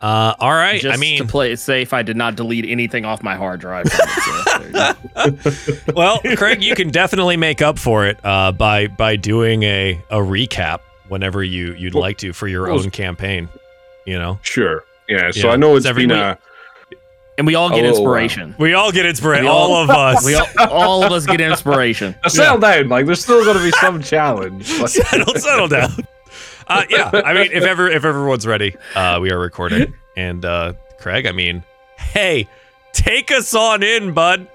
Uh, all right. Just I mean, to play it safe, I did not delete anything off my hard drive. from it, so there you go. well, Craig, you can definitely make up for it uh, by by doing a a recap whenever you you'd Well, like to for your well, own campaign. You know, Sure. Yeah. So Yeah. I know It's it's every been week. a. and we all get little while. inspiration. we all get inspiration. All- All of us. We all, all of us get inspiration. Now, settle down. Like there's still going to be some challenge. Like, settle, settle down. Uh, yeah, I mean, if ever if everyone's ready, uh, we are recording. And uh, Craig, I mean, hey, take us on in, bud.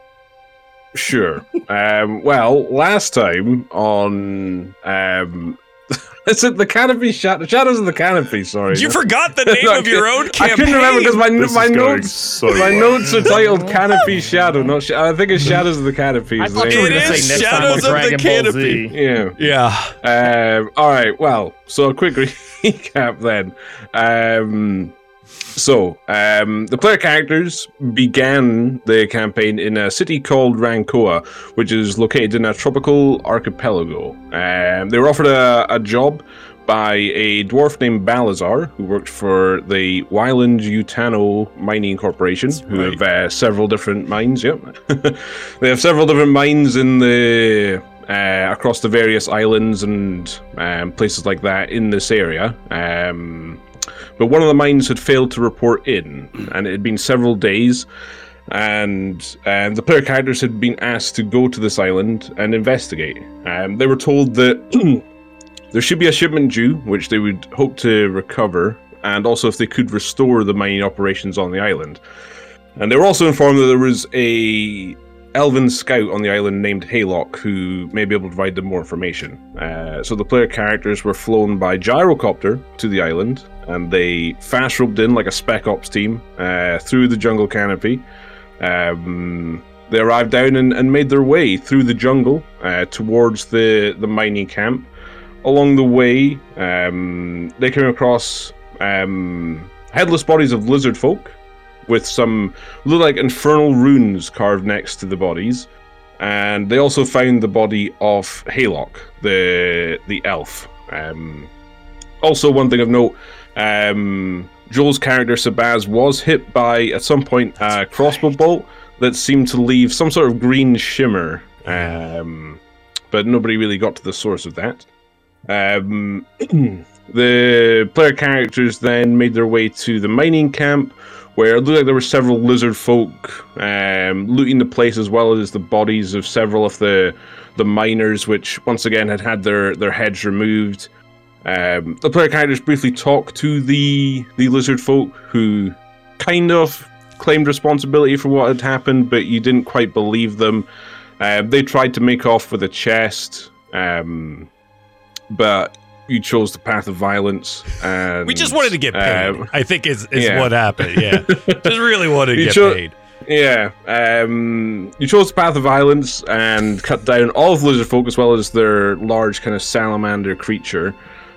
Sure. Um, well, last time on um, is it the canopy shadow shadows of the canopy? Sorry, You forgot the name of your own I couldn't remember because my This my notes so my well. notes are titled Canopy Shadow. Not sh- I think it's Shadows of the Canopy. I thought you were It name. going to say next time on Shadows of the Dragon Ball Canopy. Z. Yeah. yeah. Um, all right. Well, so a quick recap then. Um, so um, the player characters began their campaign in a city called Rancoa, which is located in a tropical archipelago. Um, they were offered a, a job by a dwarf named Balazar, who worked for the Wyland Utano Mining Corporation, who have uh, several different mines. Yep, they have several different mines in the uh, across the various islands and um, places like that in this area. Um, but one of the mines had failed to report in, and it had been several days. And um, the player characters had been asked to go to this island and investigate. Um, they were told that there should be a shipment due, which they would hope to recover, and also if they could restore the mining operations on the island. And they were also informed that there was a elven scout on the island named Haylock who may be able to provide them more information. Uh, so the player characters were flown by gyrocopter to the island, and they fast roped in like a spec ops team uh, through the jungle canopy. Um, they arrived down and, and made their way through the jungle uh, towards the, the mining camp. Along the way, um, they came across um, headless bodies of lizard folk with some look like infernal runes carved next to the bodies. And they also found the body of Haylock, the the elf. Um, also, one thing of note: um, Joel's character Sabaz was hit by at some point a crossbow bolt that seemed to leave some sort of green shimmer, um, but nobody really got to the source of that. Um, the player characters then made their way to the mining camp, where it looked like there were several lizard folk um, looting the place as well as the bodies of several of the the miners, which once again had had their their heads removed. Um, the player characters briefly talked to the the lizard folk, who kind of claimed responsibility for what had happened, but you didn't quite believe them. Uh, they tried to make off with a chest, um, but you chose the path of violence. And, We just wanted to get paid. um, I think is is yeah. what happened. Yeah, just really wanted to You get cho- paid. Yeah, um, you chose the path of violence and cut down all of lizard folk as well as their large kind of salamander creature.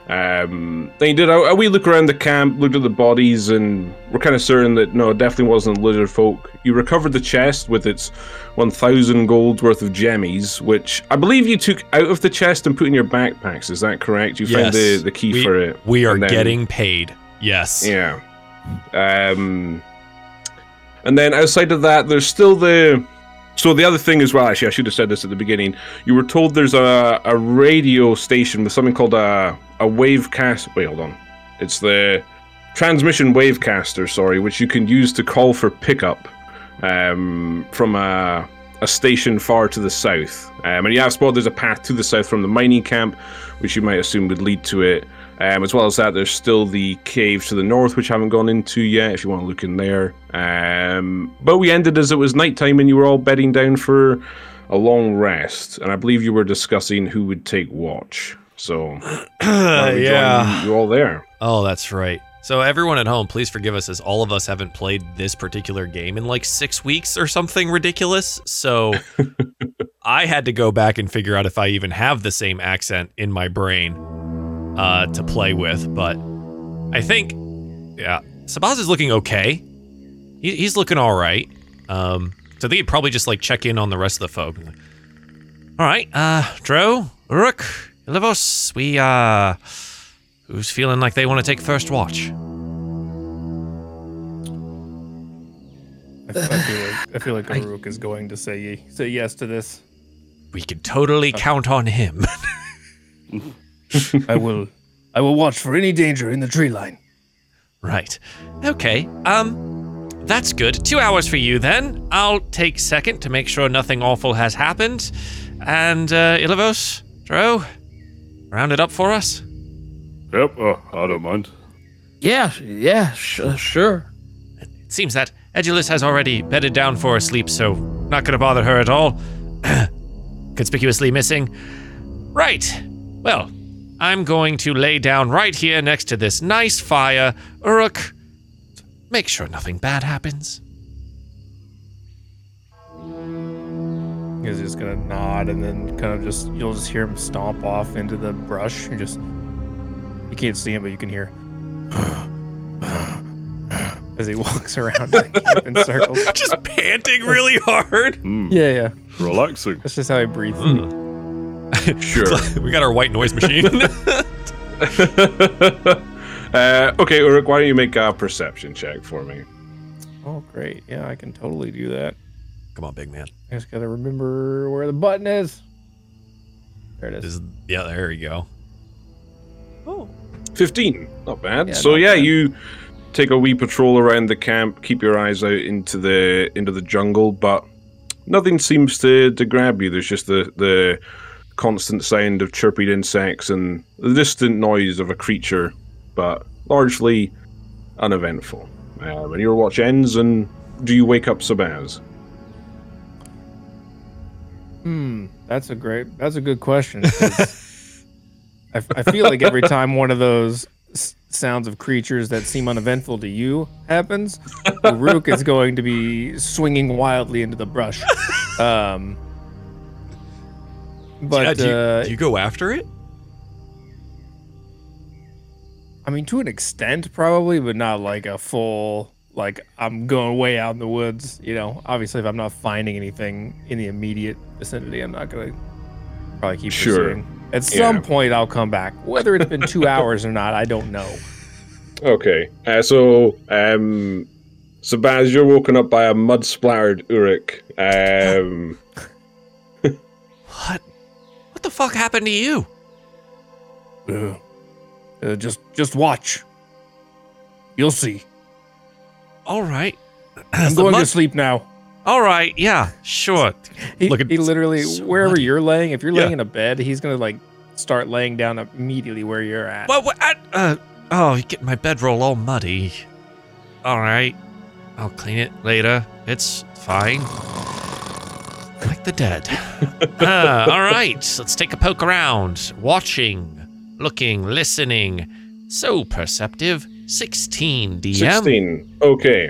Um, then you did a, a wee look around the camp, looked at the bodies, and were kind of certain that no, it definitely wasn't lizard folk. You recovered the chest with its 1,000 gold worth of gemmies, which I believe you took out of the chest and put in your backpacks. Is that correct? You found the, the key we, for it. We are then- getting paid. Yes. Yeah. Um, and then outside of that, there's still the. So the other thing as well, actually, I should have said this at the beginning. You were told there's a, a radio station with something called a a wavecast. Wait, hold on. It's the transmission wavecaster, sorry, which you can use to call for pickup um, from a a station far to the south. Um, and you have spotted there's a path to the south from the mining camp, which you might assume would lead to it. Um, as well as that, there's still the caves to the north, which I haven't gone into yet. If you want to look in there, um, but we ended as it was nighttime, and you were all bedding down for a long rest. And I believe you were discussing who would take watch. So why don't we join yeah. you all there. Oh, that's right. So everyone at home, please forgive us as all of us haven't played this particular game in like six weeks or something ridiculous. So I had to go back and figure out if I even have the same accent in my brain uh, to play with. But I think, yeah, Sabaz is looking okay. He, he's looking all right. Um, so I think he'd probably just like check in on the rest of the folk. All right, uh, Dro, Uruk, Levos, we uh. Who's feeling like they want to take first watch? I, f- I feel like I feel like Uruk is going to say say yes to this. We can totally count on him. I will I will watch for any danger in the tree line. right. Okay. Um that's good. 2 hours for you then. I'll take second to make sure nothing awful has happened. And uh Ilivos, Dro, round it up for us. Yep, uh, I don't mind. Yeah, yeah, sh- sure. It seems that Edulus has already bedded down for a sleep, so not gonna bother her at all. Conspicuously missing. Right. Well, I'm going to lay down right here next to this nice fire. Uruk, make sure nothing bad happens. He's just gonna nod and then kind of just you'll just hear him stomp off into the brush. You just you can't see him, but you can hear as he walks around in circles. Just panting really hard. Hmm, Yeah, yeah. relaxing. That's just how he breathes. Sure. we got our white noise machine. uh, okay, Uruk, why don't you make a perception check for me? Oh, great. Yeah, I can totally do that. Come on, big man. I just gotta remember where the button is. There it is. This is, yeah, there you go. Oh, 15. Not bad. Yeah, so not yeah, bad. you take a wee patrol around the camp, keep your eyes out into the into the jungle, but nothing seems to, to grab you. There's just the the constant sound of chirping insects and the distant noise of a creature, but largely uneventful. Um, and your watch ends, and do you wake up Sabaz? Hmm, that's a great. That's a good question. I, I feel like every time one of those s- sounds of creatures that seem uneventful to you happens, Rook is going to be swinging wildly into the brush. Um, Yeah, but do, you, uh, do you go after it? I mean, to an extent, probably, but not like a full. Like I'm going way out in the woods. You know, obviously, if I'm not finding anything in the immediate vicinity, I'm not gonna probably keep Sure. pursuing. At some Yeah. point, I'll come back. Whether it's been two hours or not, I don't know. Okay, uh, so um, Sabaz, you're woken up by a mud splattered Uruk. Um, What? What the fuck happened to you? Uh, uh, just, just watch. You'll see. All right. I'm going mud- to sleep now. All right. Yeah. Sure. He, Look at- he literally, so wherever muddy. you're laying, if you're Yeah. laying in a bed, he's gonna like start laying down immediately where you're at. Well, what? I, uh, oh, you get my bedroll all muddy. All right. I'll clean it later. It's fine. Like the dead. uh, all right. Let's take a poke around. Watching, looking, listening. So perceptive. 16 DM. 16. Okay.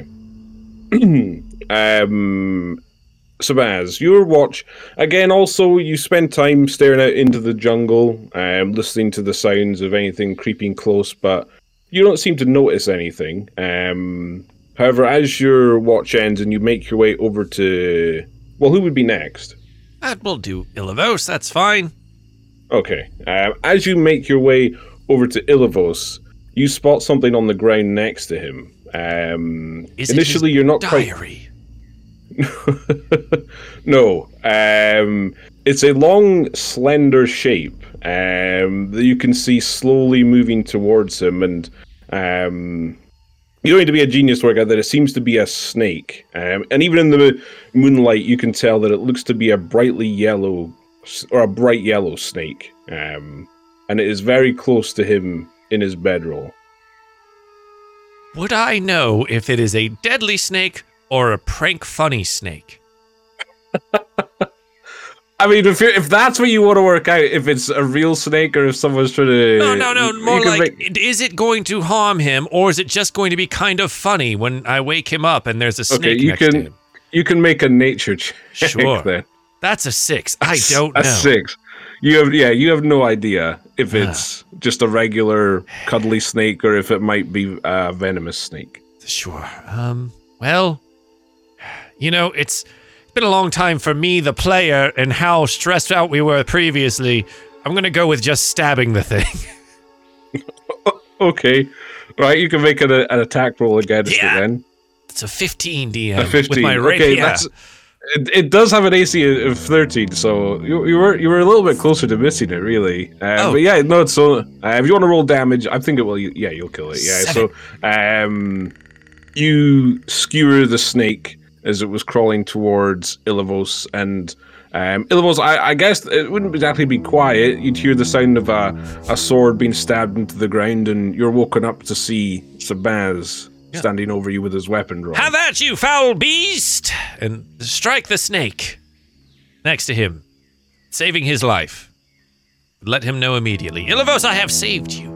um, Sabaz, your watch. Again, also, you spend time staring out into the jungle, um, listening to the sounds of anything creeping close, but you don't seem to notice anything. Um, however, as your watch ends and you make your way over to. Well, who would be next? That will do, Ilivos. That's fine. Okay. Um, as you make your way over to Ilivos, you spot something on the ground next to him. Um, initially, you're not quite Diary. no, um, it's a long, slender shape um, that you can see slowly moving towards him, and um, you don't need to be a genius to work out that it seems to be a snake. Um, and even in the moonlight, you can tell that it looks to be a brightly yellow or a bright yellow snake, um, and it is very close to him in his bedroll. Would I know if it is a deadly snake or a prank funny snake? I mean, if you're, if that's what you want to work out, if it's a real snake or if someone's trying to No, no, no. More like, make- is it going to harm him, or is it just going to be kind of funny when I wake him up and there's a snake Okay, you next to can- him? You can make a nature check Sure. then. That's a six. I don't know. a six. You have yeah, you have no idea if Ah. it's just a regular cuddly snake or if it might be a venomous snake. Sure. Um. Well, you know, it's been a long time for me, the player, and how stressed out we were previously. I'm gonna go with just stabbing the thing. Okay, right. You can make an, an attack roll against Yeah. it then. It's a 15 DM A 15. with my okay, that's. It, it does have an AC of 13, so you, you were you were a little bit closer to missing it, really. Uh, Oh. But yeah, no. So uh, if you want to roll damage, I think it will. Yeah, you'll kill it. Yeah. Seven. So um, you skewer the snake as it was crawling towards Ilivos, and um, Ilivos. I, I guess it wouldn't exactly be quiet. You'd hear the sound of a, a sword being stabbed into the ground, and you're woken up to see Sabaz Yeah. standing over you with his weapon drawn. Have at you, foul beast! And strike the snake next to him, saving his life. Let him know immediately. Ilivos, I have saved you.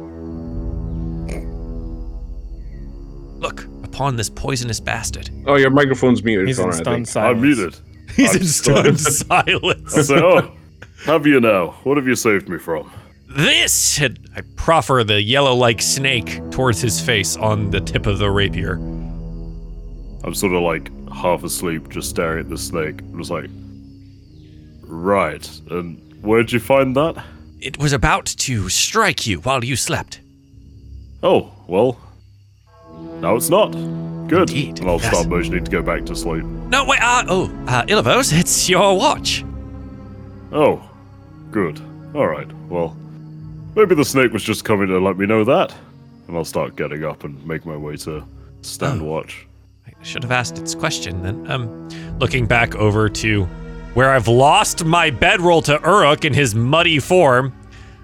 Look upon this poisonous bastard. Oh, your microphone's muted. He's in Connor, I stunned think. I'm muted. He's I'm in stunned. stunned I silence. say, oh, have you now? What have you saved me from? This! And I proffer the yellow like snake towards his face on the tip of the rapier. I'm sort of like half asleep, just staring at the snake. I was like, right. And where'd you find that? It was about to strike you while you slept. Oh, well, now it's not. Good. Indeed, and I'll yes. start motioning to go back to sleep. No, wait, uh, oh, uh, Ilivos, it's your watch. Oh, good. All right. Well, maybe the snake was just coming to let me know that, and I'll start getting up and make my way to stand Oh. watch. I should have asked its question then. Um, looking back over to where I've lost my bedroll to Uruk in his muddy form.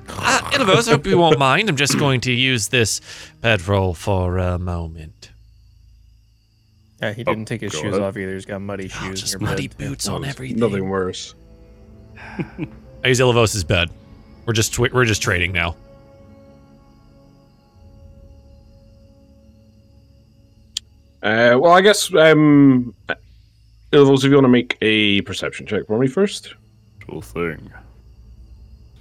Uh, Ilivos, I hope you won't mind. I'm just going to use this bedroll for a moment. Yeah, he didn't take his shoes ahead. off either. He's got muddy Oh, shoes. just in muddy bed. boots on everything. Nothing worse. I use Ilivos's bed. We're just twi- we're just trading now. Uh, well, I guess um, Ilivos, if you want to make a perception check for me first. Cool thing.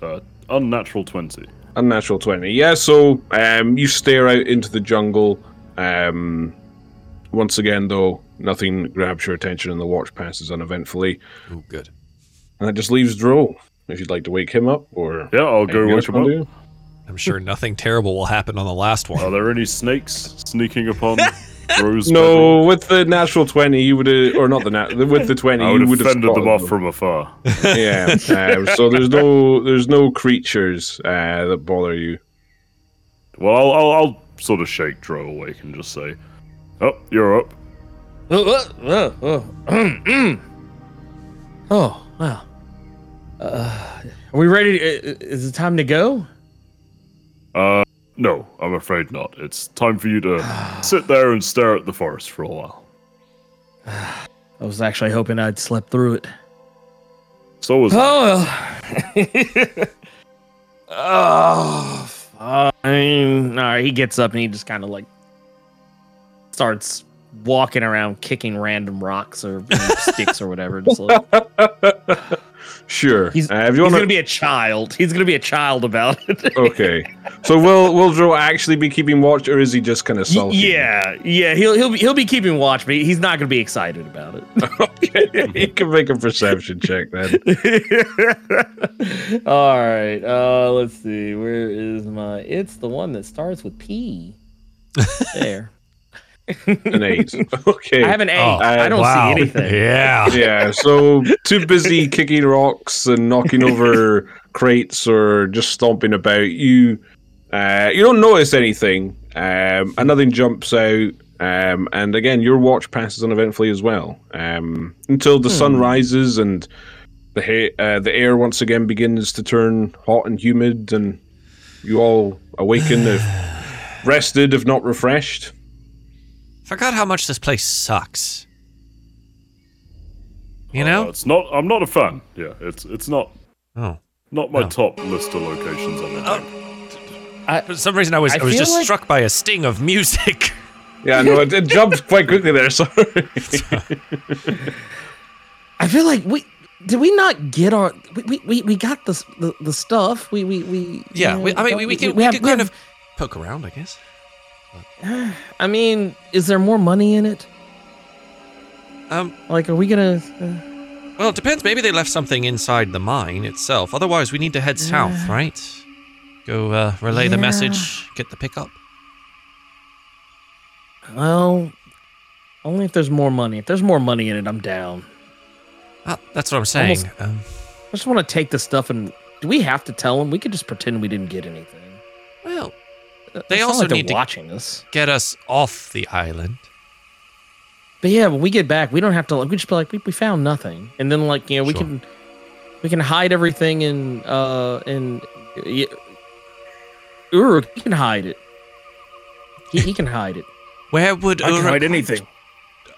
Uh, unnatural 20. Unnatural twenty. Yeah. So um, you stare out into the jungle. Um, once again, though, nothing grabs your attention, and the watch passes uneventfully. Oh, good. And that just leaves Dro. If you'd like to wake him up, or Yeah, I'll go anything wake him up. do? I'm sure nothing terrible will happen on the last one. Are there any snakes sneaking upon Rose? No, with the natural twenty, you would have, or not the nat, with the twenty, I you would would have have fended them spotted off from afar. yeah. um, so there's no there's no creatures uh, that bother you. Well, I'll, I'll, I'll sort of shake Dro awake and just say, "Oh, you're up." Oh, oh, oh, oh. oh wow. Uh, are we ready? To, is it time to go? Uh, no, I'm afraid not. It's time for you to sit there and stare at the forest for a while. I was actually hoping I'd slip through it. So was Oh, well. oh, fine. All right, he gets up and he just kind of like starts walking around, kicking random rocks or you know, sticks or whatever. Just like, Sure. he's uh, if you he's want gonna be a child. He's gonna be a child about it. okay. So will will Dro actually be keeping watch, or is he just kind of Y- sulking? yeah, yeah. He'll he'll be, he'll be keeping watch, but he's not gonna be excited about it. okay. you can make a perception check then. All right. Uh, let's see. Where is my? It's the one that starts with P. There. An eight. Okay. I have an eight. Oh, I don't wow. see anything. Yeah. yeah. So too busy kicking rocks and knocking over crates or just stomping about. You uh, you don't notice anything. Um, and nothing jumps out. Um, and again, your watch passes uneventfully as well. Um, until the sun rises and the ha- uh, the air once again begins to turn hot and humid, and you all awaken, if rested, if not refreshed. Forgot how much this place sucks. You Uh, know? it's not. I'm not a fan. Yeah, it's it's not Oh. not my No. top list of locations on the Oh. map. For some reason, I was I I, was just like- struck by a sting of music. Yeah, no, it, it jumped quite quickly there. Sorry. I feel like we did we not get our we we, we, we got the, the the stuff we we we yeah, you we, I mean, we, we can we, have- can we kind have- of poke around, I guess. I mean, is there more money in it? Um, Like, are we gonna? Uh, well, it depends. Maybe they left something inside the mine itself. Otherwise, we need to head south, right? Go uh, relay the message, get the pickup. well, Only if there's more money. If there's more money in it, I'm down. Uh, that's what I'm saying. Almost- Um, I just want to take the stuff and. Do we have to tell them? We could just pretend we didn't get anything. well, Uh, They it's also like need to- watching us. get us off the island. But yeah, when we get back, we don't have to. Like, we just be like, we, we found nothing, and then like you know, we Sure. can we can hide everything in uh in yeah, Uruk. He can hide it. He, he can hide it. Where would I can Uruk hide anything.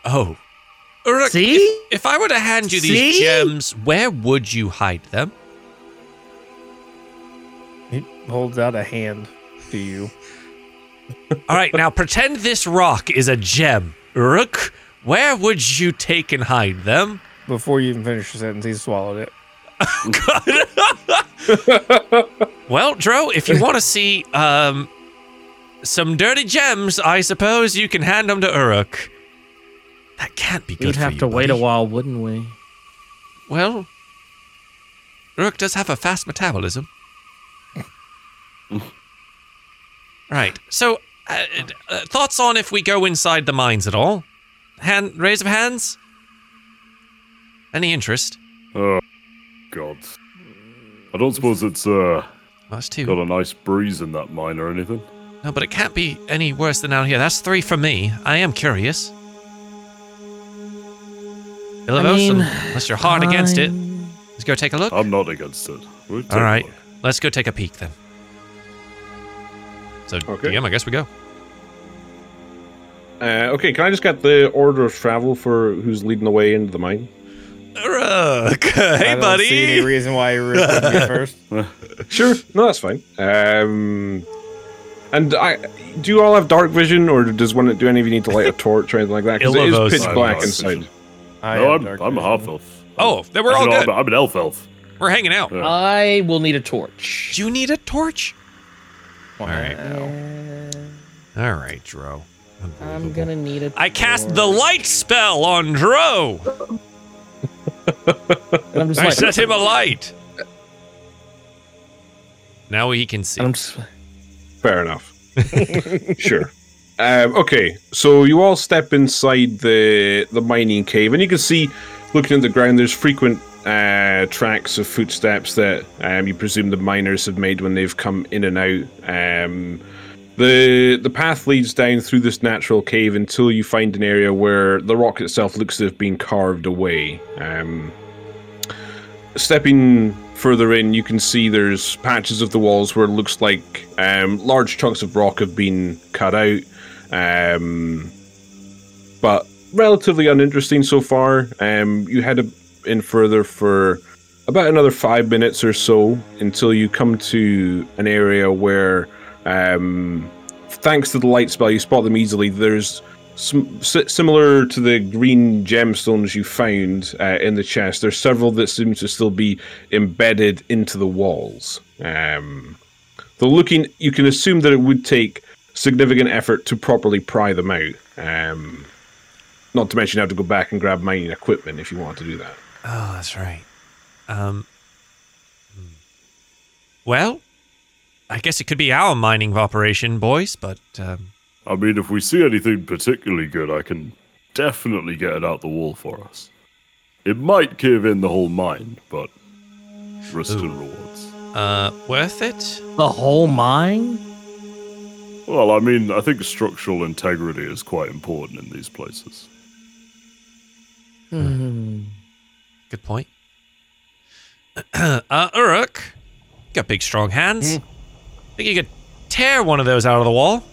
Oh, Uruk, See? If, if I were to hand you these See? gems, where would you hide them? He holds out a hand to you. All right, now pretend this rock is a gem. Uruk, where would you take and hide them? Before you even finish your sentence, he swallowed it. Well, Dro, if you want to see um, some dirty gems, I suppose you can hand them to Uruk. That can't be good We'd for have you, to wait a while, wouldn't we? Well, Uruk does have a fast metabolism. right. So, uh, uh, thoughts on if we go inside the mines at all? Hand raise of hands. Any interest? Oh, God. I don't suppose it's uh, That's two. got a nice breeze in that mine or anything. No, but it can't be any worse than out here. That's three for me. I am curious. Ilivos, mean, unless you're hard against it, let's go take a look. I'm not against it. We'll take All look. let's go take a peek then. So, Okay. DM, I guess we go. Uh, okay, can I just get the order of travel for who's leading the way into the mine? Uruk, I hey, don't see any buddy. reason why you would be first. Sure, no, that's fine. Um, and I do you all have dark vision, or does one do any of you need to light a torch or anything like that? Because it is pitch black inside. vision. I no, I'm, I'm a half elf. Oh, then we're all Actually, no, good. I'm, I'm an elf elf. We're hanging out. Yeah. I will need a torch. Do you need a torch? All right. All right, Dro. I'm gonna need a. I cast the light spell on Dro. I'm just I like, set him a light. Now he can see. I'm just, Fair enough. sure. Um, okay, so you all step inside the the mining cave, and you can see, looking at the ground, there's frequent uh, tracks of footsteps that um, you presume the miners have made when they've come in and out. Um, the the path leads down through this natural cave until you find an area where the rock itself looks to have been carved away. Um, stepping further in, you can see there's patches of the walls where it looks like um, large chunks of rock have been cut out, um, but relatively uninteresting so far. Um, you head in further for about another five minutes or so until you come to an area where, um, thanks to the light spell, you spot them easily. There's si- similar to the green gemstones you found uh, in the chest, there's several that seem to still be embedded into the walls. Um, though looking, you can assume that it would take significant effort to properly pry them out. Um, not to mention you have to go back and grab mining equipment if you want to do that. Oh, that's right. Um. hmm. Well, I guess it could be our mining operation, boys, but um, I mean, if we see anything particularly good, I can definitely get it out the wall for us. It might cave in the whole mine, but risk Ooh. and rewards. uh, worth it? the whole mine. Well, I mean, I think structural integrity is quite important in these places. Hmm. Good point. uh, Uruk, got big, strong hands. Think you could tear one of those out of the wall?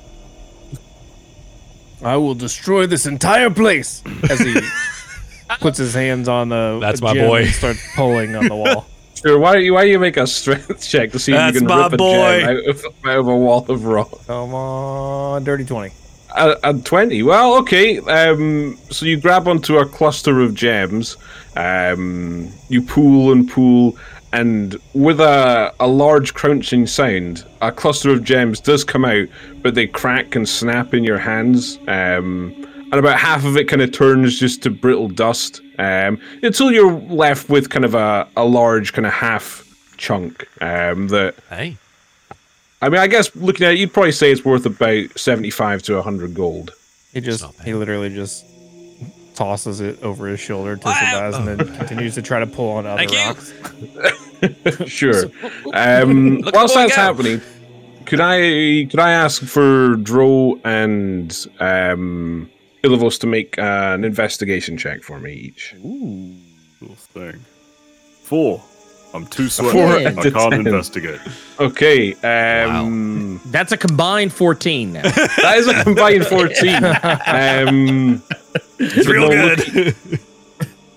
I will destroy this entire place as he puts his hands on the. That's my boy. and starts pulling on the wall. Sure, why don't you, why do you make a strength check to see if you can my rip a boy. gem out of a wall of rock? Come on, dirty twenty. A, a 20. Well, okay. Um, so you grab onto a cluster of gems. Um, you pull and pull, and with a, a large crunching sound, a cluster of gems does come out, but they crack and snap in your hands. Um, and about half of it kind of turns just to brittle dust um, until you're left with kind of a, a large kind of half chunk um, that Hey, I mean, I guess looking at it, you'd probably say it's worth about seventy-five to hundred gold. He just he literally just tosses it over his shoulder to Wow. Shabazz and then continues to try to pull on other rocks. sure. Um, Look whilst at what we that's got. happening, could I could I ask for Dro and um, Ilivos to make uh, an investigation check for me each? Ooh, cool thing. Four. I'm too sweaty. Four I can't ten. investigate. Okay. Um, That's a combined 14 now. That is a combined fourteen. um, It's real no, good.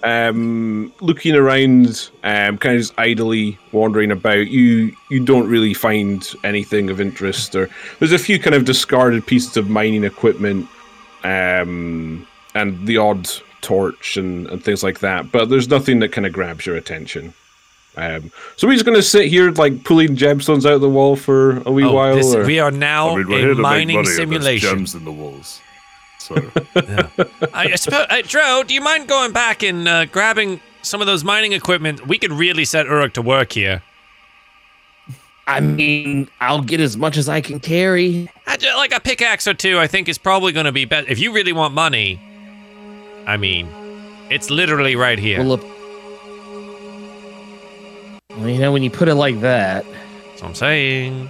um, looking around, um, kind of just idly wandering about, you you don't really find anything of interest. Or there's a few kind of discarded pieces of mining equipment, um, and the odd torch and, and things like that. But there's nothing that kind of grabs your attention. Um, so we're just gonna sit here like pulling gemstones out of the wall for a wee Oh, while. this- or? we are now I mean, we're a here to make mining money. and there's simulation. gems in the walls. So I, I suppose, uh, Dro, do you mind going back and uh, grabbing some of those mining equipment? We could really set Uruk to work here. I mean, I'll get as much as I can carry. I like a pickaxe or two, I think is probably going to be better. If you really want money, I mean, it's literally right here. Well, look. Well, you know, when you put it like that, That's what I'm saying.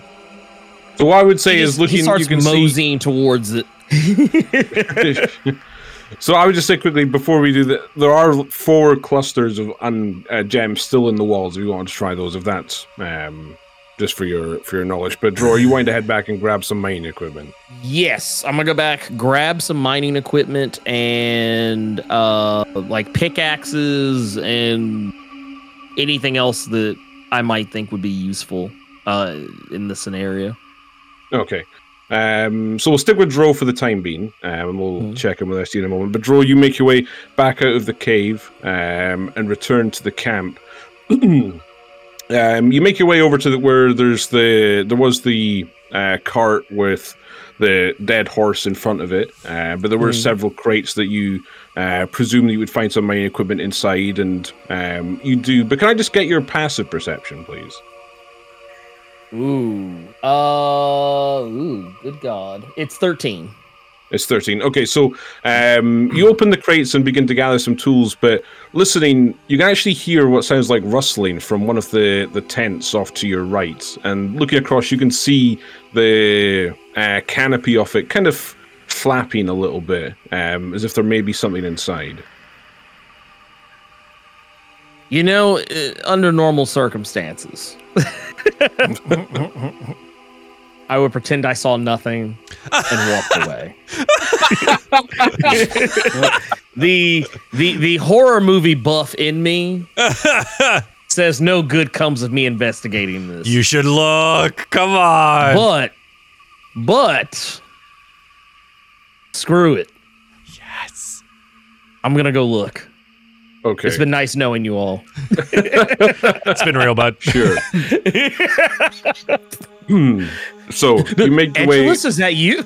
so what I would say he, is just- looking. he starts you can see moseying towards it. so I would just say quickly before we do that, there are four clusters of un, uh, gems still in the walls. If you want to try those, if that's um, just for your for your knowledge. But Dro, you want to head back and grab some mining equipment. Yes, I'm gonna go back, grab some mining equipment and uh like pickaxes and anything else that I might think would be useful uh in the scenario. Okay. Um, so we'll stick with Dro for the time being, um, and we'll Mhm. check in with ST in a moment. But Dro, you make your way back out of the cave um, and return to the camp. um, you make your way over to the, where there's the there was the uh, cart with the dead horse in front of it, uh, but there were Mhm. several crates that you uh, presume that you would find some mining equipment inside, and um, you do. But can I just get your passive perception, please? Ooh. Uh ooh, good god. It's 13. It's 13. Okay, so um, you open the crates and begin to gather some tools, but listening, you can actually hear what sounds like rustling from one of the, the tents off to your right. And looking across, you can see the uh, canopy of it kind of flapping a little bit, um, as if there may be something inside. You know, uh, under normal circumstances, I would pretend I saw nothing and walked away. the the the horror movie buff in me says no good comes of me investigating this. you should look. Come on. but but screw it. yes. I'm gonna go look. Okay, It's been nice knowing you all. It's been real, bud. sure. Hmm. So you make your way. Angelus, is that you?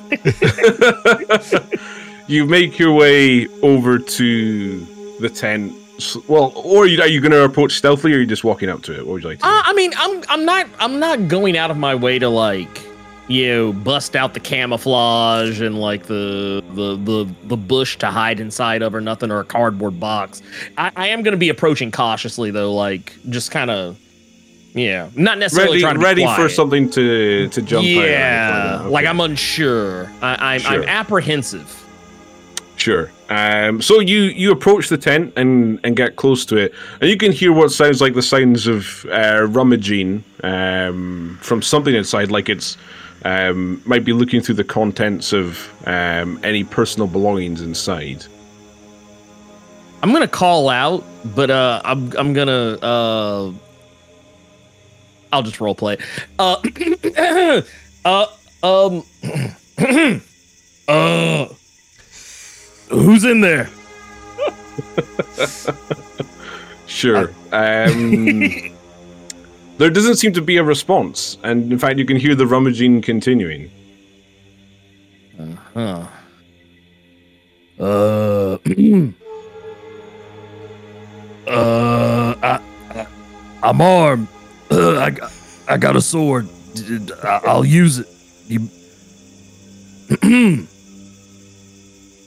you make your way over to the tent. Well, or are you, you going to approach stealthily, or are you just walking up to it? What would you like to? Uh, I mean, I'm I'm not I'm not going out of my way to like you know bust out the camouflage and like the the the the bush to hide inside of or nothing or a cardboard box. I, I am going to be approaching cautiously though, like just kind of yeah, not necessarily ready trying to be ready for something to to jump out. Yeah, that. like I'm unsure. I, I'm Sure. I'm apprehensive. Sure. Um, so you you approach the tent and and get close to it, and you can hear what sounds like the sounds of uh, rummaging um, from something inside, like it's um, might be looking through the contents of um, any personal belongings inside. I'm gonna call out, but uh, I'm I'm gonna uh, I'll just role play. Uh, uh, um, uh, who's in there? Sure. I- Um, there doesn't seem to be a response, and in fact, you can hear the rummaging continuing. Uh huh. Uh, uh, I, I, I'm armed. Uh, I, got- I got a sword. I'll use it. You.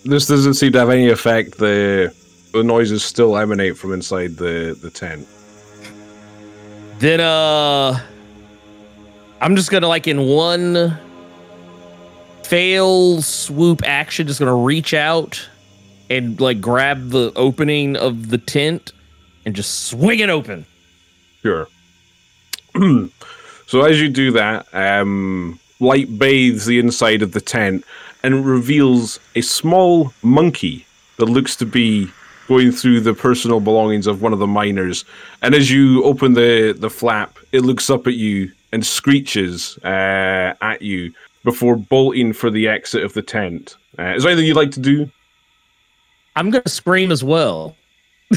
this doesn't seem to have any effect. The the noises still emanate from inside the the tent. Then uh I'm just gonna like in one fail swoop action, just gonna reach out and like grab the opening of the tent and just swing it open. Sure. so as you do that, um, light bathes the inside of the tent and reveals a small monkey that looks to be going through the personal belongings of one of the miners. And as you open the the flap, it looks up at you and screeches uh, at you before bolting for the exit of the tent. Uh, is there anything you'd like to do? I'm gonna scream as well.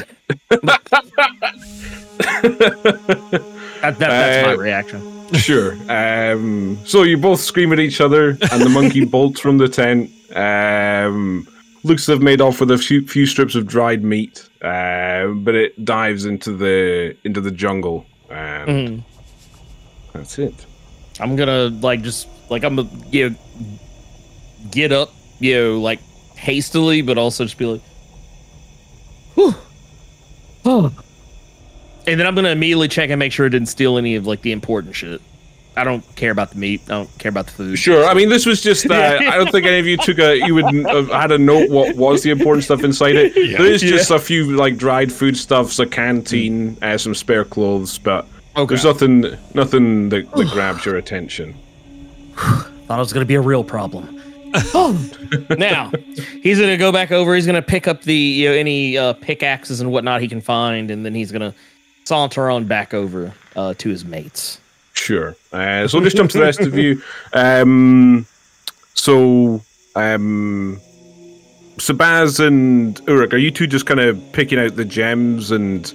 That, that, that's my Uh, reaction. Sure. Um, so you both scream at each other, and the monkey bolts from the tent. Um, looks to have made off with a few, few strips of dried meat, uh, but it dives into the into the jungle, and Mhm. that's it. I'm gonna like just like I'm gonna you know, get up, you know, like hastily, but also just be like, Whew. Oh. and then I'm gonna immediately check and make sure it didn't steal any of like the important shit. I don't care about the meat. I don't care about the food. Sure. I mean, this was just. Uh, I don't think any of you took a. You would have had a note what was the important stuff inside it. There is just a few like dried foodstuffs, a canteen, uh, some spare clothes, but Okay. there's nothing nothing that, that grabs your attention. Thought it was gonna be a real problem. now he's gonna go back over. He's gonna pick up the you know, any uh, pickaxes and whatnot he can find, and then he's gonna saunter on back over uh, to his mates. Sure. Uh, so we'll just jump to the rest of you. Um, so, um, Sabaz and Uruk, are you two just kind of picking out the gems and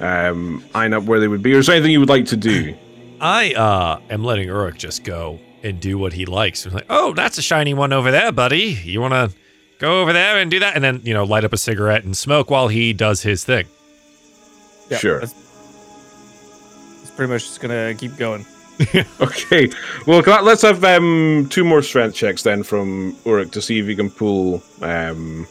um, eyeing up where they would be? Or is there anything you would like to do? I uh am letting Uruk just go and do what he likes. Like, oh, that's a shiny one over there, buddy. You want to go over there and do that, and then you know light up a cigarette and smoke while he does his thing. Yeah, Sure. That's, that's pretty much just gonna keep going. Okay. Well, can let's have um, two more strength checks then from Uruk to see if he can pull. Um,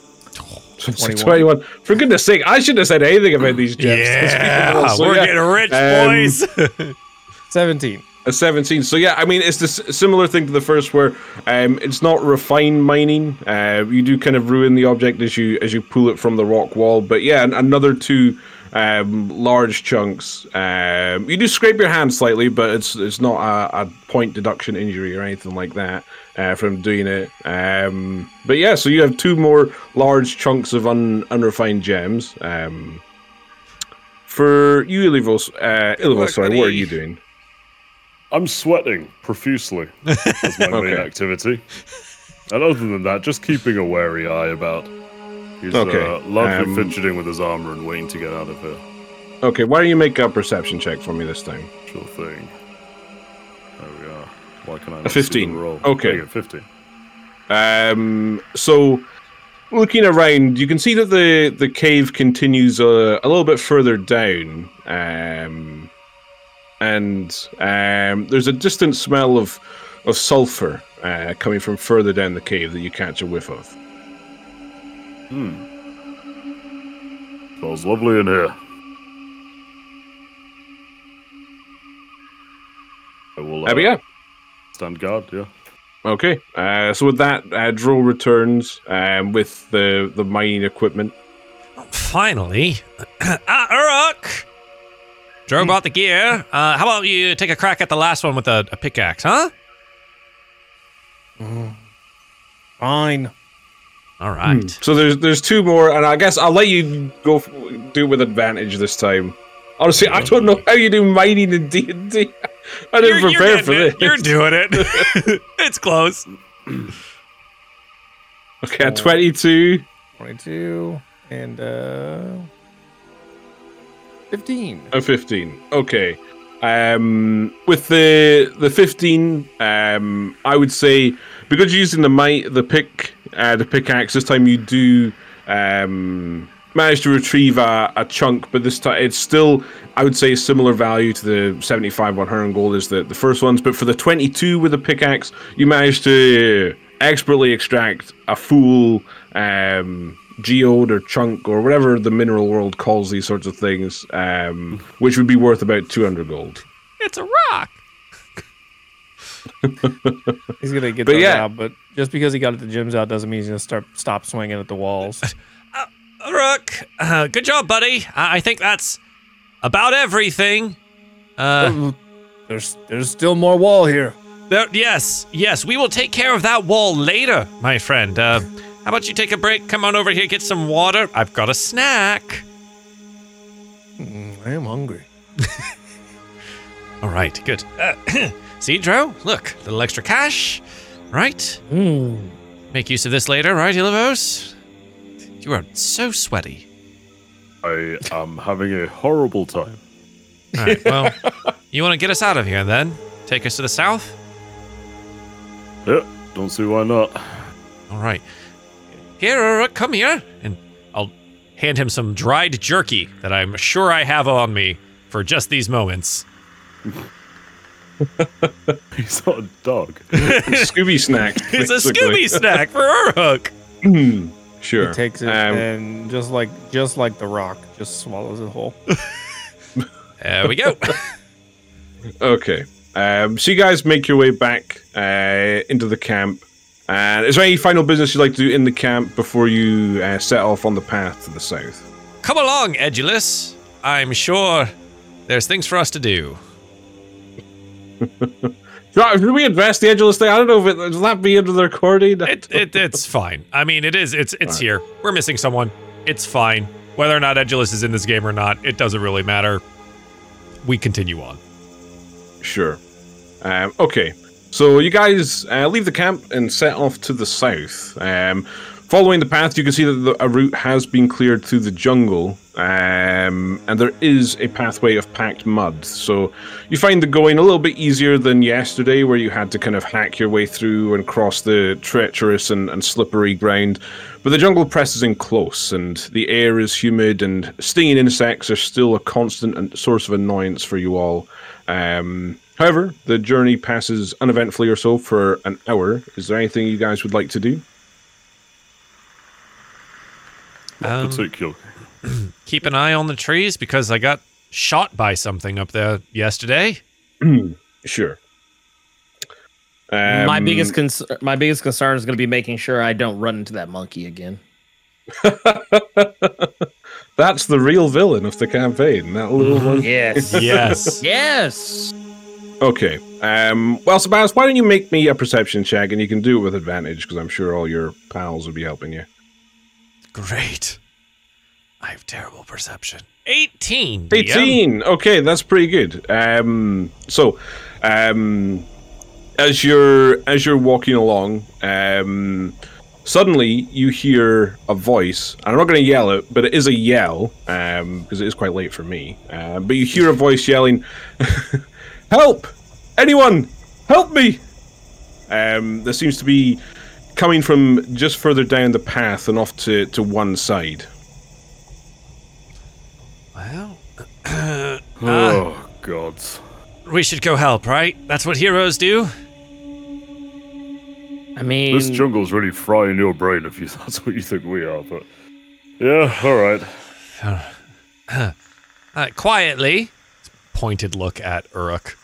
21. 21. For goodness sake, I shouldn't have said anything about these gems. Yeah, So, we're yeah. getting rich, Um, boys. Seventeen. A 17. So yeah, I mean, it's this similar thing to the first, where um, it's not refined mining. Uh, you do kind of ruin the object as you as you pull it from the rock wall. But yeah, another two um, large chunks. Um, you do scrape your hand slightly, but it's it's not a, a point deduction injury or anything like that uh, from doing it. Um, but yeah, so you have two more large chunks of un, unrefined gems. Um, for you, Ilivos, uh, Ilivos, sorry, what are you doing? I'm sweating profusely That's my main activity. And other than that, just keeping a wary eye about. He's Okay, uh, lovely um, fidgeting with his armor and waiting to get out of here. Okay, why don't you make a perception check for me this time? Sure thing. There we are. Why can I A 15. roll? Okay. 15. Um, so looking around, you can see that the the cave continues a, a little bit further down, um, and um, there's a distant smell of of sulfur uh, coming from further down the cave that you catch a whiff of. Hmm. Smells lovely in here. I will uh, Uh, but yeah, stand guard, yeah. okay. Uh, so with that, uh, Dro returns um, with the the mining equipment. Finally, ah, Uruk. Joe brought the gear. Uh, how about you take a crack at the last one with a, a pickaxe, huh? Fine. All right. So there's there's two more, and I guess I'll let you go f- do it with advantage this time. Honestly, I don't know how you do mining in D and D. I didn't You're- you're prepare for this. it. You're doing it. it's close. okay, at twenty-two. Twenty-two and uh, fifteen. A 15. Okay. Um, with the the 15, um, I would say because you're using the might the pick uh, the pickaxe this time you do um, manage to retrieve a, a chunk, but this time it's still I would say a similar value to the 75 100 gold as the the first ones. But for the 22 with the pickaxe, you manage to expertly extract a full um, geode or chunk or whatever the mineral world calls these sorts of things, um, which would be worth about 200 gold. It's a rock. He's gonna get But yeah. out, but just because he got at the gyms out doesn't mean he's gonna start stop swinging at the walls. Rook, uh, good job, buddy. I, I think that's about everything. Uh, there's there's still more wall here. there, yes, yes, we will take care of that wall later, my friend. Uh, how about you take a break? Come on over here, get some water. I've got a snack. Mm, I am hungry. All right, good. See, Dro? Look, a little extra cash, right? Mm. Make use of this later, right, Ilivos? You are so sweaty. I am having a horrible time. All right, well, you want to get us out of here then? Take us to the south? Yeah, don't see why not. All right. Here, come here. And I'll hand him some dried jerky that I'm sure I have on me for just these moments. He's not a dog. Scooby snack. It's a. Scooby snack for Uruk. Sure. He takes it Um, and just like just like the rock, just swallows it whole. There we go. Okay. Um, so you guys make your way back uh, into the camp. And is there any final business you'd like to do in the camp before you uh, set off on the path to the south? Come along, Edulus. I'm sure there's things for us to do. Right, Should we address the Edgeless thing? I don't know if it does that be under the recording. It, it, it's fine. I mean, it is. It's it's here. We're missing someone. It's fine. Whether or not Edulus is in this game or not, it doesn't really matter. We continue on. Sure. Um, okay. So you guys uh, leave the camp and set off to the south. Um, following the path, you can see that the, a route has been cleared through the jungle, um, and there is a pathway of packed mud. So you find the going a little bit easier than yesterday, where you had to kind of hack your way through and cross the treacherous and, and slippery ground. But the jungle presses in close, and the air is humid, and stinging insects are still a constant source of annoyance for you all. Um, however, the journey passes uneventfully or so for an hour. Is there anything you guys would like to do? Um, Particular. keep an eye on the trees because I got shot by something up there yesterday. Sure. my Um, biggest concern, my biggest concern is going to be making sure I don't run into that monkey again. That's the real villain of the campaign. That little one. Yes. Yes. yes. Okay. Um, well, Sebastian, why don't you make me a perception check, and you can do it with advantage because I'm sure all your pals will be helping you. Great. I have terrible perception. 18. DM. 18 okay that's pretty good um so um as you're as you're walking along um suddenly you hear a voice and i'm not going to yell it but it is a yell um because it is quite late for me uh, but you hear a voice yelling help anyone help me um there seems to be coming from just further down the path and off to to one side Well, oh, gods. we should go help, right? That's what heroes do. I mean, This jungle's really frying your brain if you, that's what you think we are, but. Yeah, alright. Uh, quietly. Pointed look at Uruk.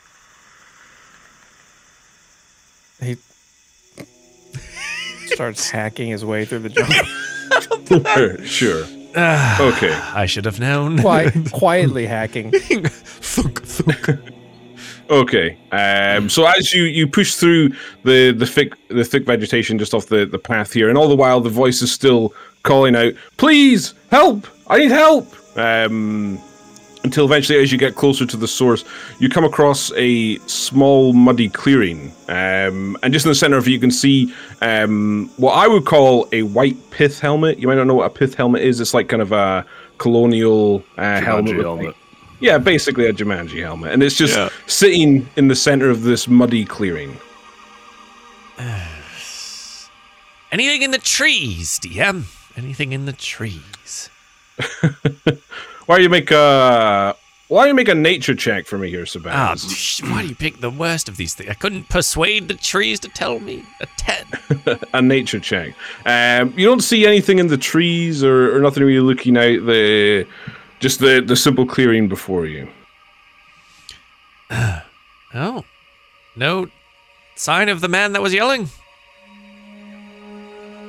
Starts hacking his way through the jungle. sure Ah, okay I should have known. Quiet, quietly hacking. thunk, thunk. Okay. Um, so as you, you push through the, the thick the thick vegetation just off the, the path here, and all the while the voice is still calling out, "Please help! I need help!" Um, until eventually, as you get closer to the source, you come across a small muddy clearing, um, and just in the center of it, you can see um, what I would call a white pith helmet. You might not know what a pith helmet is. It's like kind of a colonial uh, helmet. Helmet. like, yeah, basically a Jumanji helmet, and it's just Yeah. sitting in the center of this muddy clearing. Anything in the trees, DM? Anything in the trees? Why don't you make a why don't you make a nature check for me here, Ah, Sebastian? sh- why do you pick the worst of these things? I couldn't persuade the trees to tell me. A 10. a nature check. Um, you don't see anything in the trees or, or nothing really looking out the just the the simple clearing before you. Oh. No sign of the man that was yelling?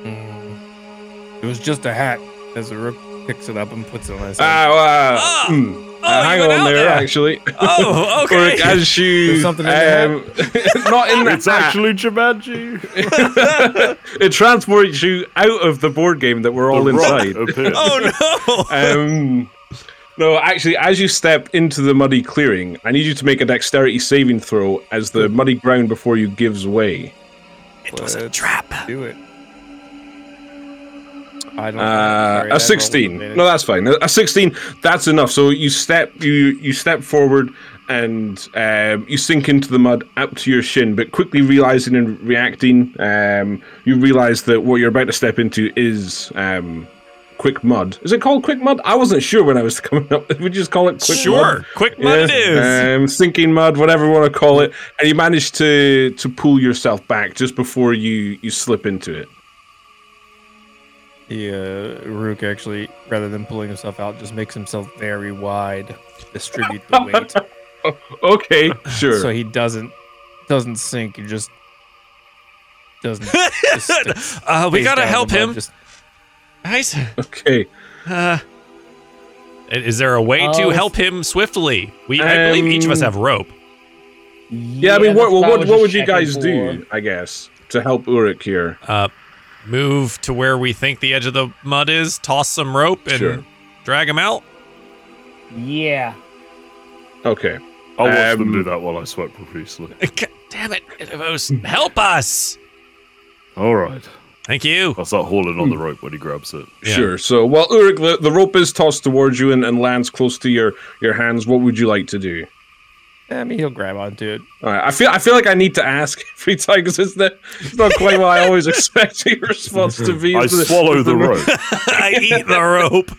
It was just a hat. As the rook picks it up and puts it on his head. Ah, uh, Ah! hmm. Oh, Uh, hang on there, there. actually. Oh, Or okay. as you, There's something in um, not in the It's hat. actually Jumanji. it transports you out of the board game that we're all The rock inside. appeared. oh, no. Um, no, actually, as you step into the muddy clearing, I need you to make a dexterity saving throw as the muddy ground before you gives way. It was a trap. Do it. I don't. Uh, a 16. roll No, that's fine. A 16. That's enough. So you step, you you step forward, and um, you sink into the mud up to your shin. But quickly realizing and reacting, um, you realize that what you're about to step into is um, quick mud. Is it called quick mud? I wasn't sure when I was coming up. Would you just call it quick mud? Sure. Quick mud it is. Um, sinking mud, whatever you want to call it, and you manage to to pull yourself back just before you you slip into it. The uh, Rook actually, rather than pulling himself out, just makes himself very wide, to distribute the weight, Okay, sure. so he doesn't doesn't sink. He just doesn't. just uh, we gotta help him. Just, Guys, okay. uh, is there a way to Oh. help him swiftly? We, I believe each of us Um, have rope. Yeah, I mean, that's what what what, what would you guys for. do? I guess to help Uruk here. Uh, move to where we think the edge of the mud is. Toss some rope and Sure. drag him out. Yeah. Okay. I'll watch them Um, do that while I sweat profusely. God Damn it! Ilivos, help us! All right. Thank you. I'll start hauling on the rope when he grabs it. Yeah. Sure. So while Uruk, the, the rope is tossed towards you and, and lands close to your your hands, what would you like to do? I mean, he'll grab onto it. All right. I feel I feel like I need to ask every time because it's, not- it's not quite what I always expect your response to be. I the- swallow the rope. I eat the rope.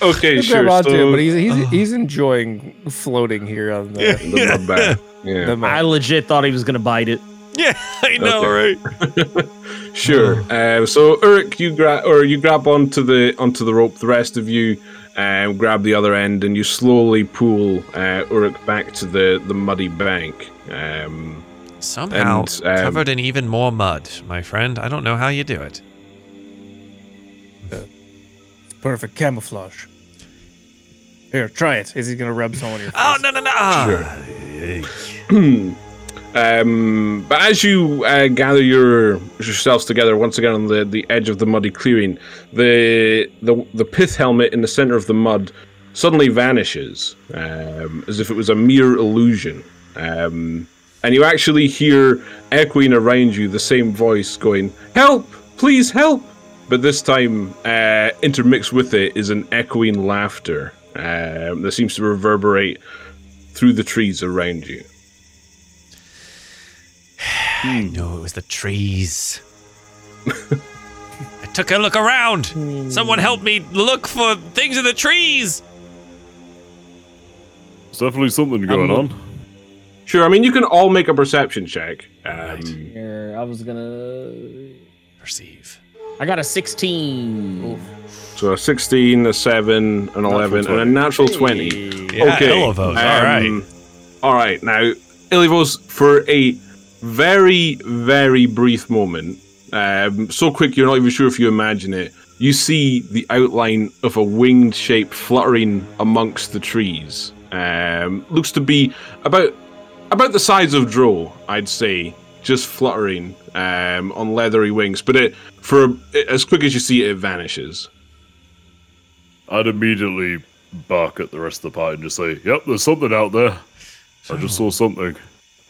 Okay, He'll sure. grab onto so it, but he's he's, he's enjoying floating here on the. the mud bath. Yeah. the mud. I legit thought he was gonna bite it. Yeah, I know, Okay. right? Sure. Um, so Uruk, you grab or you grab onto the onto the rope. The rest of you um, grab the other end, and you slowly pull uh, Uruk back to the the muddy bank. Um, Somehow And, um, covered in even more mud, my friend. I don't know how you do it. Perfect camouflage. Here, try it. Is he gonna rub some on your face? Oh no no no! Ah. um, but as you uh, gather your yourselves together once again on the, the edge of the muddy clearing, the the the pith helmet in the center of the mud suddenly vanishes, um, as if it was a mere illusion. Um, and you actually hear echoing around you the same voice going, "Help! Please help!" But this time, uh, intermixed with it is an echoing laughter um, that seems to reverberate through the trees around you. I know it was the trees. I took a look around. Someone help me look for things in the trees. There's definitely something going look- on. Sure, I mean you can all make a perception check. Um, Right. Here, I was gonna. Perceive. I got a 16. So a 16, a 7, an 11, and a natural 20. Yeah, okay. Ilivos, all right. um, All right. Now, Ilivos, for a very, very brief moment, um, so quick you're not even sure if you imagine it, you see the outline of a winged shape fluttering amongst the trees. Um, looks to be about about the size of Dro, I'd say, just fluttering um, on leathery wings. But it, for as quick as you see it, it vanishes. I'd immediately bark at the rest of the party and just say, "Yep, there's something out there. I just saw something,"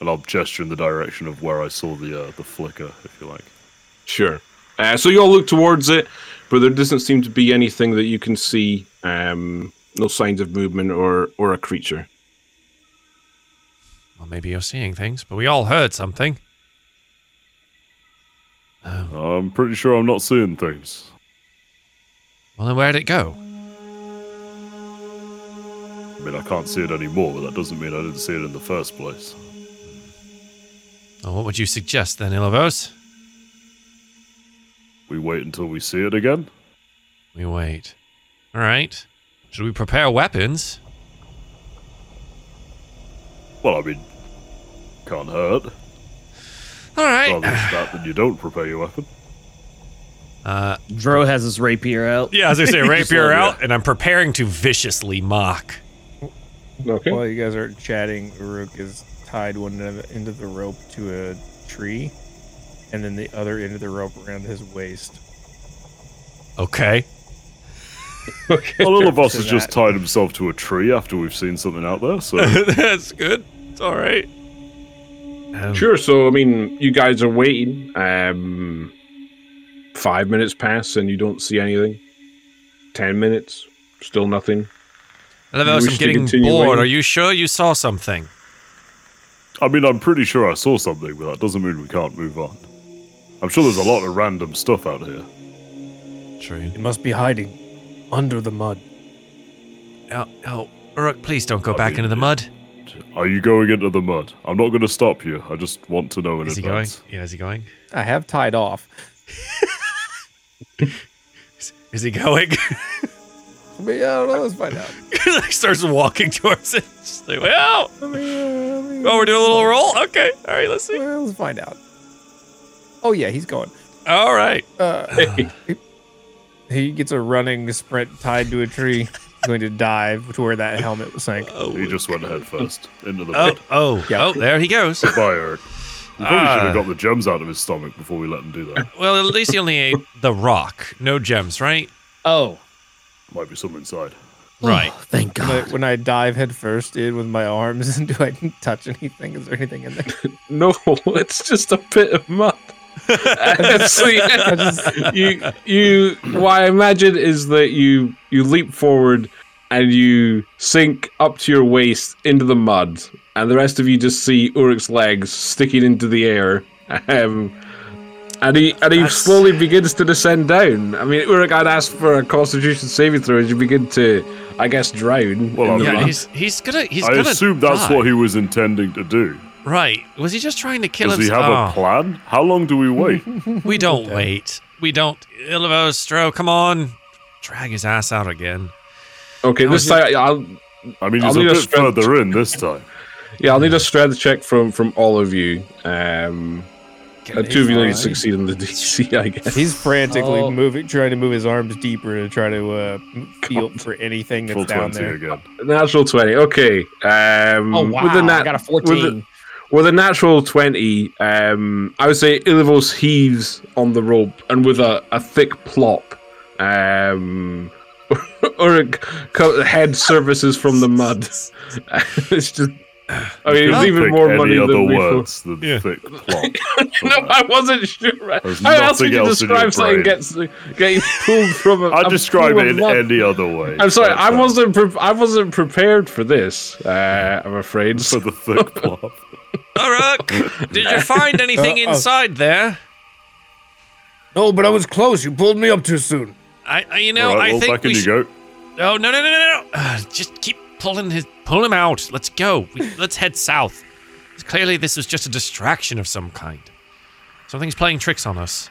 and I'll gesture in the direction of where I saw the uh, the flicker, if you like. Sure. Uh, so you all look towards it, but there doesn't seem to be anything that you can see. Um, no signs of movement or or a creature. Well, maybe you're seeing things, but we all heard something. Um, I'm pretty sure I'm not seeing things. well, then where'd it go? I mean, I can't see it anymore, but that doesn't mean I didn't see it in the first place. Well, what would you suggest then, Ilivos? We wait until we see it again. We wait. All right. Should we prepare weapons? Well, I mean, can't hurt. All right. Rather that than you don't prepare your weapon. Uh, Dro has his rapier out. yeah, as I say, rapier out, and I'm preparing to viciously mock. Okay. While you guys are chatting, Uruk is tied one end of the, end of the rope to a tree, and then the other end of the rope around his waist. Okay. okay. Well, all of us has just that. tied himself to a tree after we've seen something out there, so That's good. It's all right. Um, Sure. So, I mean, you guys are waiting. Um, five minutes pass and you don't see anything. Ten minutes, still nothing. Ilivos, I'm getting bored. waiting? Are you sure you saw something? I mean, I'm pretty sure I saw something, but that doesn't mean we can't move on. I'm sure there's a lot of random stuff out here. True. It must be hiding under the mud. Oh, oh, Uruk, please don't go I back mean, into the mud. Are you going into the mud? I'm not going to stop you. I just want to know in Is he going? Yeah, is he going? I have tied off. Is he going? But yeah, I don't know. Let's find out. he starts walking towards it. Just like, well, Let me, uh, let me- oh, we're doing a little roll. Okay, all right, let's see. Well, let's find out. Oh yeah, he's going. All right. Uh, he, he gets a running sprint tied to a tree. He's going to dive to where that helmet was sank. Oh, He just went head first into the oh, oh, Yeah. oh, there he goes. Bye, Uruk. We probably should Ah. have got the gems out of his stomach before we let him do that. Well, at least he only ate the rock, no gems, right? Oh, Might be some inside. Right. Oh, thank When I, God. when I dive headfirst in with my arms, do I touch anything? Is there anything in there? No, it's just a bit of mud. So you, you, you, what I imagine is that you you leap forward and you sink up to your waist into the mud, and the rest of you just see Uruk's legs sticking into the air. Um, and he and he That's- slowly begins to descend down. I mean, Uruk, I'd ask for a Constitution saving throw as you begin to, I guess, drown. Well, in the Yeah, mud. he's he's gonna he's I gonna. assume that's die. what he was intending to do. Right? Was he just trying to kill Does he himself? have a plan? How long do we wait? We don't wait. We don't. Ilivos, Stro, come on. Drag his ass out again. okay, this time I'll I mean, I'll he's a need a bit strength- further in this time. Yeah, I'll need a strength check from from all of you. Um, uh, two of you need to succeed in the DC, I guess. He's frantically Oh. moving, trying to move his arms deeper to try to uh, feel for anything that's Full down 20 there. again. Natural twenty. Okay. Um, Oh wow! With a, nat- I got a with fourteen. with a natural twenty, um, I would say Ilivos heaves on the rope, and with a, a thick plop, um, Uruk co- head surfaces from the mud. it's just. I mean, it's even more any money other than before. words than Yeah. thick plop. no, I wasn't sure. There's How else would nothing you else in describe something gets getting pulled from a? I a describe it in mud? any other way. I'm sorry, That's I fine. wasn't. Pre- I wasn't prepared for this. Uh, I'm afraid. for the thick plot. Uruk, did you find anything Uh, uh. inside there? No, but I was close. You pulled me up too soon. I, I you know, All right, I well, think back we in you should. go. Oh no no no no no! Uh, just keep pulling his pull him out. Let's go. We, let's head south. Clearly, this was just a distraction of some kind. Something's playing tricks on us.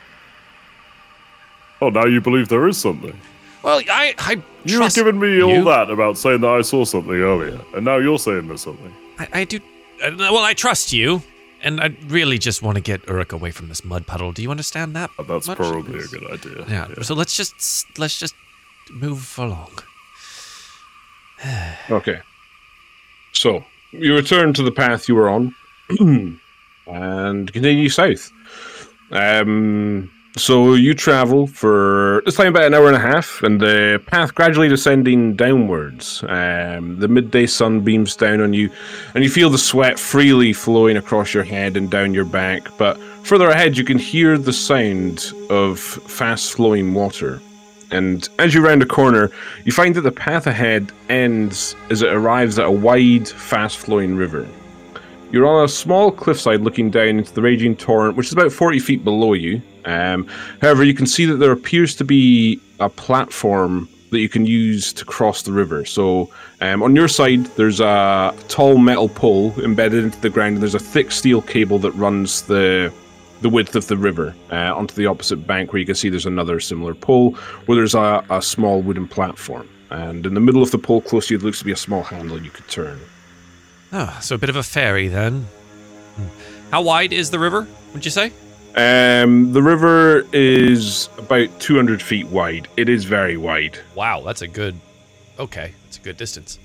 Oh, now you believe there is something. Well, I I You trust giving me all that about saying that I saw something earlier, and now you're saying there's something. I, I do. Uh, well, I trust you, and I really just want to get Uruk away from this mud puddle. Do you understand that? That's probably a good idea. Yeah. So let's just let's just move along. Okay. So you return to the path you were on, and continue south. Um. So you travel for this time about an hour and a half, and the path gradually descending downwards. Um, the midday sun beams down on you, and you feel the sweat freely flowing across your head and down your back. But further ahead, you can hear the sound of fast flowing water. And as you round a corner, you find that the path ahead ends as it arrives at a wide, fast flowing river. You're on a small cliffside looking down into the raging torrent, which is about 40 feet below you. Um, however, you can see that there appears to be a platform that you can use to cross the river. So um, on your side, there's a tall metal pole embedded into the ground, and there's a thick steel cable that runs the the width of the river uh, onto the opposite bank, where you can see there's another similar pole where there's a, a small wooden platform. And in the middle of the pole, close to you, looks to be a small handle you could turn. Ah, so a bit of a ferry then. Hmm. How wide is the river? Would you say? Um, the river is about 200 feet wide. It is very wide. Wow, that's a good. Okay, that's a good distance.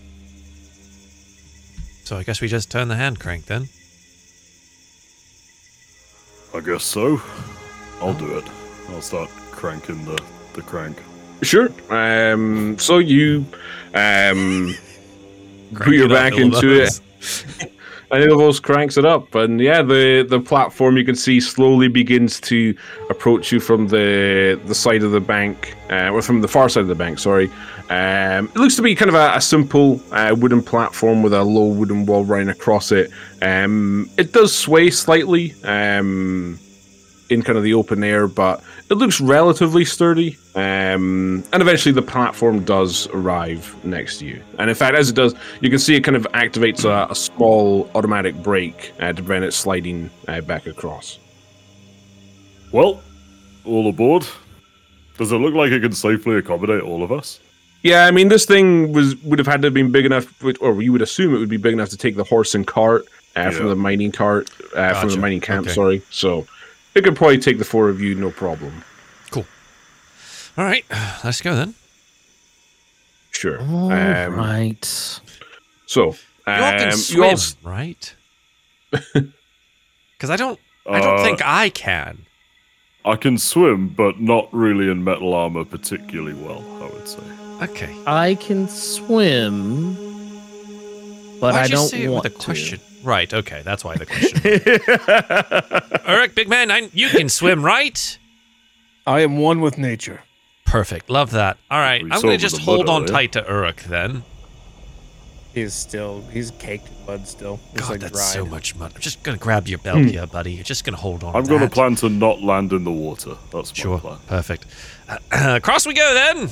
So I guess we just turn the hand crank then. I guess so. I'll do it. I'll start cranking the, the crank. Sure. Um, so you um, put Crank your back into Ilivos. it. And Ilivos cranks it up, and yeah, the the platform you can see slowly begins to approach you from the the side of the bank, uh, or from the far side of the bank. Sorry. Um, it looks to be kind of a, a simple uh, wooden platform with a low wooden wall running across it. Um, it does sway slightly um, in kind of the open air, but it looks relatively sturdy. Um, and eventually, the platform does arrive next to you. And in fact, as it does, you can see it kind of activates a, a small automatic brake uh, to prevent it sliding uh, back across. Well, all aboard. Does it look like it can safely accommodate all of us? Yeah, I mean, this thing was would have had to have been big enough, or you would assume it would be big enough to take the horse and cart uh, from the mining cart, uh, from the mining camp. Okay. Sorry, so it could probably take the four of you, no problem. Cool. All right, let's go then. Sure. All um, right. So You all can um, swim, you all s- right? Because I don't. I don't Uh, think I can. I can swim, but not really in metal armor particularly well, I would say. Okay. I can swim, but Why'd I you don't say it want with a to. Question? Right. Okay. That's why the question. Uruk, big man, I, you can swim, right? I am one with nature. Perfect. Love that. All right. I'm going to just hold mud on earlier. tight to Uruk then. He is still, he's caked in mud still. It's God, like that's dried. so much mud. I'm just going to grab your belt hmm. here, buddy. You're just going to hold on. I'm going to plan to not land in the water. That's my Sure. plan. Perfect. Across we go then.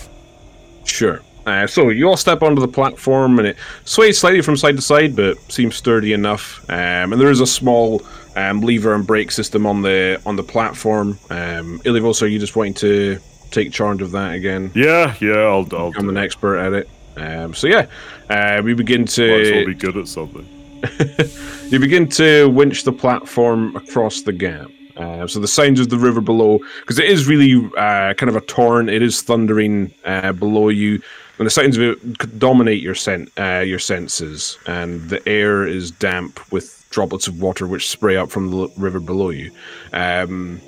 Sure. Uh, so you all step onto the platform, and it sways slightly from side to side, but seems sturdy enough. Um, and there is a small um, lever and brake system on the on the platform. Um, Ilivos, are you just wanting to take charge of that again? Yeah, yeah, I'll, I'll I'm an expert at it. Um, so yeah, uh, we begin Might as well to be good at something. you begin to winch the platform across the gap. Uh, so the sounds of the river below, because it is really uh, kind of a torrent. It is thundering uh, below you, and the sounds of it c- dominate your sen- uh, your senses. And the air is damp with droplets of water which spray up from the river below you. Um,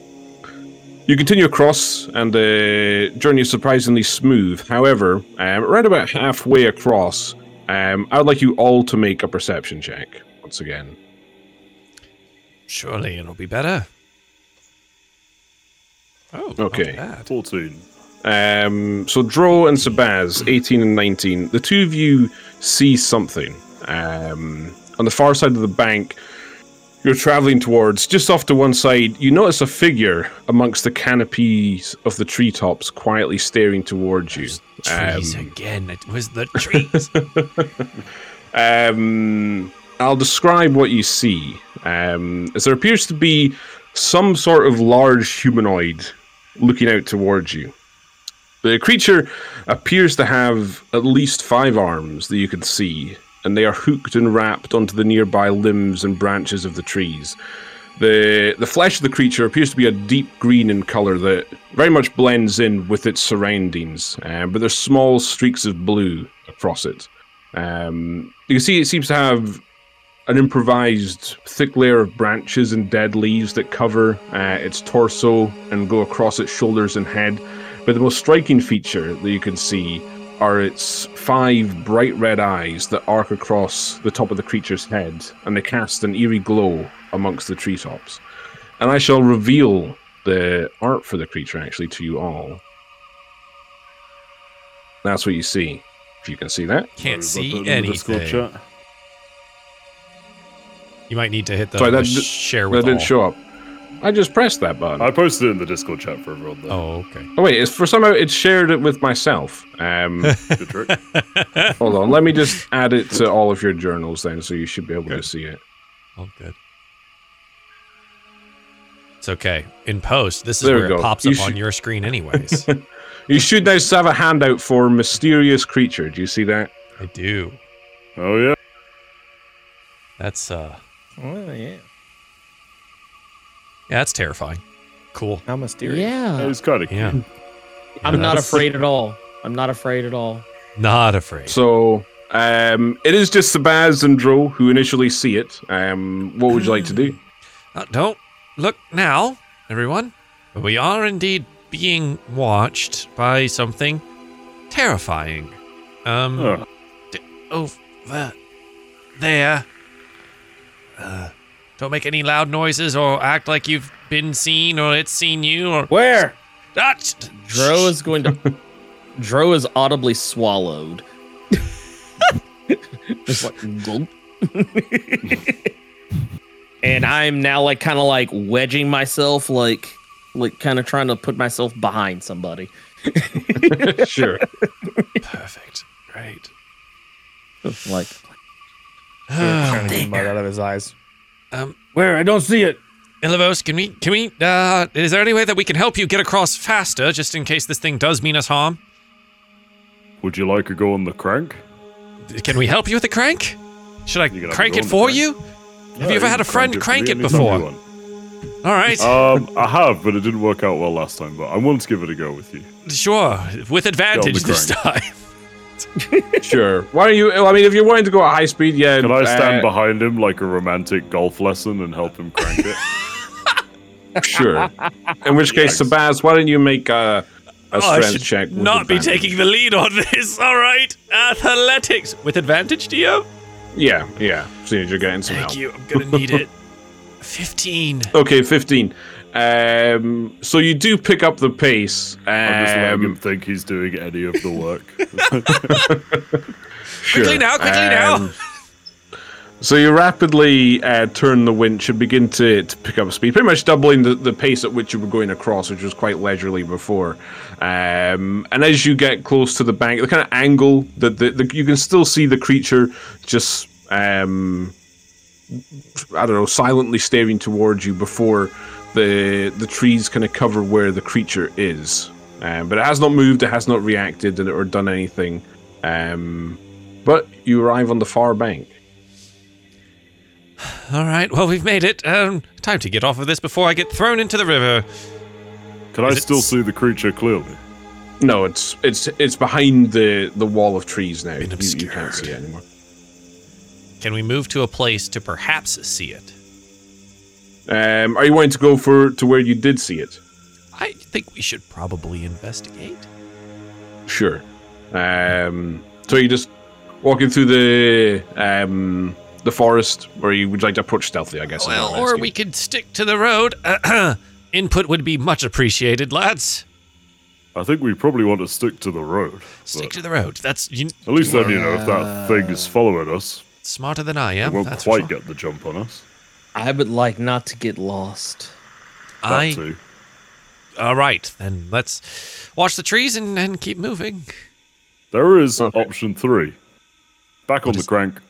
you continue across, and the journey is surprisingly smooth. However, um, around about halfway across, um, I would like you all to make a perception check once again. Surely it'll be better. Oh, not Okay. bad. 14. Um, so Dro and Sabaz, 18 and 19, the two of you see something. Um, on the far side of the bank, you're traveling towards, just off to one side, you notice a figure amongst the canopies of the treetops quietly staring towards you. Trees Um, again. It was the trees. Um, I'll describe what you see. Um, as there appears to be some sort of large humanoid looking out towards you. The creature appears to have at least five arms that you can see, and they are hooked and wrapped onto the nearby limbs and branches of the trees. The the flesh of the creature appears to be a deep green in color that very much blends in with its surroundings, uh, but there's small streaks of blue across it. Um, you can see it seems to have an improvised thick layer of branches and dead leaves that cover uh, its torso and go across its shoulders and head. But the most striking feature that you can see are its five bright red eyes that arc across the top of the creature's head, and they cast an eerie glow amongst the treetops. And I shall reveal the art for the creature actually to you all. That's what you see. If you can see that. Can't Is see put in the Discord anything. chat? You might need to hit the, Sorry, the that d- share That with didn't show up. I just pressed that button. I posted it in the Discord chat for everyone. Though. Oh, okay. Oh wait, it's for somehow it shared it with myself. Um, Good trick. hold on, let me just add it to all of your journals then, so you should be able to see it. Oh, good. It's okay. In post, this is There where it pops You up on your screen, anyways. You should now have a handout for mysterious creature. Do you see that? I do. Oh yeah. That's uh, Oh yeah. Yeah, that's terrifying. Cool. How mysterious. That Yeah. was kind of Yeah. I'm not That's- afraid at all. I'm not afraid at all. Not afraid. So um, it is just Sabaz and Dro who initially see it. Um, what would you like to do? Uh, don't look now, everyone. We are indeed being watched by something terrifying. Um, Oh, over there. Uh, don't make any loud noises or act like you've been seen or it's seen you or. Where? Ah, sh- Dro is going to. Dro is audibly swallowed. Just like gulp. and I'm now like kind of like wedging myself, like like kind of trying to put myself behind somebody. sure. Perfect. Great. Like. Trying to get mud out of his eyes. Um, Where? I don't see it. Ilivos, can we, can we, uh, is there any way that we can help you get across faster just in case this thing does mean us harm? would you like to go on the crank? Can we help you with the crank? Should I You can have crank it it on the for crank. you? Have you ever had a friend crank it for me before? All right. Um, I have, but it didn't work out well last time. But I wanted to give it a go with you. Sure, with advantage this time. Sure. Why are you? I mean, if you're wanting to go at high speed, yeah. Can I stand uh, behind him like a romantic golf lesson and help him crank it? Sure. In which case, Yikes. Sabaz, why don't you make a, a Oh, I strength should check? with not be taking the lead on this. All right, athletics with advantage, Dio. Yeah, yeah. Seeing as you're getting some Thank help. you. I'm gonna need it. Fifteen. Okay, 15. Um, so you do pick up the pace. I'm just letting him Um, think he's doing any of the work. sure. Quickly now, quickly now. Um, So you rapidly uh, turn the winch and begin to, to pick up speed, pretty much doubling the, the pace at which you were going across, which was quite leisurely before. Um, and as you get close to the bank, the kind of angle that the, the, you can still see the creature just, um, I don't know, silently staring towards you before the the trees kind of cover where the creature is. Um, but it has not moved, it has not reacted or done anything. Um, but you arrive on the far bank. All right. Well, we've made it. Um, time to get off of this before I get thrown into the river. Can I Is it still see the creature clearly? No, it's it's it's behind the the wall of trees now. You, you can't see it anymore. Can we move to a place to perhaps see it? Um, are you wanting to go for to where you did see it? I think we should probably investigate. Sure. Um, so you just walking through the um the forest, or you would like to approach stealthily? I guess. Well, or we could stick to the road. Input would be much appreciated, lads. I think we probably want to stick to the road. Stick to the road. That's you, At least then, you know, if that thing is following us, smarter than I am. it won't that's quite sure. get the jump on us. I would like not to get lost. That I. too. All right, then let's watch the trees and, and keep moving. There is Okay. option three. Back on What the is- crank,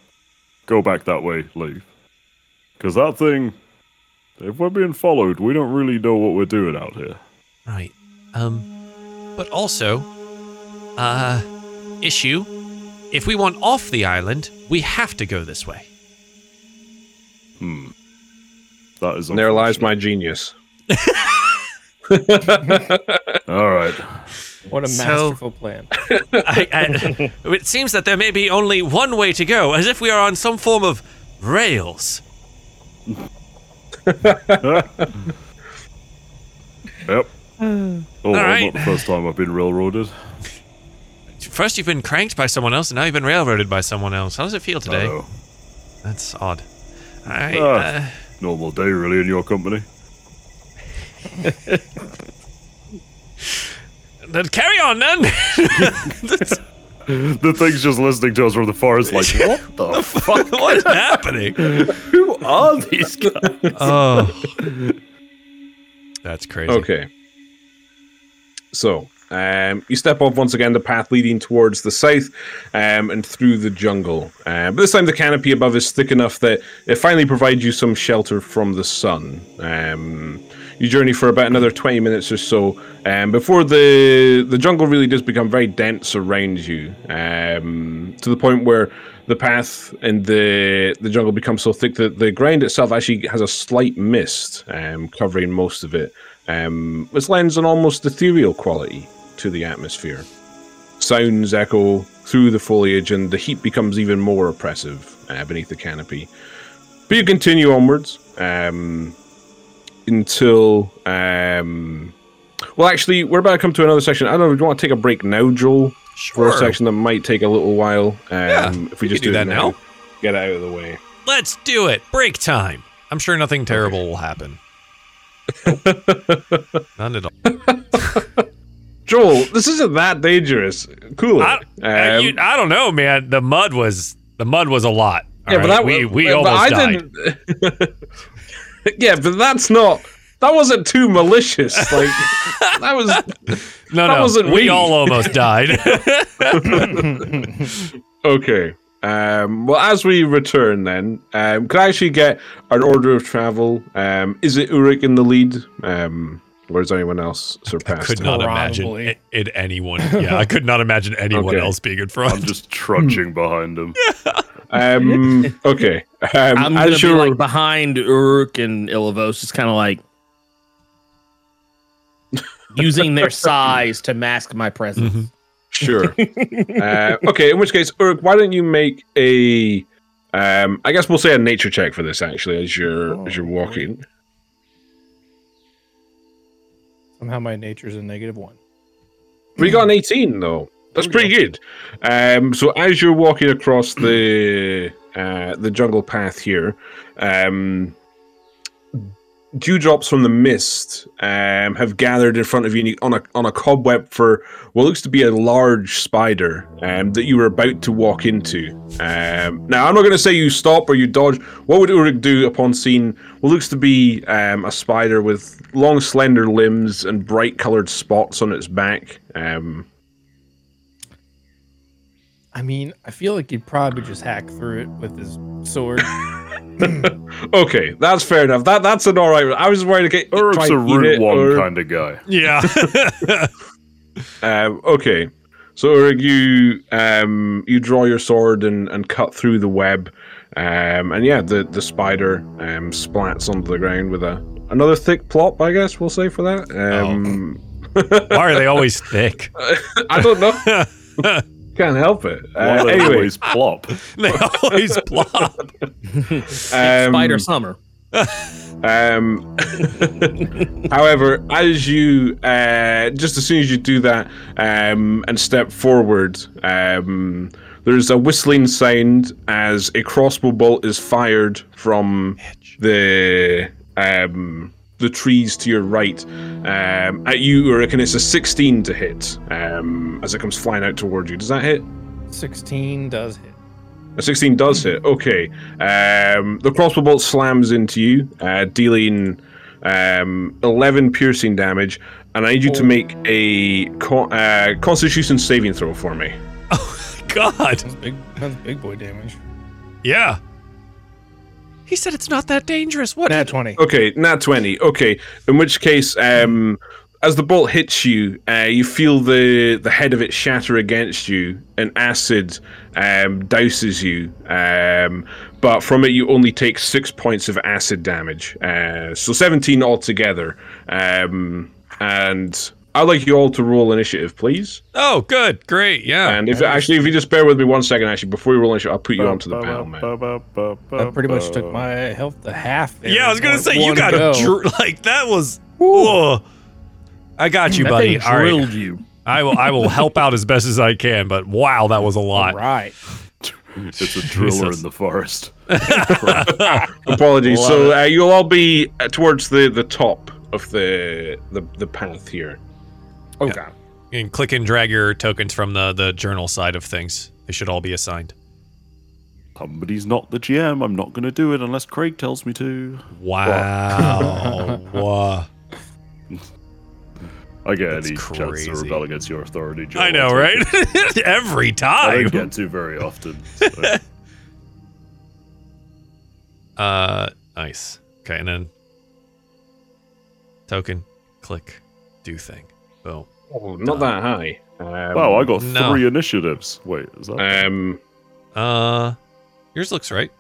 go back that way, leave. Because that thing, if we're being followed, we don't really know what we're doing out here. Right. Um, but also, uh, issue. If we want off the island, we have to go this way. Hmm. That is And there lies my genius. All right. What a So- masterful plan. I, I, it seems that there may be only one way to go, as if we are on some form of rails. Yep. Oh, well, right. not the first time I've been railroaded. First, you've been cranked by someone else, and now you've been railroaded by someone else. How does it feel I today? know. That's odd. All right. Ah. Uh, Normal day, really, in your company. then carry on, then. The thing's just listening to us from the forest, like, what the Fuck, what's happening? Who are these guys? Oh. That's crazy. Okay. So, um, you step off once again the path leading towards the south um, and through the jungle. Uh, but this time, the canopy above is thick enough that it finally provides you some shelter from the sun. Um, you journey for about another 20 minutes or so um, before the, the jungle really does become very dense around you um, to the point where the path and the the jungle becomes so thick that the ground itself actually has a slight mist um, covering most of it, um, which lends an almost ethereal quality to the atmosphere. Sounds echo through the foliage, and the heat becomes even more oppressive uh, beneath the canopy. But you continue onwards um, until. Um, well, actually, we're about to come to another section. I don't know. Do you want to take a break now, Joel? For a section that might take a little while. Um, Yeah, if we we just do it that now. Get out of the way. Let's do it. Break time. I'm sure nothing terrible will happen. None at all. Joel, this isn't that dangerous. Cool. I, Um, you- I don't know, man. The mud was the mud was a lot. yeah, but that we we but almost I died. yeah, but that's not. That wasn't too malicious. Like that was. No, that no, wasn't we me. all almost died. Okay. Um, well, as we return, then, um, could I actually get an order of travel? Um, is it Uruk in the lead, um, or is anyone else surpassed? could him? not imagine it, it anyone. Yeah, I could not imagine anyone Okay. else being in front. I'm just trudging behind him. Um, okay. Um, I'm gonna be like behind Uruk and Ilivos, It's kind of like using their size to mask my presence. Mhm. Sure. uh, okay, in which case, Uruk, why don't you make a, um, I guess we'll say a nature check for this actually, as you're as you're walking. Somehow my nature's a negative one. We got an 18 though. That's pretty good. Um, so as you're walking across the uh, the jungle path here, um, dewdrops from the mist um, have gathered in front of you on a on a cobweb for what looks to be a large spider um, that you were about to walk into. Um, now I'm not going to say you stop or you dodge. What would Uruk do upon seeing what looks to be um, a spider with long, slender limbs and bright coloured spots on its back? Um, I mean, I feel like he'd probably just hack through it with his sword. okay, that's fair enough. That that's an all right. I was worried. Okay, Uruk's try a and eat route one or- kind of guy. Yeah. Um, okay, so Uruk, you um, you draw your sword and, and cut through the web, um, and yeah, the the spider um, splats onto the ground with a another thick plop. I guess we'll say for that. Um, Why are they always thick? I don't know. Can't help it. Uh, do they anyway, always plop? They always plop. um, Spider Summer. Um, however, as you uh, just as soon as you do that um, and step forward, um, there's a whistling sound as a crossbow bolt is fired from the um, the trees to your right um, at you, Uruk, and it's a 16 to hit um, as it comes flying out towards you. Does that hit? 16 does hit. A 16 does hit. Okay. Um, the crossbow bolt slams into you, uh, dealing um, 11 piercing damage. And I need you to make a con- uh, Constitution saving throw for me. Oh, God. That's big. That's big boy damage. Yeah. He said it's not that dangerous. What? Nat 20. Okay, nat 20. Okay. In which case, um, as the bolt hits you, uh, you feel the, the head of it shatter against you, and acid um, douses you. Um, but from it, you only take six points of acid damage. Uh, so 17 altogether. Um, and I'd like you all to roll initiative, please. Oh, good. Great. Yeah. And if actually, if you just bear with me one second, actually, before you roll initiative, I'll put you onto the panel, man. That pretty much took my health to half. there yeah, I was gonna say you one got go. a dr- like that was. Whoa. I got you, That buddy. thing All right. drilled you. I will. I will help out as best as I can. But wow, that was a lot. right. It's a driller Jesus. in the forest. Apologies. Love so uh, you'll all be uh, towards the, the top of the, the the path here. Okay. And click and drag your tokens from the the journal side of things. They should all be assigned. Somebody's not the GM. I'm not going to do it unless Craig tells me to. Wow. Wow. I get That's any chance to rebel against your authority, Joe. I know, right? take it. Every I time. don't get to very often. so. Uh, nice. Okay, and then token, click, do thing. Boom. Oh, not that high. Um, wow, I got no. three initiatives. Wait, is that? Um, Uh, yours looks right.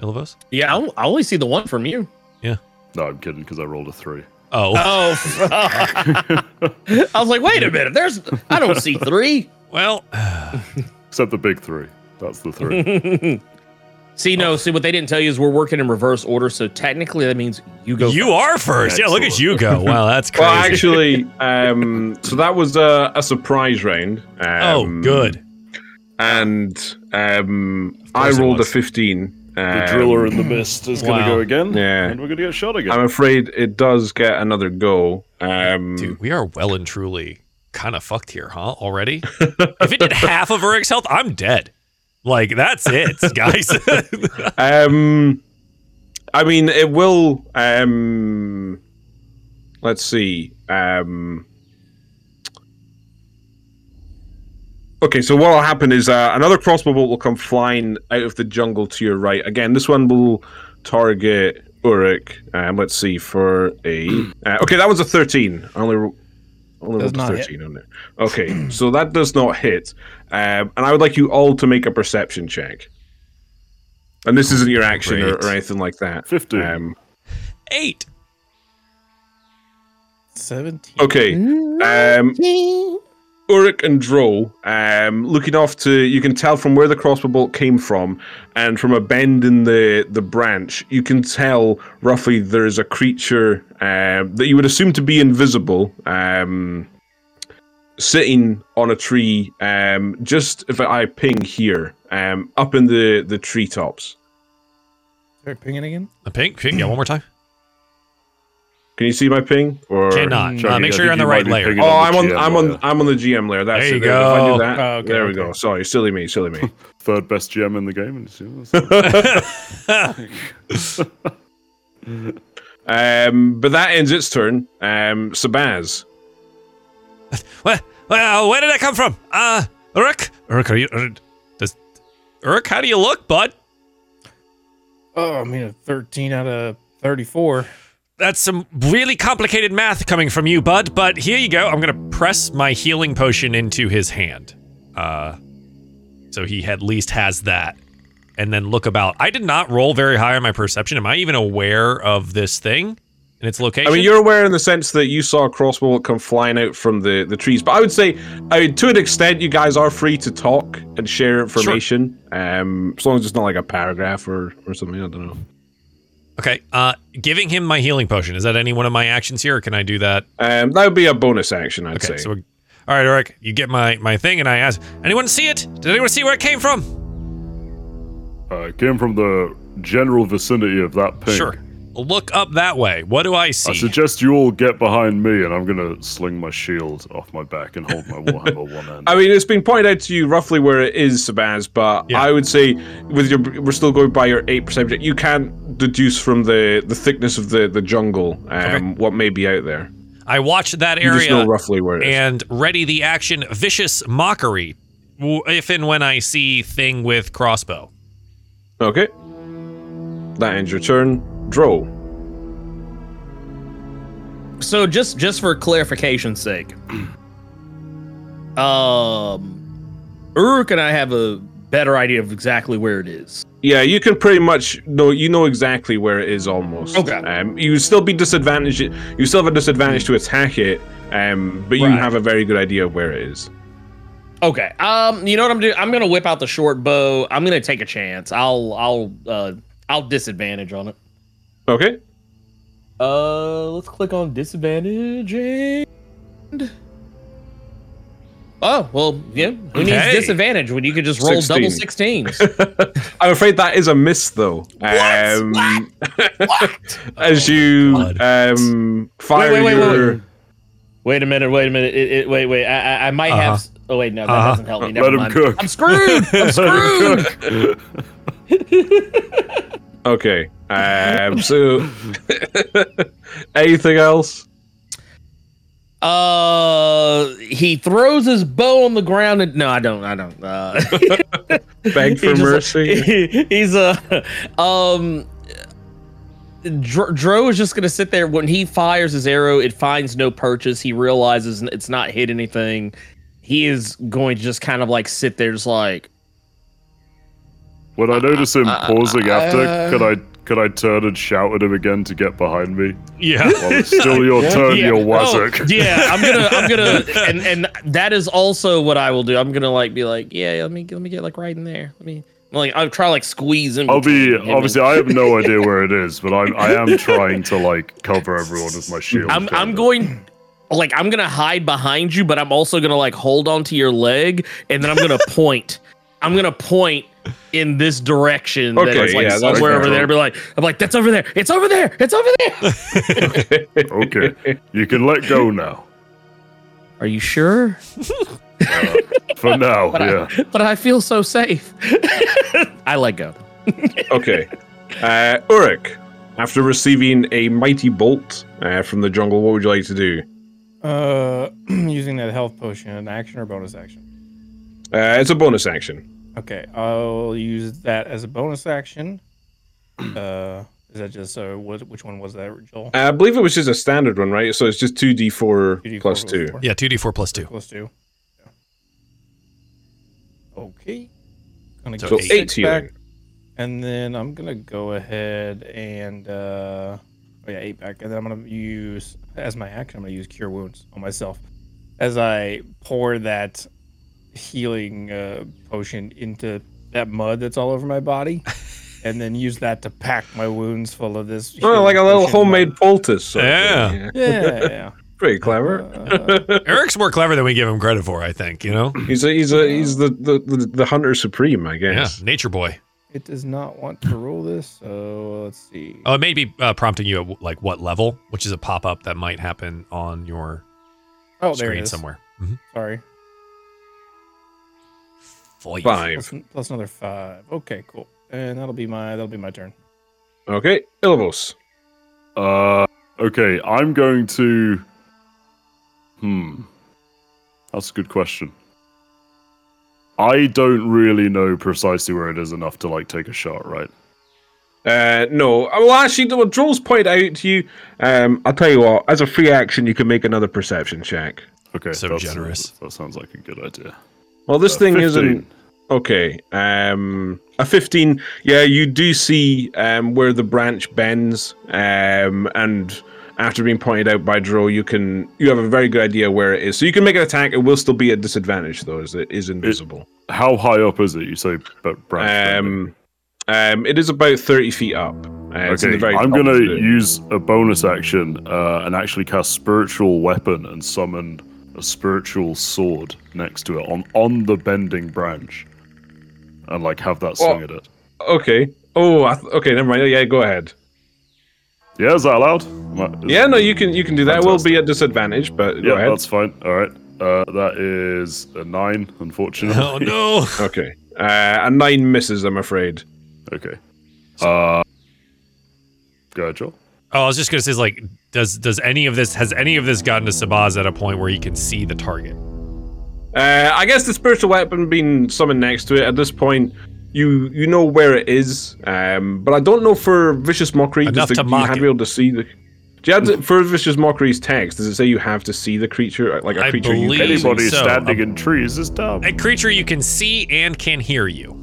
Ilivos? Yeah, I, I only see the one from you. Yeah. No, I'm kidding because I rolled a three. Oh, Oh, I was like, wait a minute. There's, I don't see three. well, Except the big three. That's the three. see, no, see what they didn't tell you is we're working in reverse order. So technically, that means you go. you are first. Yeah, look at you go. Wow, that's crazy. well, actually, um, so that was a, a surprise round. oh, Um, good. And um, I rolled a was. 15. the Um, driller in the mist is going to go again. Yeah. And we're going to get shot again. I'm afraid it does get another go. Um, Dude, we are well and truly kind of fucked here, huh? Already? if it did half of Eric's health, I'm dead. Like, that's it, guys. Um, I mean, it will. Um, let's see. Um, okay, so what will happen is uh, another crossbow bolt will come flying out of the jungle to your right. Again, this one will target Uruk. Um, let's see for a. Uh, okay, that was a thirteen. I only. Only rolled a not hit. 13 on it. Okay, so that does not hit. Um, and I would like you all to make a perception check. And this isn't your action or, or anything like that. 15. Um, Eight. 17. okay. Um, Uruk and Dro, um, looking off to, you can tell from where the crossbow bolt came from, and from a bend in the, the branch, you can tell roughly there's a creature um, that you would assume to be invisible, um, sitting on a tree, um, just if I ping here, um, up in the, the treetops. Start pinging again? A ping, Pink? Yeah, one more time. Can you see my ping? Or Cannot. Uh, make sure you're on the right layer. pinging Oh, on I'm on. GM I'm on. layer. I'm on the GM layer. That's There you it. If I go. do that, Oh, okay, there we okay. go. Sorry, silly me, silly me. Third best GM in the game. Um, but that ends its turn. Um, Sabaz. Well, well, where did that come from? Uh, Uruk? Uruk, are you. Ur- does, Uruk, how do you look, bud? Oh, I mean, a 13 out of 34. That's some really complicated math coming from you, bud, but here you go. I'm going to press my healing potion into his hand. Uh, so he at least has that. And then look about. I did not roll very high on my perception. Am I even aware of this thing and its location? I mean, you're aware in the sense that you saw a crossbow come flying out from the, the trees. But I would say, I mean, to an extent, you guys are free to talk and share information. Um, as long as it's not like a paragraph or, or something. I don't know. Okay. Uh, giving him my healing potion. Is that any one of my actions here, or can I do that? Um, that would be a bonus action, I'd Okay. say. So, all right, Eric, you get my my thing, and I ask, anyone see it? Did anyone see where it came from? uh, it came from the general vicinity of that ping. Sure. Look up that way. What do I see? I suggest you all get behind me, and I'm gonna sling my shield off my back and hold my warhammer one end. I mean, it's been pointed out to you roughly where it is, Sabaz, but Yeah. I would say with your we're still going by your eight percent. You can't deduce from the the thickness of the the jungle um, what may be out there. I watch that You just know area roughly where it is. and ready the action vicious mockery if and when I see thing with crossbow. Okay. That ends your turn. Dro. So just just for clarification's sake, um, Uruk and I have a better idea of exactly where it is. Yeah, you can pretty much know you know exactly where it is almost. Okay. Um, you still be disadvantaged. You still have a disadvantage to attack it, um, but you Right. have a very good idea of where it is. Okay. Um, you know what I'm doing? I'm gonna whip out the short bow. I'm gonna take a chance. I'll I'll uh I'll disadvantage on it. Okay. Uh, let's click on disadvantage and. Oh well, yeah. Who needs disadvantage when you could just roll 16. double 16s? I'm afraid that is a miss, though. What? Um, as you God. um, fire wait, wait, wait, your. wait. Wait a minute. Wait a minute. It, it, wait, wait. I, I, I might Uh-huh. have. Oh wait, no, that Uh-huh. doesn't help me. Let Never him mind. cook. I'm screwed. I'm screwed. Okay. Um, so, anything else? Uh, he throws his bow on the ground and no, I don't. I don't. Uh, Beg for He just- mercy. he's a um. Dro, Dro is just gonna sit there when he fires his arrow. It finds no purchase. He realizes it's not hit anything. He is going to just kind of like sit there, just like When I notice him Uh, pausing after, uh, could I could I turn and shout at him again to get behind me? Yeah. While it's still your turn, Yeah. you Oh, yeah, I'm gonna, I'm gonna, and and that is also what I will do. I'm gonna like be like, yeah, let me let me get like right in there. Let me like I'll try like squeeze in. I'll be between him and- obviously. I have no idea where it is, but I'm I am trying to like cover everyone with my shield. I'm I'm kinda. going like I'm gonna hide behind you, but I'm also gonna like hold onto your leg, and then I'm gonna point. I'm gonna point in this direction. that Okay, is, like yeah, that's somewhere over fair. there. Be like, I'm like, that's over there. It's over there. It's over there. Okay, you can let go now. Are you sure? For now, But yeah. I, but I feel so safe. I let go. okay. Uh, Uruk, after receiving a mighty bolt uh, from the jungle, what would you like to do? Uh, using that health potion, an action or bonus action? Uh, it's a bonus action. Okay, I'll use that as a bonus action. Uh, is that just uh, what? Which one was that, Joel? Uh, I believe it was just a standard one, right? So it's just 2d4 2d4 plus 2. four. Yeah, 2d4 plus 2. Plus two. Yeah. Okay. Gonna So get So eight. 8 back, and then I'm gonna go ahead and uh, oh yeah, eight back, and then I'm gonna use as my action. I'm gonna use Cure Wounds on myself as I pour that healing uh, potion into that mud that's all over my body, and then use that to pack my wounds full of this. Oh, like a little homemade mud. poultice. Yeah. Yeah, yeah. Pretty clever. Uh, Eric's more clever than we give him credit for, I think, you know? he's a, he's a, he's the, the, the, the hunter supreme, I guess. Yeah, nature boy. it does not want to roll this, so let's see. Oh, it may be uh, prompting you at like what level, which is a pop up that might happen on your Oh, screen is. somewhere. hmm Sorry. Five. Five. Plus, plus another five. Okay, cool. And that'll be my that'll be my turn. Okay, Ilivos. Uh, okay, I'm going to. Hmm, that's a good question. I don't really know precisely where it is enough to like take a shot, right? Uh, no. Uh, Well, actually, what Dro's pointed out to you, um, I'll tell you what, as a free action, you can make another perception check. Okay, So generous. That sounds like a good idea. Well, this Uh, thing 15. isn't. Okay. Um, a 15. Yeah, you do see um, where the branch bends. Um, and after being pointed out by Dro, you can you have a very good idea where it is. So you can make an attack. It will still be at disadvantage though, as it is invisible. How high up is it? You say, but branch? Um, um, it is about 30 feet up. Uh, it's in the Okay, I'm gonna use a bonus action uh, and actually cast spiritual weapon and summon a spiritual sword next to it on on the bending branch, and like have that swing Oh. at it. Okay. Oh, I th- okay. Never mind. Yeah, go ahead. Yeah, is that allowed? Is- Yeah, no, you can you can do that. It will be at disadvantage, but go Yeah, ahead. that's fine. All right. Uh, that is a nine, unfortunately. Oh no! Okay. Uh, a nine misses, I'm afraid. Okay. Uh, go ahead, Joel. Oh, I was just gonna say, like, does does any of this has any of this gotten to Sabaz at a point where he can see the target? Uh, I guess the spiritual weapon being summoned next to it at this point, you you know where it is. Um, but I don't know for vicious mockery. Enough does the, to do you mock have to be able to see the? Do you have to, for vicious mockery's text? Does it say you have to see the creature, like a I creature you believe- can see? Anybody so. standing in trees is dumb. A creature you can see and can hear you.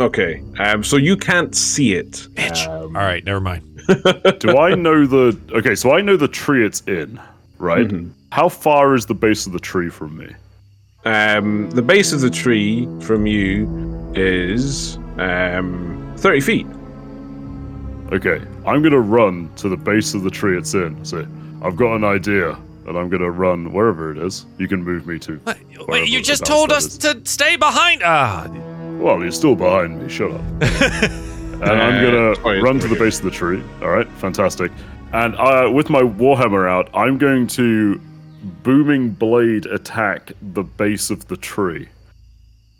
Okay. Um, so you can't see it. Bitch. Um, All right, never mind. Do I know the? Okay, so I know the tree it's in, right? Mhm. How far is the base of the tree from me? Um, the base of the tree from you is um, 30 feet. Okay, I'm gonna run to the base of the tree it's in. So I've got an idea, and I'm gonna run wherever it is. You can move me to. Wait, you just told us downstairs to stay behind. Ah, Well, you're still behind me. Shut up. and I'm Uh, gonna run to the base of the tree. All right, fantastic. And uh, with my warhammer out, I'm going to booming blade attack the base of the tree,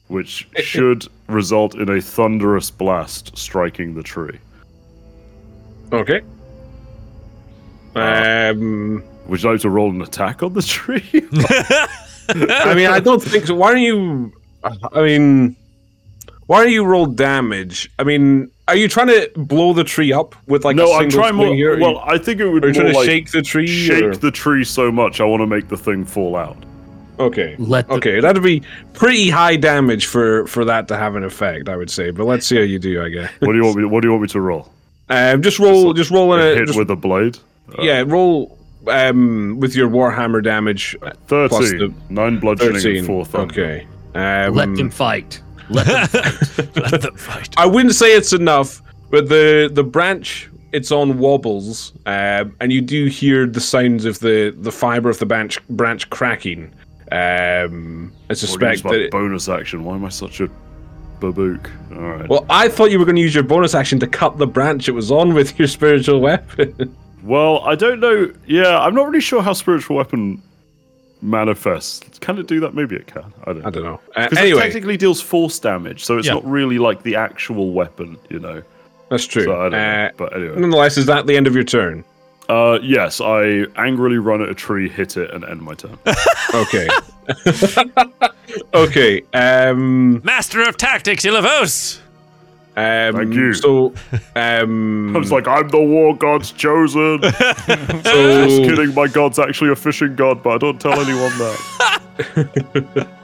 which should result in a thunderous blast striking the tree. Okay. Um, Would you like to roll an attack on the tree? I mean, I don't think so. Why don't you? I mean, why don't you roll damage? I mean, are you trying to blow the tree up with like? no, a I'm single trying more. swing here? Well, you, I think it would are you more trying to like shake the tree? shake or- the tree so much. I want to make the thing fall out. Okay. Let the, Okay, that'd be pretty high damage for for that to have an effect, I would say. But let's see how you do, I guess. What do you want me? What do you want me to roll? Um, just roll, just roll in A a, hit just, with a blade. yeah, roll um with your warhammer damage. Plus Thirteen. the- Nine bludgeoning and Thirteen. four thunder. Okay. Um, let them fight. Let them fight. Let them fight. I wouldn't say it's enough, but the the branch it's on wobbles, um, and you do hear the sounds of the the fiber of the branch branch cracking. Um, I suspect use my that. It, bonus action. Why am I such a babook? All right. well, I thought you were going to use your bonus action to cut the branch it was on with your spiritual weapon. Well, I don't know. Yeah, I'm not really sure how spiritual weapon manifests. Can it do that? Maybe it can. I don't. I don't know. Uh, Because it technically deals force damage, so it's Yeah. not really like the actual weapon, you know. that's true. So I don't know. Uh, But anyway, nonetheless, is that the end of your turn? uh, yes, I angrily run at a tree, hit it, and end my turn. Okay. okay. Um. Master of tactics, Ilivos. Um, Thank you. So, um, I was like, I'm the war god's chosen. so Just kidding, my god's actually a fishing god, but I don't tell anyone that.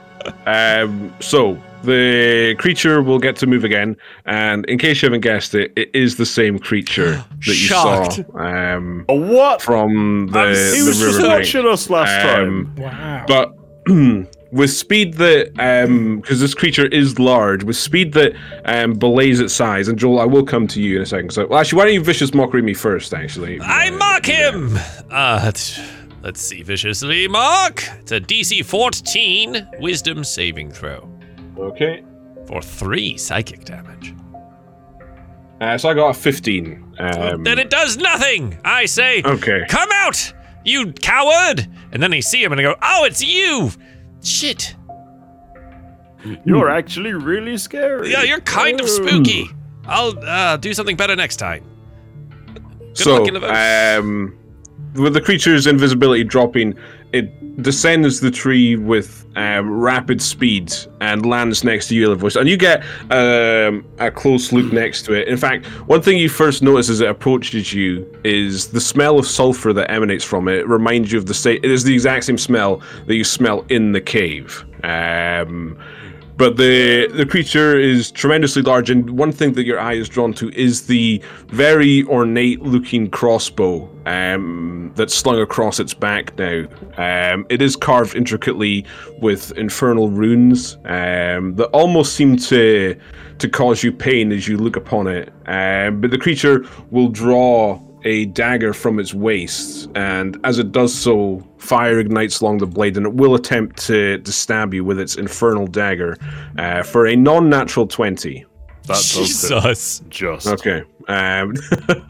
Um, so the creature will get to move again, and in case you haven't guessed it, it is the same creature that you Shocked. saw um, A what? from the, I'm- He the was just watching us last time. Um, Wow. but with speed that um because this creature is large with speed that um belays its size and joel i will come to you in a second so well, actually why don't you vicious mockery me first actually I mock him. Uh, let's, let's see, viciously mock. It's a DC 14 Wisdom saving throw okay for three psychic damage. uh, so i got a 15 um then it does nothing. I say, okay come out, you coward! And then they see him and they go, oh, it's you. Shit. You're actually really scary. Yeah, you're kind of spooky. I'll uh, do something better next time. so luck in the votes. um with the creature's invisibility dropping it descends the tree with um, rapid speed and lands next to you, voice, and you get um, a close look next to it. In fact, one thing you first notice as it approaches you is the smell of sulfur that emanates from it. It reminds you of the state. It is the exact same smell that you smell in the cave. Um, but the the creature is tremendously large, and one thing that your eye is drawn to is the very ornate looking crossbow um, that's slung across its back now. Um, it is carved intricately with infernal runes um, that almost seem to to cause you pain as you look upon it. Um, but the creature will draw a dagger from its waist, and as it does so, fire ignites along the blade, and it will attempt to, to stab you with its infernal dagger uh, for a non natural 20. That does it. Jesus. Just. Okay. Um,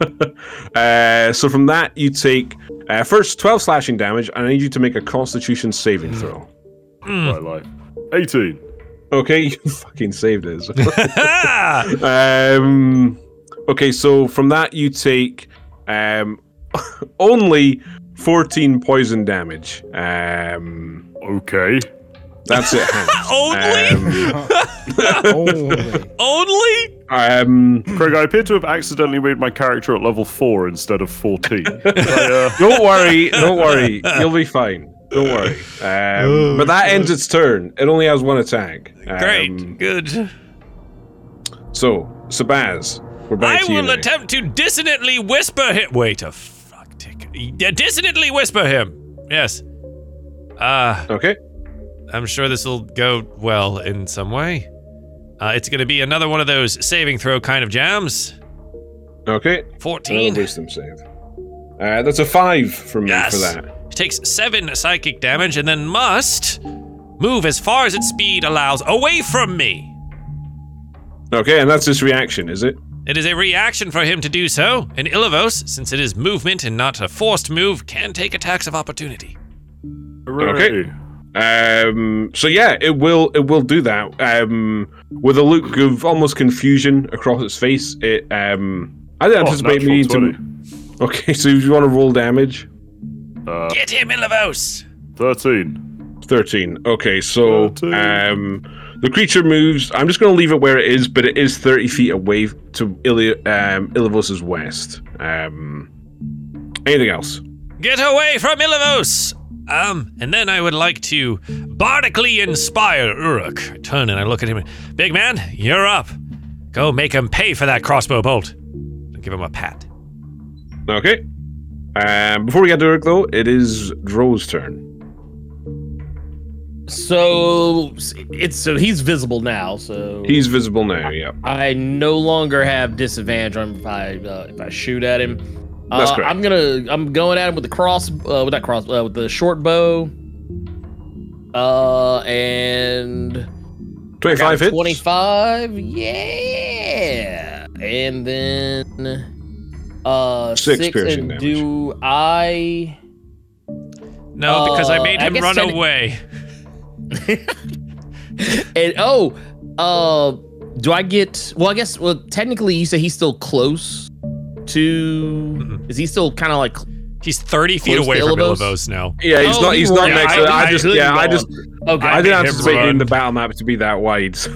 uh, so from that, you take uh, first 12 slashing damage, and I need you to make a constitution saving throw. My life. 18. Okay, you fucking saved it. Um, okay, so from that, you take um, only 14 poison damage. Um, Okay. that's it. Only? Um, Only? um, Craig, I appear to have accidentally made my character at level 4 instead of 14. I, uh, don't worry, don't worry. You'll be fine. Don't worry. Um, but that ends its turn. It only has one attack. Great. Um, Good. so, Sabaz, we're back I to you. will now. attempt to dissonantly whisper him. Wait a fuck tick. Yeah, dissonantly whisper him. Yes. Uh, Okay. I'm sure this will go well in some way. Uh, it's going to be another one of those saving throw kind of jams. Okay. 14. Uh, wisdom save. Uh, that's a five from me for that. It takes seven psychic damage and then must move as far as its speed allows away from me. Okay, and that's his reaction, is it? It is a reaction for him to do so, and Ilivos, since it is movement and not a forced move, can take attacks of opportunity. hooray. Um, so yeah, it will it will do that. Um, with a look of almost confusion across its face, it um, I didn't Oh, anticipate natural me to. Okay, so you want to roll damage, Uh, Get him, Ilivos! 13. 13. Okay, so 13. um, the creature moves. I'm just going to leave it where it is, but it is 30 feet away to Ili- um, Ilivos' west. Um, anything else? Get away from Ilivos! Um, and then I would like to bardically inspire Uruk. I turn and I look at him. Big man, you're up. Go make him pay for that crossbow bolt. And give him a pat. Okay. Um, before we get to Uruk, though, it is Dro's turn. So it's so he's visible now. So He's visible now, yeah. I no longer have disadvantage on if I uh, if I shoot at him. That's uh, correct. I'm gonna I'm going at him with the cross uh, with that cross uh, with the short bow. Uh and 25 hits? 25. Yeah. And then uh Six six, piercing and damage. do I No, because I Uh, made him guess run techni- away. and oh uh do I get well I guess well technically you say he's still close to Mhm. is he still kind of like He's 30 feet away from Ilivos? Ilivos now. Yeah, he's Oh, not. He's not ran- next I- to it. I, I just, couldn't yeah, I just, okay I I didn't anticipate in the battle map to be that wide. So.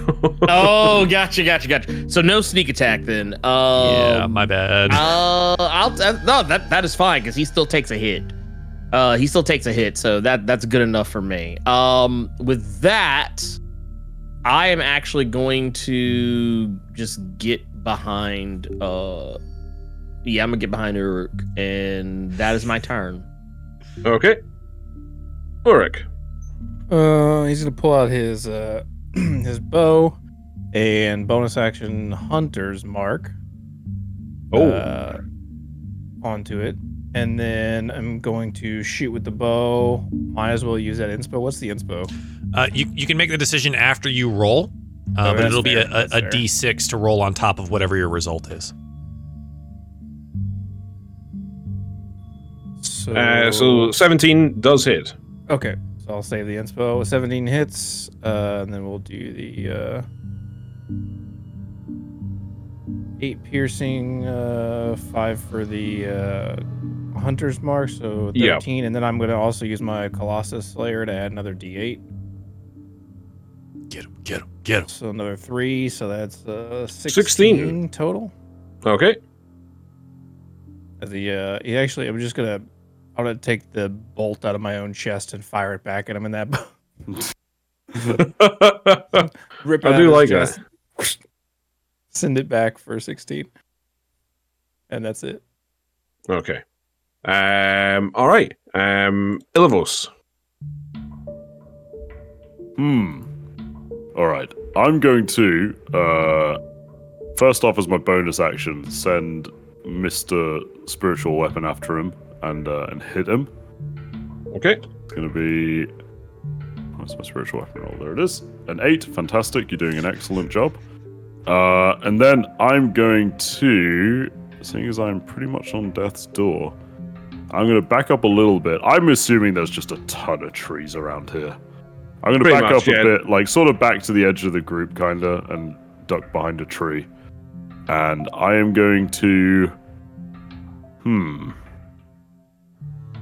oh gotcha gotcha gotcha so no sneak attack then um yeah, my bad. Uh, I'll uh, no that that is fine because he still takes a hit. Uh, he still takes a hit, so that that's good enough for me. Um, with that, I am actually going to just get behind. Uh, yeah, I'm gonna get behind Uruk, and that is my turn. Okay. Uruk. Uh, he's gonna pull out his uh his bow and bonus action hunter's mark. Oh. uh, onto it, and then I'm going to shoot with the bow. Might as well use that inspo. What's the inspo? Uh, you, you can make the decision after you roll, uh, Oh, but it'll be fair, a, a, that's a fair. d6 to roll on top of whatever your result is. So, Uh, so 17 does hit. okay, so I'll save the inspo. 17 hits, uh, and then we'll do the uh, eight piercing, uh, five for the uh, hunter's mark, so 13, Yeah. and then I'm gonna also use my Colossus Slayer to add another D8. Get him, get him, get him. So another three, so that's uh, 16, 16. total. Okay. The uh, he actually, I'm just gonna, I'm gonna take the bolt out of my own chest and fire it back at him in that. Rip it I out do of like his that. Send it back for 16, and that's it. Okay. Um. All right. Um. Ilivos. Hmm. All right. I'm going to uh first off as my bonus action send Mr. Spiritual Weapon after him and uh, and hit him. Okay. It's going to be Where's my spiritual weapon roll? There it is. An 8. Fantastic. You're doing an excellent job. Uh and then I'm going to seeing as I'm pretty much on death's door. I'm going to back up a little bit. I'm assuming there's just a ton of trees around here. I'm going to Pretty back much, up a bit, like sort of back to the edge of the group, kind of, and duck behind a tree. And I am going to. Hmm.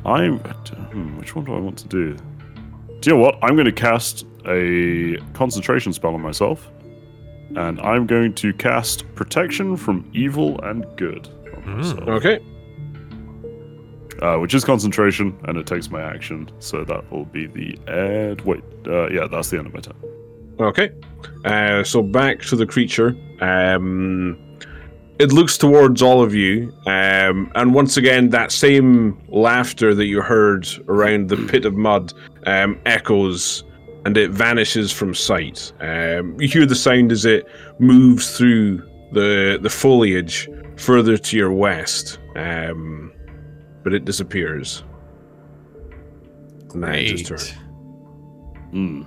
I'm. Hmm, which one do I want to do? Do you know what? I'm going to cast a concentration spell on myself. And I'm going to cast Protection from Evil and Good on myself Okay. Uh, which is concentration, and it takes my action. So that will be the end. Wait, uh, yeah, that's the end of my turn. Okay. Uh. So back to the creature. Um. It looks towards all of you, um, and once again, that same laughter that you heard around the pit of mud um, echoes, and it vanishes from sight. Um, you hear the sound as it moves through the the foliage further to your west, um, but it disappears. Manage's Great. turn. Hmm.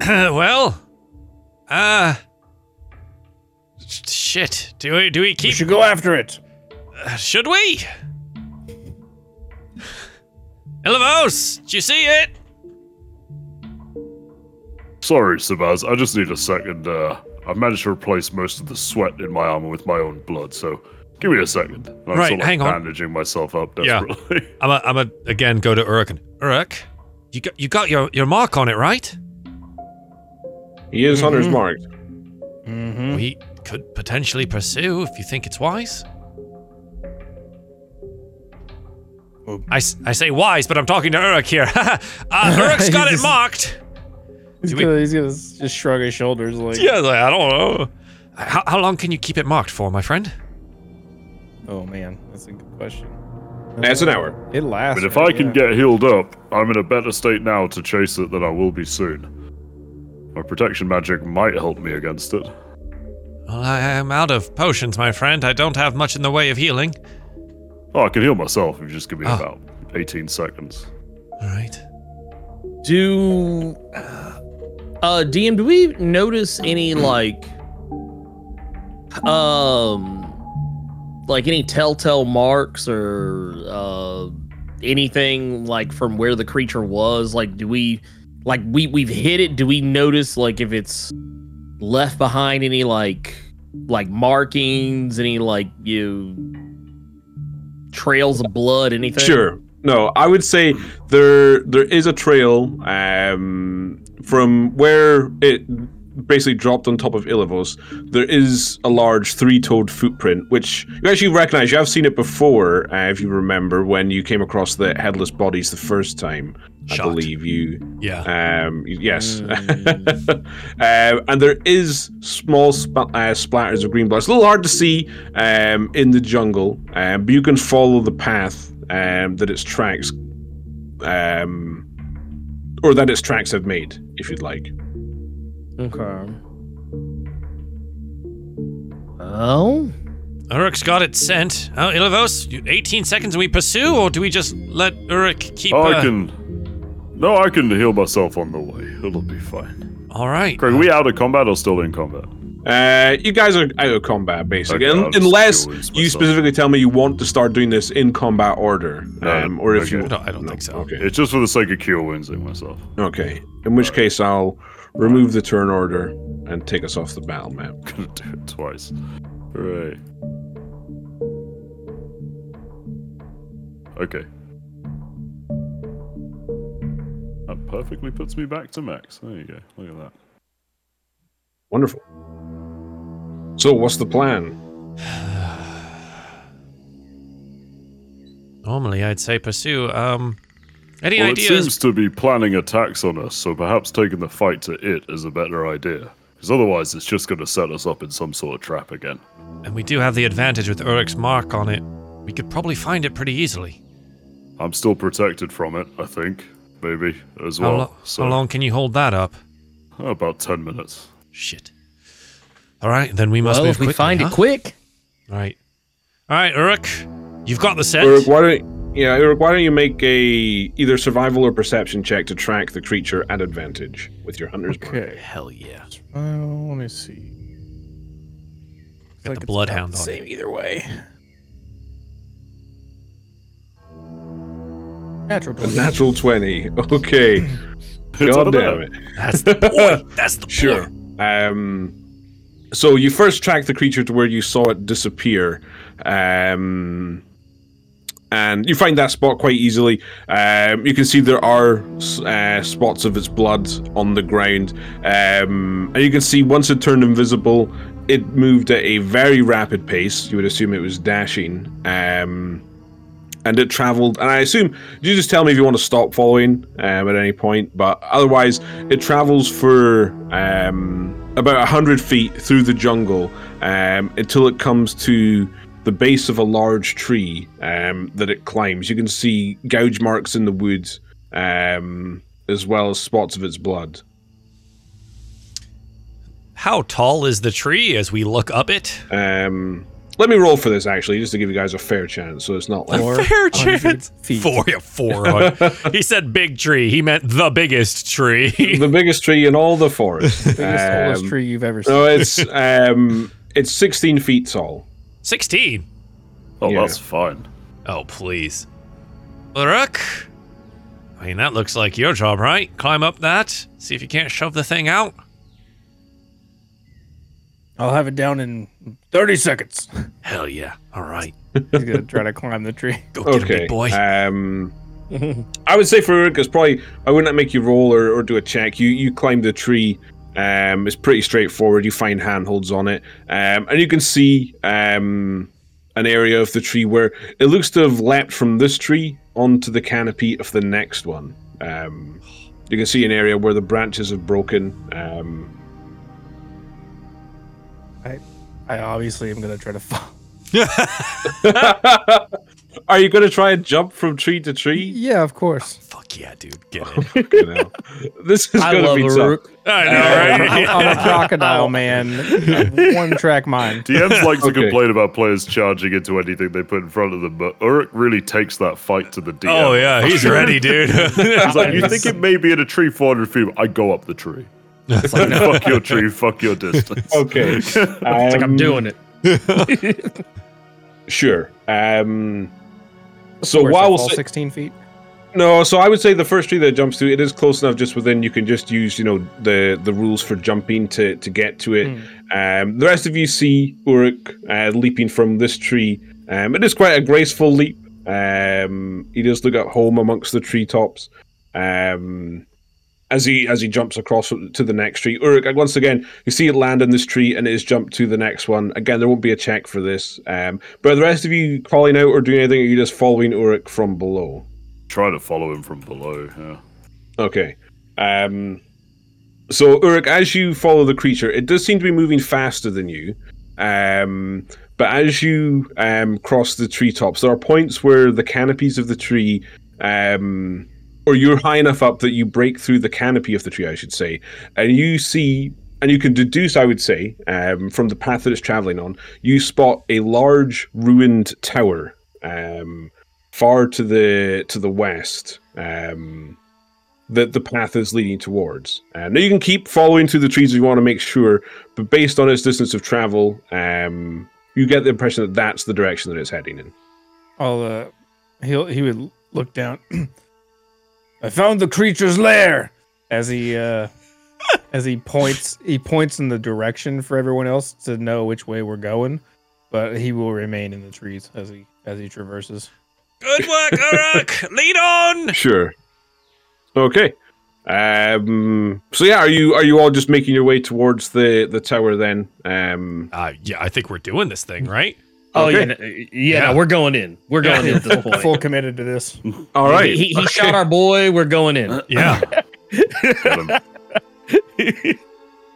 well, uh, shit. Do we do we We keep? should go after it. uh, should we? Ilivos, did you see it? Sorry, Sabaz. I just need a second. Uh, I've managed to replace most of the sweat in my armor with my own blood, so Give me a second. I'm Right, sort of hang on. bandaging myself up Yeah. I'm a, I'm a again go to Uruk. and- Uruk, you got you got your your mark on it, right? He is hunter's Mhm. marked. Mm-hmm. We could potentially pursue if you think it's wise. Well- I, s- I say wise, but I'm talking to Uruk here. uh, Uruk's got it He's- marked. He's Do gonna, he's gonna just shrug his shoulders like, Yeah, like, I don't know. How, how long can you keep it marked for, my friend? Oh man, that's a good question. That's an hour. It lasts. But if right? I can Yeah. get healed up, I'm in a better state now to chase it than I will be soon. My protection magic might help me against it. Well, I am out of potions, my friend. I don't have much in the way of healing. Oh, I can heal myself if you just give me Ah. about 18 seconds. All right. Do uh DM do we notice any like um like any telltale marks or uh anything like from where the creature was? Like do we like we we've hit it, do we notice like if it's left behind any like like markings, any like you trails of blood, anything? Sure. No, I would say there there is a trail um, from where it basically dropped on top of Ilivos. There is a large three-toed footprint, which you actually recognize. You have seen it before, uh, if you remember, when you came across the headless bodies the first time. I believe you Yeah. um, yes. um, and there is small sp- uh, splatters of green blood. It's a little hard to see um, in the jungle, um, but you can follow the path um, that its tracks, um, or that its tracks have made, if you'd like. Okay. Oh. Uruk's got it scent. Oh, Ilivos, you- 18 seconds and we pursue, or do we just let Uruk keep. I uh, can. No, I can heal myself on the way. It'll be fine. All right. Craig, are we out of combat or still in combat? Uh, you guys are out of combat, basically, Okay, Un- unless you specifically tell me you want to start doing this in combat order, No, um, or if okay. you. I don't, I don't No, think so. Okay. It's just for the sake of cure woundsing myself. Okay. In which case, I'll remove the turn order and take us off the battle map. Gonna do it twice. Hooray. Okay. That perfectly puts me back to max. There you go. Look at that. Wonderful. So, what's the plan? Normally, I'd say pursue. Um, any well, it seems to be planning attacks on us, so perhaps taking the fight to it is a better idea. Because otherwise, it's just going to set us up in some sort of trap again. And we do have the advantage with Uruk's mark on it. We could probably find it pretty easily. I'm still protected from it, I think. Maybe, as How, well. lo- so, how long can you hold that up? About 10 minutes. Shit. All right, then we must well, move if we quickly, find huh? it quick. All right. All right, Uruk, you've got the set. Uruk, why don't yeah, Uruk, why don't you make a either survival or perception check to track the creature at advantage with your hunter's mark? Okay. Hell yeah. Well, let me see. Got Like the it's bloodhound on it. Same either way. Natural 20. natural twenty. Okay. God damn it. That's the point. That's the boy. Sure. Um, so you first track the creature to where you saw it disappear, um, and you find that spot quite easily. Um, you can see there are uh, spots of its blood on the ground, um, and you can see once it turned invisible, it moved at a very rapid pace. You would assume it was dashing. Um, and it traveled. And I assume you just tell me if you want to stop following um, at any point. But otherwise, it travels for um, about hundred feet through the jungle um, until it comes to the base of a large tree um, that it climbs. You can see gouge marks in the wood, um, as well as spots of its blood. How tall is the tree as we look up it? Um, let me roll for this actually, just to give you guys a fair chance, so it's not like A fair chance. feet. Four, yeah, four. he said big tree. He meant the biggest tree. the biggest tree in all the forest. the Biggest, tallest Um, tree you've ever seen. No, it's um, it's 16 feet tall. 16. Oh, Yeah. that's fine. Oh, please. Uruk? I mean, that looks like your job, right? Climb up that, see if you can't shove the thing out. I'll have it down in 30 seconds. Hell yeah. All right. He's gonna try to climb the tree. Go get him, Okay. big boy. Um, I would say for Uruk, it's probably I wouldn't make you roll or, or do a check. You you climb the tree. Um, it's pretty straightforward. You find handholds on it, um, and you can see um, an area of the tree where it looks to have leapt from this tree onto the canopy of the next one. Um, you can see an area where the branches have broken. Um, I obviously am gonna try to fall. are you going to try and jump from tree to tree? Yeah, of course. Fuck yeah, dude. Get it. You know, this is I going to love be tough. Uruk. I know, I'm, right? I'm a crocodile man. One track mind. DMs like to Okay. complain about players charging into anything they put in front of them, but Uruk really takes that fight to the DM. oh, yeah. He's ready, dude. He's like, you think it may be in a tree 400 feet? I go up the tree. It's like, fuck your tree, fuck your distance. Okay. It's like I'm Um, doing it. Sure. Um, so while fall 16 feet. no, so I would say the first tree that jumps to, it is close enough just within. You can just use, you know, the the rules for jumping to to get to it. Um, the rest of you see Uruk uh, leaping from this tree. Um, it is quite a graceful leap. Um, he does look at home amongst the treetops. Um, as he as he jumps across to the next tree, Uruk once again you see it land in this tree and it is jumped to the next one. Again, there won't be a check for this. Um, but are the rest of you calling out or doing anything? Or are you just following Uruk from below? Try to follow him from below. Yeah. Okay. Um, so Uruk, as you follow the creature, it does seem to be moving faster than you. Um, but as you um, cross the treetops, there are points where the canopies of the tree, um, or you're high enough up that you break through the canopy of the tree, I should say, and you see, and you can deduce, I would say, um, from the path that it's traveling on, you spot a large ruined tower um, far to the to the west. Um, that the path is leading towards. Um, now you can keep following through the trees if you want to make sure, but based on its distance of travel, um, you get the impression that that's the direction that it's heading in. I'll, uh, he'll, he would look down. I found the creature's lair as he, uh, as he points, he points in the direction for everyone else to know which way we're going, but he will remain in the trees as he, as he traverses. Good work, Uruk. Lead on. Sure. Okay. Um, so yeah, are you are you all just making your way towards the the tower then? Um, Uh, yeah, I think we're doing this thing, right? Oh Okay. yeah, no, yeah, Yeah. No, we're going in. We're going in at this point. Full committed to this. all right. He, he, he Okay. shot our boy. We're going in. Yeah.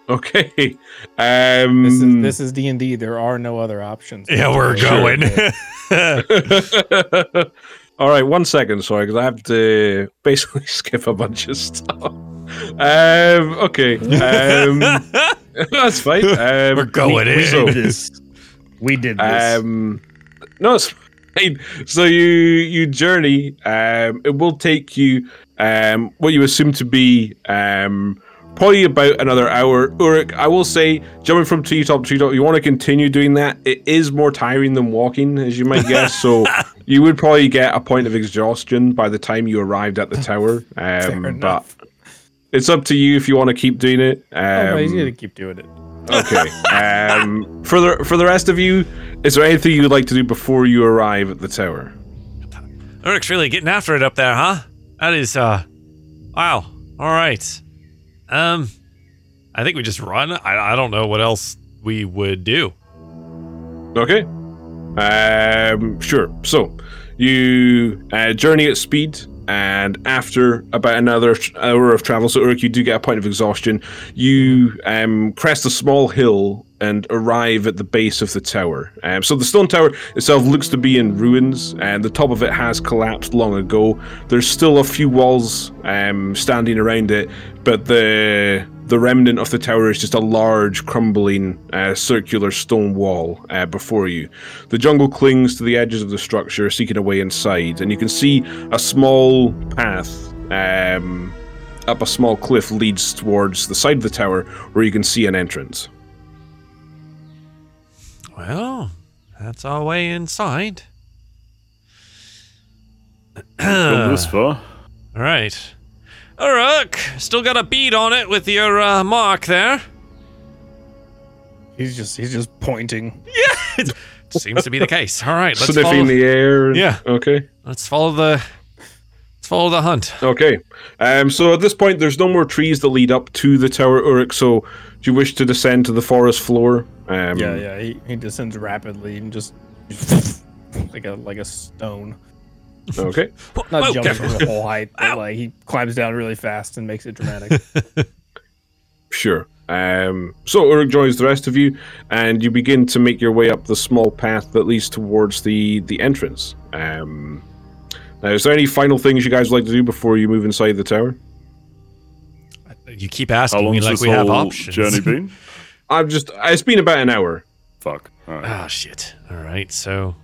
Okay. Um, This is this is D and D. There are no other options. Yeah, we're Sure. going. All right, one second, sorry, because I have to basically skip a bunch of stuff. Um, okay, um, that's fine. Um, we're going we, we in. so- did this. We did this. Um, no, it's fine. So you you journey. Um, it will take you um what you assume to be um probably about another hour. Uruk, I will say, jumping from treetop to treetop, you want to continue doing that. It is more tiring than walking, as you might guess. So you would probably get a point of exhaustion by the time you arrived at the tower. Um, but it's up to you if you want to keep doing it. Um, Oh, no, he's gonna keep doing it. Okay. Um, for the for the rest of you, is there anything you'd like to do before you arrive at the tower? Uruk's really getting after it up there, huh? That is, uh, wow. All right. Um, I think we just run. I, I don't know what else we would do. Okay. Um, sure. So you uh, journey at speed, and after about another hour of travel, so Uruk, you do get a point of exhaustion. You um, crest a small hill and arrive at the base of the tower. Um, so the stone tower itself looks to be in ruins, and the top of it has collapsed long ago. There's still a few walls um, standing around it, but the the remnant of the tower is just a large, crumbling, uh, circular stone wall uh, before you. The jungle clings to the edges of the structure, seeking a way inside, and you can see a small path um, up a small cliff leads towards the side of the tower, where you can see an entrance. Well, that's our way inside. Come this far. All right. Uruk, still got a bead on it with your uh, mark there. He's just he's just pointing. Yeah, it seems to be the case. All right, let's Sniffing follow, the air. Yeah. Okay. let's follow the let's follow the hunt. Okay. Um, so at this point, there's no more trees that lead up to the tower, Uruk. So, do you wish to descend to the forest floor? Um, Yeah, yeah. He, he descends rapidly and just like a like a stone. Okay. Not Whoa, jumping careful. from the whole height, but like he climbs down really fast and makes it dramatic. Sure. Um, so Uruk joins the rest of you, and you begin to make your way up the small path that leads towards the the entrance. Um, now, is there any final things you guys would like to do before you move inside the tower? You keep How asking long me has like this we have whole options. journey been? I've just it's been about an hour. Fuck. All right. Ah, shit. All right, so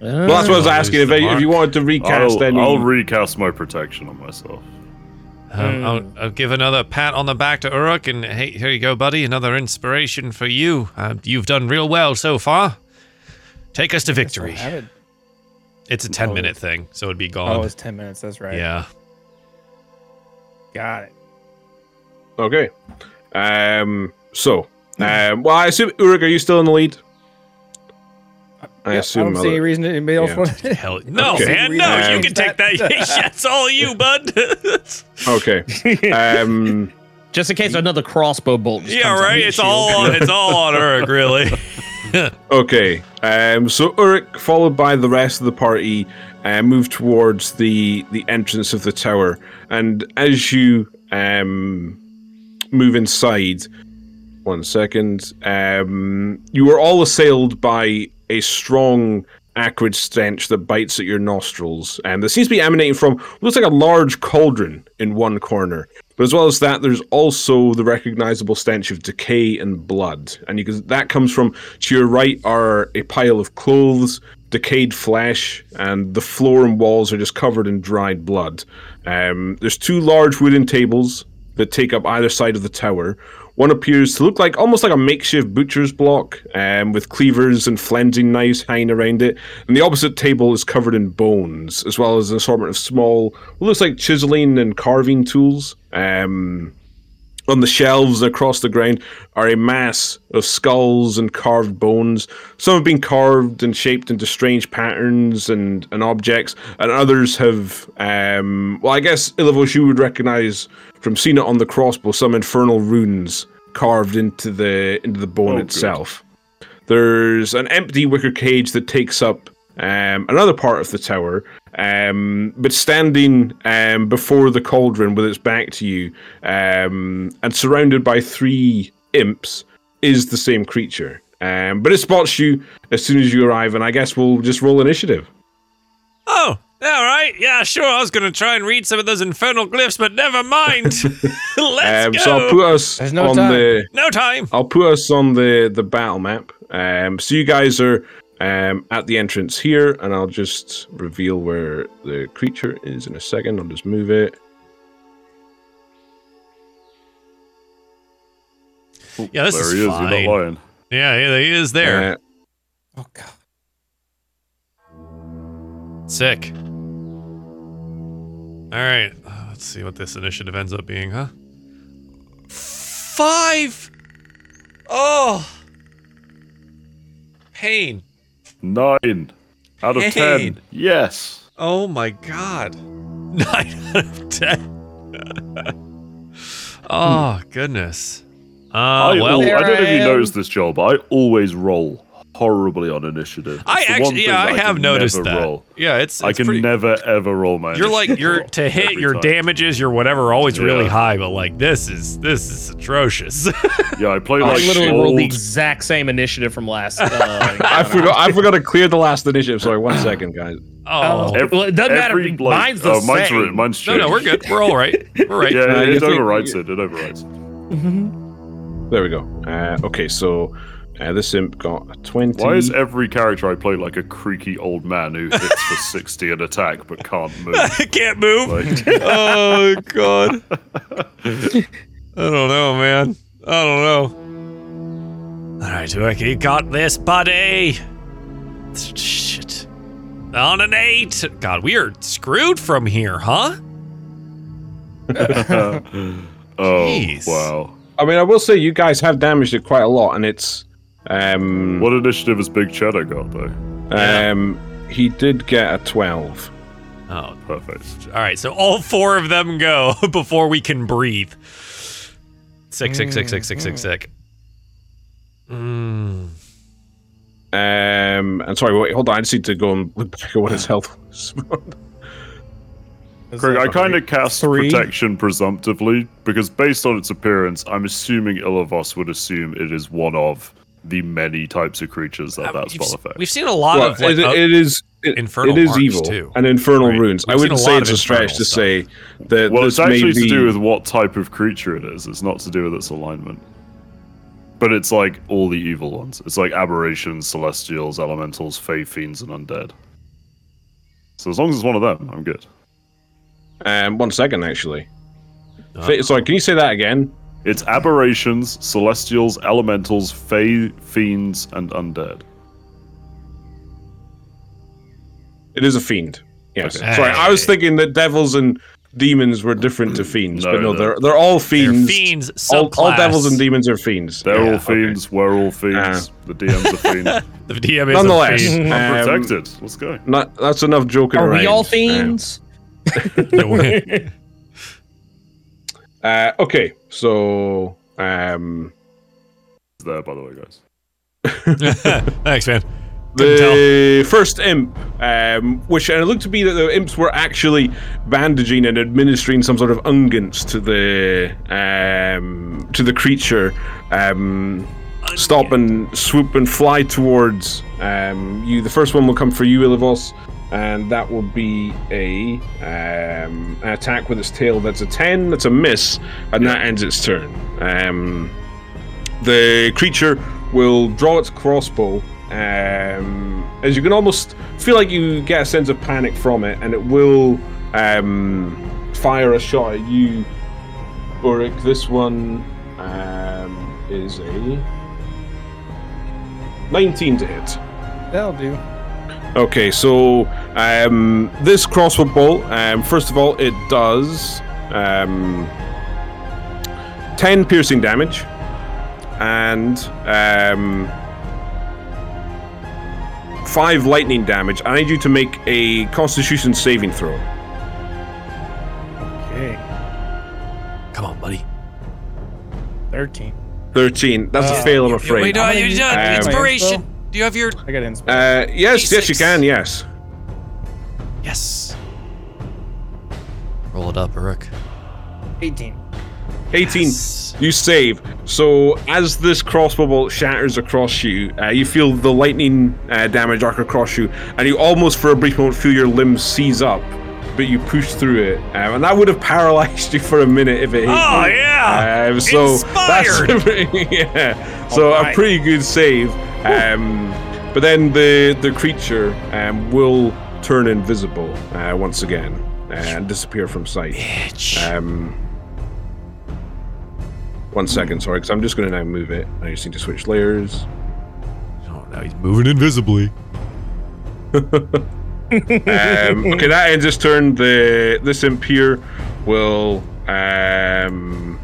Well, that's what I was asking. If, if you wanted to recast I'll, any, I'll recast my protection on myself. um, I'll, I'll give another pat on the back to Uruk, and hey, here you go, buddy. Another inspiration for you. Uh, you've done real well so far. Take us to victory. It's a ten minute thing, so it'd be gone. Oh, gone. it's ten minutes. That's right. yeah. got it. okay. Um, so, um, well, I assume Uruk, are you still in the lead? I Yeah, assume I don't see any reason anybody else yeah. wants to. Hell, no, Okay. man, no. Um, you can take that. That's all you, bud. Okay. Um, Just in case another crossbow bolt. Just yeah, comes right. It's shield. all on. It's all on Uruk, really. Okay, um, so Uruk, followed by the rest of the party, uh, move towards the the entrance of the tower, and as you um, move inside, one second, um, you are all assailed by a strong acrid stench that bites at your nostrils, and that seems to be emanating from looks like a large cauldron in one corner. But as well as that, there's also the recognizable stench of decay and blood, and you can that comes from to your right are a pile of clothes, decayed flesh, and the floor and walls are just covered in dried blood. Um, there's two large wooden tables that take up either side of the tower. One appears to look like almost like a makeshift butcher's block, um, with cleavers and flensing knives hanging around it. And the opposite table is covered in bones, as well as an assortment of small, what looks like chiseling and carving tools. Um, on the shelves across the ground are a mass of skulls and carved bones. Some have been carved and shaped into strange patterns and, and objects, and others have, um, well, I guess Ilivos you would recognize from seeing it on the crossbow some infernal runes carved into the into the bone Oh, good. itself. There's an empty wicker cage that takes up um, another part of the tower, um, but standing um, before the cauldron with its back to you um, and surrounded by three imps is the same creature. Um, but it spots you as soon as you arrive, and I guess we'll just roll initiative. oh, all right. Yeah, sure. I was gonna try and read some of those infernal glyphs, but never mind. Let's Um, go. so I'll put us There's no on time. the no time. I'll put us on the the battle map. Um, so you guys are um, at the entrance here, and I'll just reveal where the creature is in a second. I'll just move it. Yeah, this there is he is. fine. You're not lying. Yeah, yeah, he is there. Uh, Oh god. Sick. All right. uh, Let's see what this initiative ends up being, huh? Five. Oh. Pain. Nine out of Hey. ten. Yes. Oh my god. Nine out of ten. oh goodness. Uh, I, well, I don't know if There I you noticed this, Joel, but I always roll horribly on initiative. I It's the one actually, yeah, that I have can noticed that. Roll. Yeah, it's, I can pretty- never ever roll my. You're like you're to hit your time. damages, your whatever, are always really high. But like this is this is atrocious. Yeah, I play I like literally rolled the exact same initiative from last. Uh, I forgot. I forgot to clear the last initiative. Sorry, one second, guys. oh, Oh, well, it doesn't matter. every bloke- Mine's the oh, mine's same. written, mine's no, no, we're good. We're all right. We're right. Yeah, Uh, it, you it think- overwrites it. It overwrites it. There we go. Uh, okay, so uh, this imp got a twenty. Why is every character I play like a creaky old man who hits for 60 an attack but can't move? Can't move. Like, oh god. I don't know, man. I don't know. All right, Turk, you got this, buddy. Shit. On an eight. God, we are screwed from here, huh? oh, Jeez. wow. I mean, I will say you guys have damaged it quite a lot, and it's Um, What initiative has Big Cheddar got though? um, he did get a 12. Oh, Perfect. all right. So all four of them go before we can breathe. Sick, sick, sick, sick, sick, sick, sick. Mm. Um, and sorry, wait, hold on. I just need to go and look back at what his health was. Is Craig, I kind of cast three? protection presumptively because based on its appearance, I'm assuming Ilivos would assume it is one of the many types of creatures that Uh, that we've, spell affects. we've seen a lot well, of like, it, it is it, infernal it is evil too. and infernal Right. runes. I We've seen wouldn't say it's of a stretch infernal to stuff. say that Well, this it's may actually to do with what type of creature it is. It's not to do with its alignment. But it's like all the evil ones. It's like aberrations, celestials, elementals, fey fiends, and undead. So as long as it's one of them, I'm good. um, one second, actually. Uh, Fa- Sorry, can you say that again? It's aberrations, celestials, elementals, fey fiends, and undead. It is a fiend. Yes. Okay. Sorry, I was thinking that devils and demons were different to fiends, No, but no, no. they're they're all they're fiends. fiends. all, all devils and demons are fiends. They're Yeah, all okay. fiends. We're all fiends. the DM's a fiend. The DM is Nonetheless, a fiend. I'm um, protected. Let's go. not, that's enough joking Are around. we all Um, fiends? Uh, okay, so um, It's there, by the way, guys. Thanks, man. Couldn't the first imp, um, which and it looked to be that the imps were actually bandaging and administering some sort of unguents to the um, to the creature. Um, stop and swoop and fly towards um, you. The first one will come for you, Ilivos, and that will be a um, an attack with its tail. That's a ten. That's a miss, and that ends its turn. Um, the creature will draw its crossbow. Um, as you can almost feel like you get a sense of panic from it, and it will um, fire a shot at you, Ulrich. This one um, is a 19 to hit. That'll do. Okay, so um, this crossbow bolt, um, first of all, it does um, 10 piercing damage and um, 5 lightning damage. I need you to make a constitution saving throw. Okay. Come on, buddy. 13. 13. That's Uh, a fail, I'm Wait, afraid. no, I'm you use done my inspiration. Inspo. Do you have your I got inspo. Uh, yes, yes, you can, yes. yes? Roll it up, Rook. 18. 18. Yes. You save. So as this crossbow bolt shatters across you, uh, you feel the lightning uh, damage arc across you, and you almost for a brief moment feel your limbs seize up, but you push through it, um, and that would have paralyzed you for a minute if it hit Oh you. yeah. Um, so Inspired. that's yeah. So a pretty good save. Um, but then the the creature um, will turn invisible uh, once again and disappear from sight. Bitch. Um, one second, sorry, because I'm just going to now move it. I just need to switch layers. oh, now he's moving invisibly. Um, okay, that ends its turn. The this imp here will um,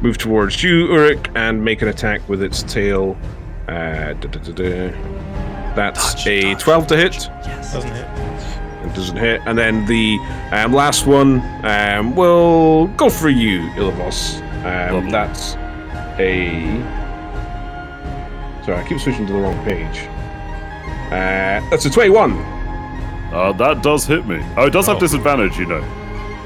move towards you, Uruk, and make an attack with its tail. Uh, da, da, da, da. That's Dodge, a dodge, 12 to hit. Yes. Doesn't hit. It doesn't hit. And then the um, last one um, will go for you, Ilivos. Um, that's a. Sorry, I keep switching to the wrong page. Uh, that's a 21. Uh, that does hit me. Oh, it does have Oh. disadvantage, you know.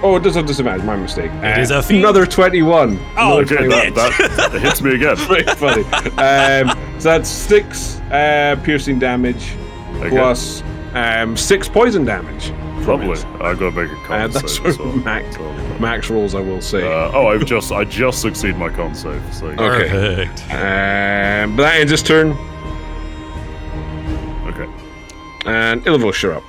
Oh, it does have disadvantage. My mistake. It Uh, is a fiend. another 21. Oh, Another Okay, 21. that, that it hits me again. Very funny. um, so that's six uh, piercing damage Okay. plus um, six poison damage. Lovely. it. I gotta make a Uh, con that's save as sort well. of max, So, max rolls, I will say. uh, oh, I've just I just succeed my con save. So Okay. Perfect. Um, but that ends his turn, okay. and Ilivos, you're up.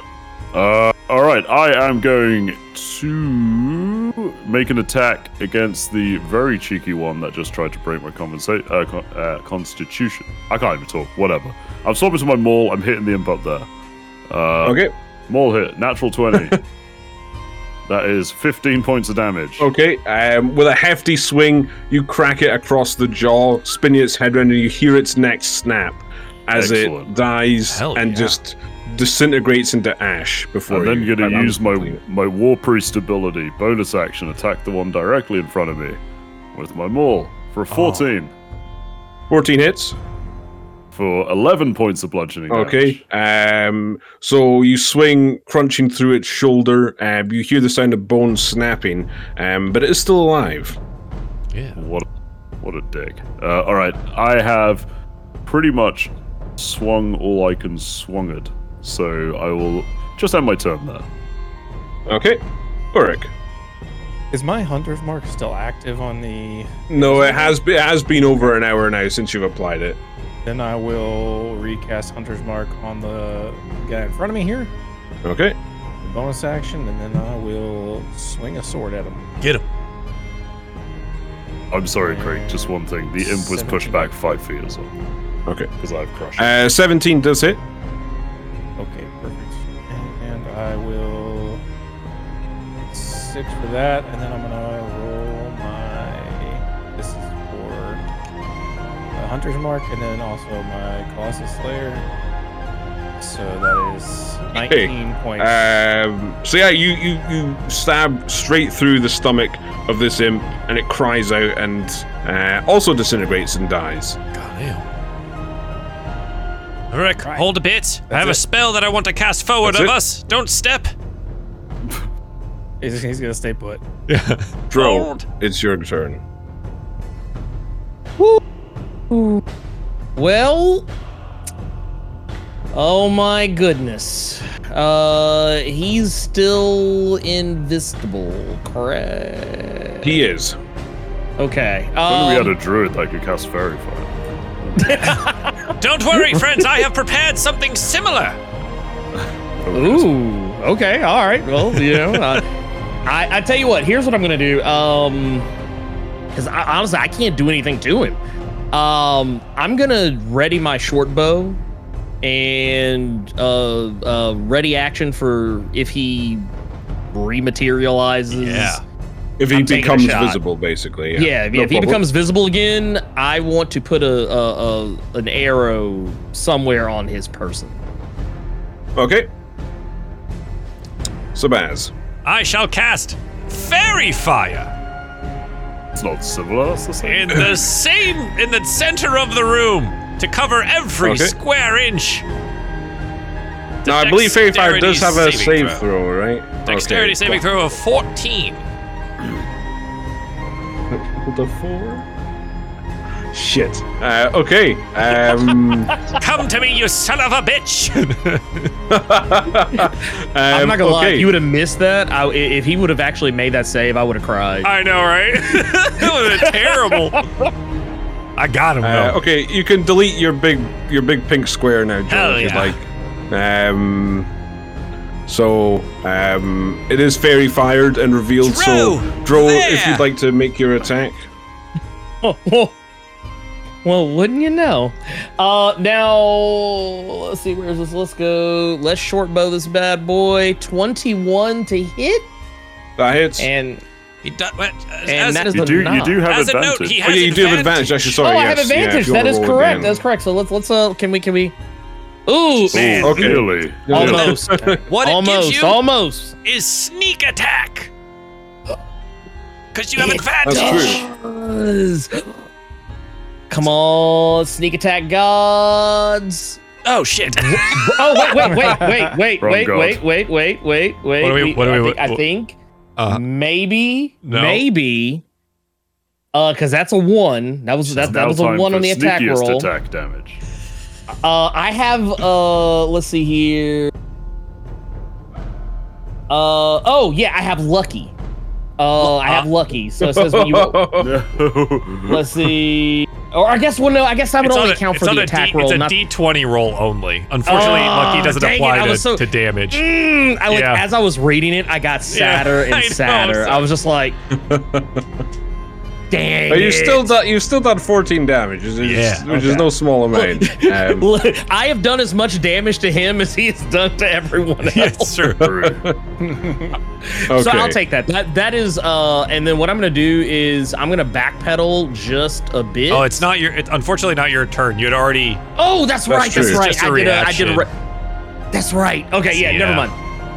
Uh, all right. I am going to make an attack against the very cheeky one that just tried to break my compensa- uh, con- uh, constitution. I can't even talk. Whatever. I'm swapping to my maul. I'm hitting the imp up there. Uh, Okay. Maul hit. Natural 20. That is 15 points of damage. Okay, um, with a hefty swing, you crack it across the jaw, spinning its head around, and you hear its neck snap as Excellent. it dies Hell and yeah. just disintegrates into ash before I'm then you. going to I'm- use my I'm- my war priest ability bonus action attack the one directly in front of me with my maul for a 14 14 hits. for 11 points of bludgeoning Okay. damage. Um. So you swing, crunching through its shoulder. Um. You hear the sound of bones snapping. Um. But it is still alive. Yeah. What what a dick. Uh, all right, I have pretty much swung all I can swung it, so I will just end my turn there. Okay. Ulrich. Is my hunter's mark still active on the? No, it has been, it has been over an hour now since you've applied it. Then I will recast hunter's mark on the guy in front of me here. Okay. Bonus action, and then I will swing a sword at him. Get him. I'm sorry, Craig. Just one thing: the imp was pushed back five feet or so Okay. because I've crushed. it. Uh. 17 does hit. Six for that, and then I'm gonna roll my. This is for Hunter's Mark, and then also my Colossus Slayer. So that is 19 points. Um, so yeah, you, you you stab straight through the stomach of this imp, and it cries out and uh, also disintegrates and dies. Goddamn. Rick, Right. hold a bit. I have a spell that I want to cast forward That's of it? us. Don't step. He's, he's gonna stay put. Yeah. Dro, Hold. it's your turn. Well, oh my goodness. Uh, he's still invisible, correct? He is. Okay. If only we had Um, a druid that could cast fairy fire. Don't worry, friends. I have prepared something similar. Ooh. Okay. All right. Well, you know, uh, I I tell you what. Here's what I'm gonna do. Um, because I, honestly, I can't do anything to him. Um, I'm gonna ready my short bow and uh, uh, ready action for if he rematerializes. Yeah. If he I'm becomes visible, basically. Yeah, Yeah. if, No if he becomes visible again, I want to put a, a, a an arrow somewhere on his person. Okay. Sabaz. I shall cast Fairy Fire It's not similar. That's the same. in the same in the center of the room to cover every Okay. square inch. Now, I believe Fairy Fire does have a save throw, right? Dexterity Okay, saving throw of 14. The four. Shit. Uh, okay. Um, Come to me, you son of a bitch! I'm um, not gonna lie, okay. if you would have missed that. I, if he would have actually made that save, I would have cried. I know, right? that was terrible. I got him Uh, though. okay, you can delete your big your big pink square now, Joe, Hell if you'd like. Um, so um, it is fairy fired and revealed. so, Drew, Dro, if you'd like to make your attack. well, well, wouldn't you know? Uh, now let's see. Where's this? Let's go. Let's short bow this bad boy. Twenty-one to hit, That hits. and He do- what, as, and that is You a do. You do have as a advantage. note, he oh yeah, you do have advantage. Actually, sorry. oh, I yes. have advantage. you that wanna is roll correct. That's correct. So let's let's uh, can we can we? Ooh, Man. Okay. Really? almost, what it gives you almost. is sneak attack. Because you have It advantage. That's true. Does. Come on, sneak attack gods. Oh shit! Oh wait, wait, wait, wait, wait, Wrong wait, god. wait, wait, wait, wait, wait. What do we- what do I we- think, I what- think Uh, maybe, No. maybe, uh, because that's a one. That was that, that was a one on the attack roll. attack damage. Uh, I have uh, let's see here. Uh oh yeah, I have lucky. Uh, I have lucky. So it says when you No. let's see, or I guess well no, I guess I would it's only on a, count for on the a attack D, roll, It's a not D20 roll only. Unfortunately, Oh, Lucky doesn't dang it, apply to, was so- to damage. Mm, I like Yeah. as I was reading it, I got sadder I know, and sadder. so- I was just like, Dang But you still done you still done 14 damage, which is, Yeah. which is no small amount. Um, Look, I have done as much damage to him as he has done to everyone else. Yeah, it's true. okay. So I'll take that. That that is uh and then what I'm gonna do is I'm gonna backpedal just a bit. Oh, it's not your. It's unfortunately not your turn. You had already. Oh, that's, That's right. That's right. Just a I did a, I did a re- That's right. Okay, yeah, Yeah. never mind.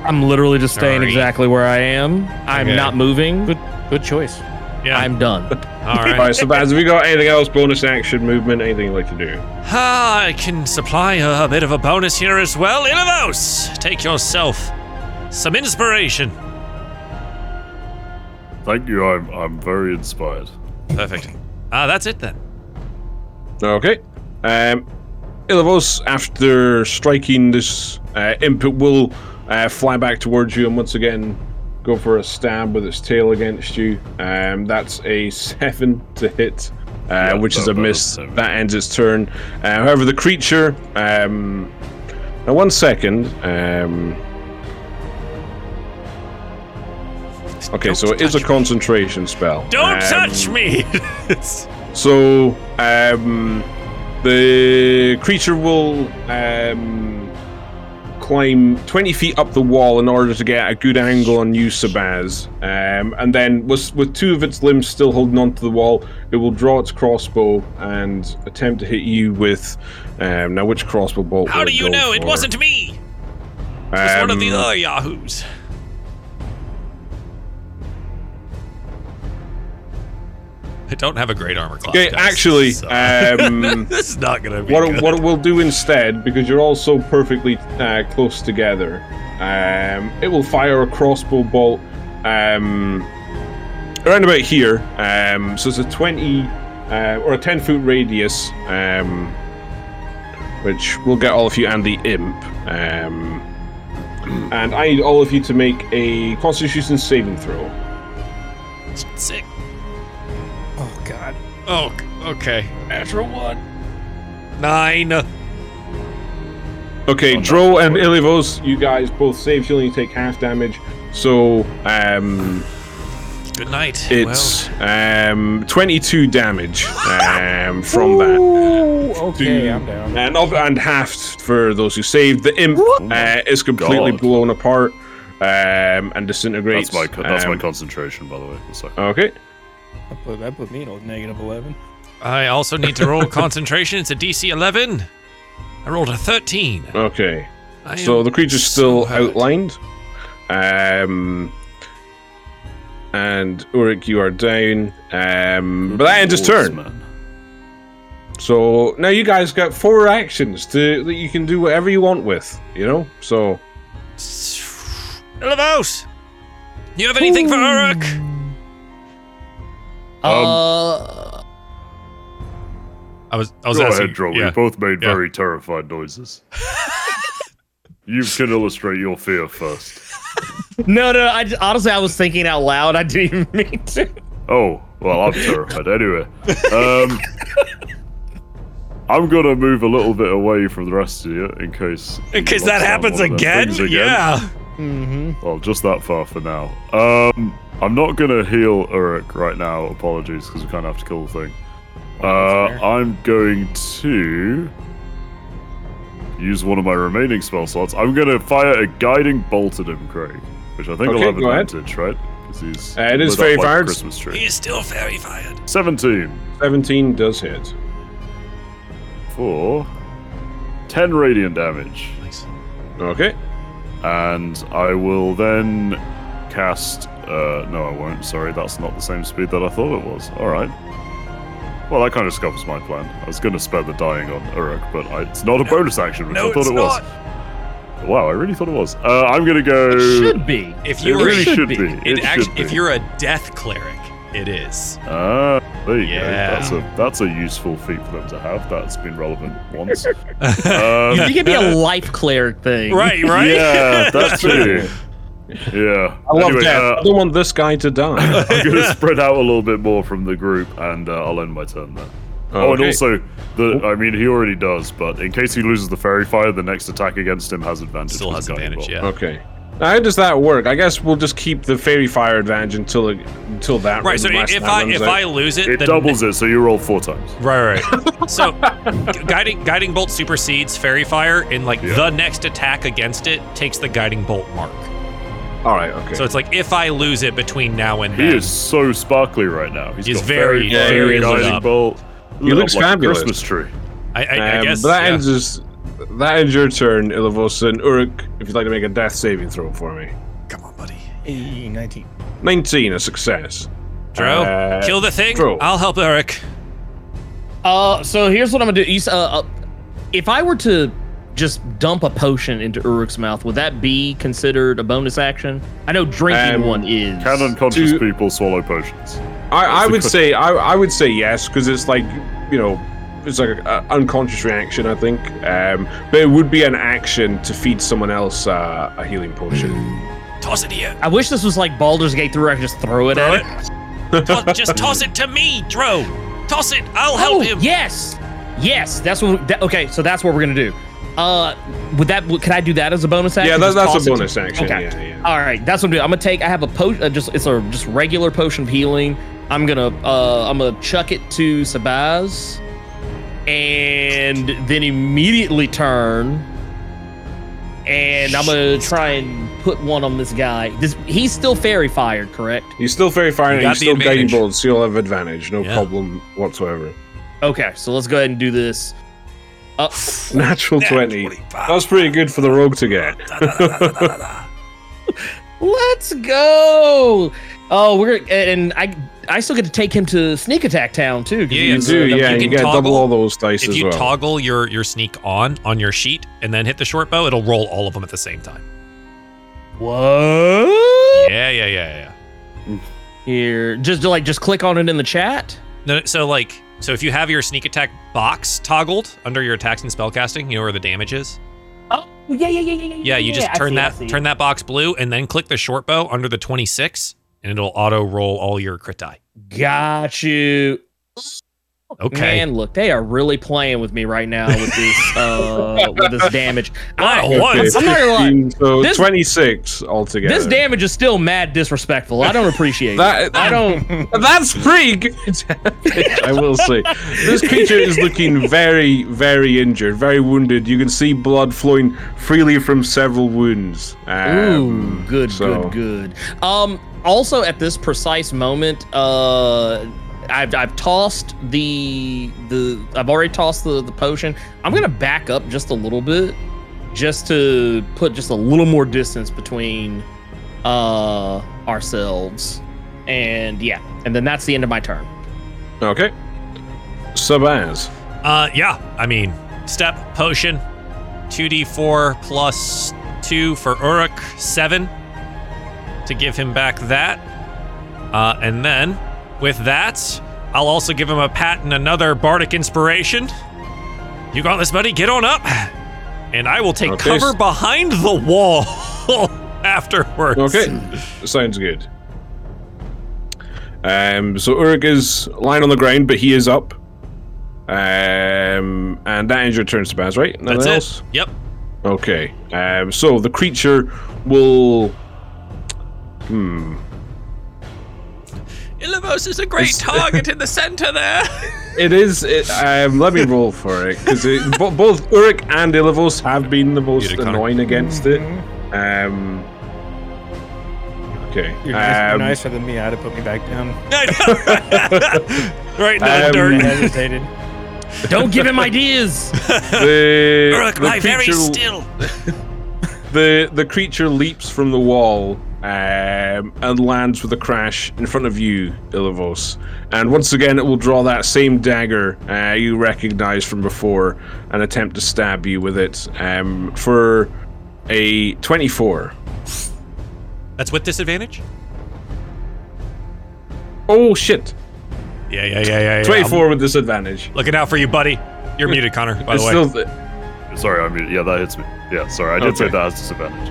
I'm literally just staying Sorry. exactly where I am. I'm Okay. not moving. Good, good choice. Yeah. I'm done. all right. Alright, so Baz, have you got anything else? Bonus action, movement, anything you'd like to do? Ah, I can supply a, a bit of a bonus here as well. Ilivos, take yourself some inspiration. Thank you. I'm I'm very inspired. Perfect. Ah, that's it then. Okay. Um, Ilivos, after striking this uh, input, will uh, fly back towards you and once again go for a stab with its tail against you. Um, that's a seven to hit, uh, Yeah, which is a miss. was- That ends its turn. Uh, however, the creature. Um, now, one second. Um, okay, so it is a touch me. concentration spell. Don't Um, touch me. So, um, the creature will um, climb 20 feet up the wall in order to get a good angle on you, Sabaz. Um, and then, with, with two of its limbs still holding onto the wall, it will draw its crossbow and attempt to hit you with. Um, now, which crossbow bolt? How will do you know it wasn't me? It was one of the Um, other yahoos. I don't have a great armor class. Okay, guys, actually, so- um, this is not gonna be what good. what we'll do instead, because you're all so perfectly uh, close together, um, it will fire a crossbow bolt um, around about here. Um, so it's a twenty uh, or a ten foot radius, um, which will get all of you and the imp. Um, and I need all of you to make a Constitution saving throw. Sick. Oh okay. Natural one. Nine. Okay, Oh, Dro and Ilivos, you guys both save. You only take half damage. So um, Good night. it's um, 22 damage um, from that. Okay, To- I'm down. And, of, and half for those who saved. The imp uh, is completely God. blown apart um, and disintegrates. That's my co- that's my Um, concentration, by the way. So Okay. That put, that put me to negative eleven. I also need to roll concentration. It's a DC 11. I rolled a 13. Okay. I So the creature's so still hurt. outlined. Um, and Uruk, you are down. Um, but that ends his turn. man. So now you guys got four actions to that you can do whatever you want with. You know. So Ilivos! You have anything for Uruk? Uh, I was, I was Go asking. ahead, Dro. yeah. We both made Yeah. very terrified noises. you can illustrate your fear first. no, no. I j- honestly, I was thinking out loud. I didn't even mean to. Oh, well, I'm terrified. Anyway, um, I'm gonna move a little bit away from the rest of you in case. In case that happens one of them again? Yeah. Mm-hmm. Well, just that far for now. Um, I'm not gonna heal Uruk right now. Apologies, because we kind of have to kill the thing. Uh. I'm going to use one of my remaining spell slots. I'm gonna fire a guiding bolt at him, Craig, which I think Okay, will have go ahead. advantage, right? Because he's Uh, it is lit very like fired. Christmas tree. He is still very fired. 17 seventeen does hit. for 10 radiant damage. Nice. Okay. and I will then cast. Uh, no, I won't. Sorry, that's not the same speed that I thought it was. All right. Well, that kind of scuffs my plan. I was going to spare the dying on Uruk, but I, it's not a bonus action, which No, I thought it's it was. not. Wow, I really thought it was. Uh, I'm going to go. It Should be. If you were, really should should be. be. it It actu- should if be. you're a death cleric, it is. Ah, there you Yeah. go. That's a that's a useful feat for them to have. That's been relevant once. Uh, Um, You think it'd be a life cleric thing? right, right. Yeah, that's true. Yeah. I love anyway, death. uh, I don't want this guy to die. I'm going to spread out a little bit more from the group, and uh, I'll end my turn there. Oh, and Okay. also, the I mean, he already does, but in case he loses the fairy fire, the next attack against him has advantage. Still has advantage, yeah. Okay. Now, how does that work? I guess we'll just keep the fairy fire advantage until it, until that. Right. So if I if out. I lose it, It then doubles it, so you roll four times. Right, right. so, guiding guiding bolt supersedes fairy fire, and like Yeah. the next attack against it takes the guiding bolt mark. All right, okay. So it's like if I lose it between now and He then, is so sparkly right now. He's He's got very, very, very very lit up. bolt. He Lit looks like a fabulous. Christmas tree. I, I, I Um, guess but that yeah. ends us. That ends your turn, Ilivos and Uruk. If you'd like to make a death saving throw for me. Come on, buddy. Hey, 19. 19, a success. Dro, Uh, kill the thing. Dro. I'll help Eric. Uh, so here's what I'm gonna do. You, uh, uh, if I were to just dump a potion into Uruk's mouth, would that be considered a bonus action? I know drinking Um, one is. Can unconscious To- people swallow potions? I, I would question. say I, I would say yes because it's like you know it's like an unconscious reaction I think um, but it would be an action to feed someone else uh, a healing potion Toss it here. I wish this was like Baldur's Gate 3 where I could just throw it Throw at it. it. Toss- just toss it to me, Dro. Toss it. I'll help oh, him. yes, yes. That's what. That, okay, so that's what we're gonna do. Uh, would that? Could I do that as a bonus action? yeah that, that's a it to- bonus action Okay. yeah yeah All right, that's what I'm doing. I'm gonna take. I have a potion. Uh, just it's a just regular potion of healing. I'm gonna uh I'm gonna chuck it to Sabaz, and then immediately turn. And I'm gonna try and put one on this guy. This he's still fairy fired, correct? he's still fairy fire You and he's still guiding advantage. bolts so you'll have advantage no Yeah. problem whatsoever Okay, so let's go ahead and do this. Uh, natural 20 that's pretty good for the rogue to get let's go. Oh, we're and I I still get to take him to sneak attack town too. Yeah, you do uh, yeah you you, can get double toggle- all those dice If as you well toggle your your sneak on on your sheet and then hit the short bow, it'll roll all of them at the same time. What? Yeah, yeah, yeah, yeah. Here, just like just click on it in the chat. No, so like, so if you have your sneak attack box toggled under your attacks and spellcasting, you know where the damage is. Oh, yeah, yeah, yeah, yeah, yeah. Yeah, you just I turn see, that turn that box blue and then click the short bow under the 26 and it'll auto roll all your crit die. Got you. Okay. Man, look, they are really playing with me right now with this uh with this damage. Lot I, of ones. I'm not gonna lie. so This- 26 altogether This damage is still mad disrespectful. I don't appreciate it. that, I don't. That's pretty good. I will say, this creature is looking very, very injured, very wounded. You can see blood flowing freely from several wounds. Ooh, Um, good, so- good, good. Um, also at this precise moment, uh, I've I've tossed the the I've already tossed the the potion. I'm gonna back up just a little bit, just to put just a little more distance between uh ourselves, and yeah, and then that's the end of my turn. Okay. Sabaz. Uh, yeah. I mean, step potion, 2d4 plus two for Uruk, seven to give him back that. Uh, and then with that, I'll also give him a pat and another bardic inspiration. You got this, buddy. Get on up, and I will take Okay. cover behind the wall afterwards. Okay. Sounds good. Um, so Uruk is lying on the ground, but he is up. Um, and that ends your turn, Sabaz, right? Nothing That's else? it. Yep. Okay. Um, so the creature will. Hmm. Ilivos is a great It's- target in the center there. It is. It, um, let me roll for it because bo- both Uruk and Ilivos have been the most Get it, Connagh. annoying against it. Um. Okay. You're, nice, um, nicer than me. I had to put me back down. Right now, Um, dirt. I hesitated. Don't give him ideas. The, Uruk, the lie very still. The the creature leaps from the wall um, and lands with a crash in front of you, Ilivos. And once again, it will draw that same dagger uh, you recognize from before and attempt to stab you with it um, for a 24. That's with disadvantage. Oh shit! Yeah, yeah, yeah, yeah. yeah. 24 with disadvantage. Looking out for you, buddy. You're muted, Connagh. By It's the way. still th- Sorry, I mean, yeah, that hits me. Yeah, sorry, I did say that has disadvantage.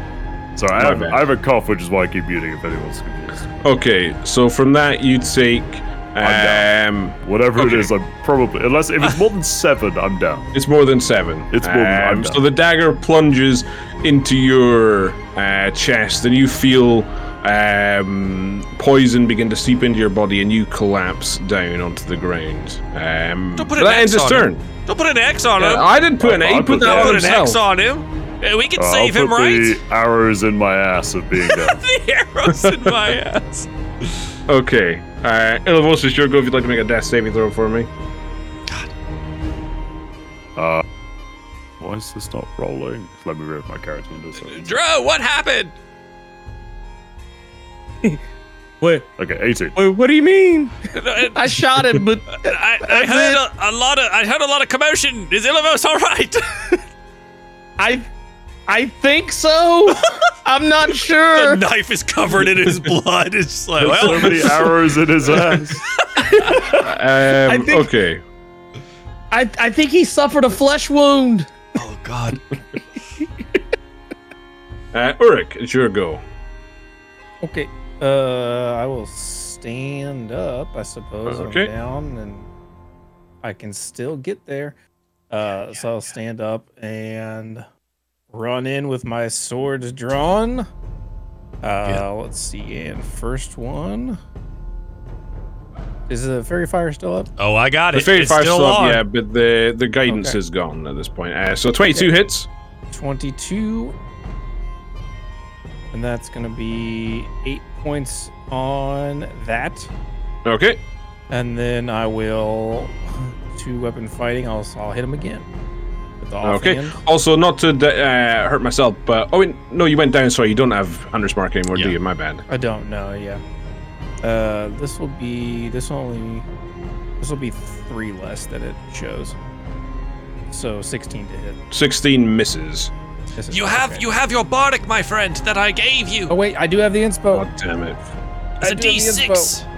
Sorry, I have. I have a cough, which is why I keep muting if anyone's confused. okay, so from that you take. I'm Um, Whatever Okay. it is, I'm probably unless if it's more than seven, I'm down. It's more than seven. It's more than- I'm Um, so down. the dagger plunges into your uh, chest, and you feel um, poison begin to seep into your body, and you collapse down onto the ground. Um, Don't put but an that X ends his on turn. him. Don't put an X on him. I didn't put an I- A. I Put put that on put an himself. X on him. Uh, We can Uh, save I'll him, put right? the arrows in my ass of being dead. the arrows in my ass. Okay. Uh, Ilavosis, your go if you'd like to make a death saving throw for me. God. Uh, why is this not rolling? Let me read my character window. Sorry. Dro, what happened? Wait, Okay, 18. wait, what do you mean? I, I shot him, but I, I heard a, a lot of I heard a lot of commotion. Is Ilivos all right? I, I think so. I'm not sure. the knife is covered in his blood. It's just like, There's so many arrows in his ass. Um, think- okay. I, I think he suffered a flesh wound. oh god. Uh, Ulrich, it's your go. Okay. Uh, I will stand up. I suppose Okay. I'm down, and I can still get there. Uh, so I'll stand up and run in with my swords drawn. Uh, Yeah. let's see. And first one is the fairy fire still up? Oh, I got it. The fairy it's fire's still still up, on. yeah, but the, the guidance Okay. is gone at this point. Uh, so 22 Okay. hits. 22 and that's gonna be eight points on that Okay. and then i will two weapon fighting i'll, I'll hit him again with the Okay. offhand. Also, not to uh, hurt myself, but oh wait, no, you went down. Sorry, you don't have Hunter's Mark anymore, do you? My bad. i don't know yeah uh this will be this will only this will be three less that it shows so 16 to hit 16 misses. This is- You have okay. you have your bardic, my friend, that I gave you. oh wait i do have the inspo God damn it! it's a I do have the D6.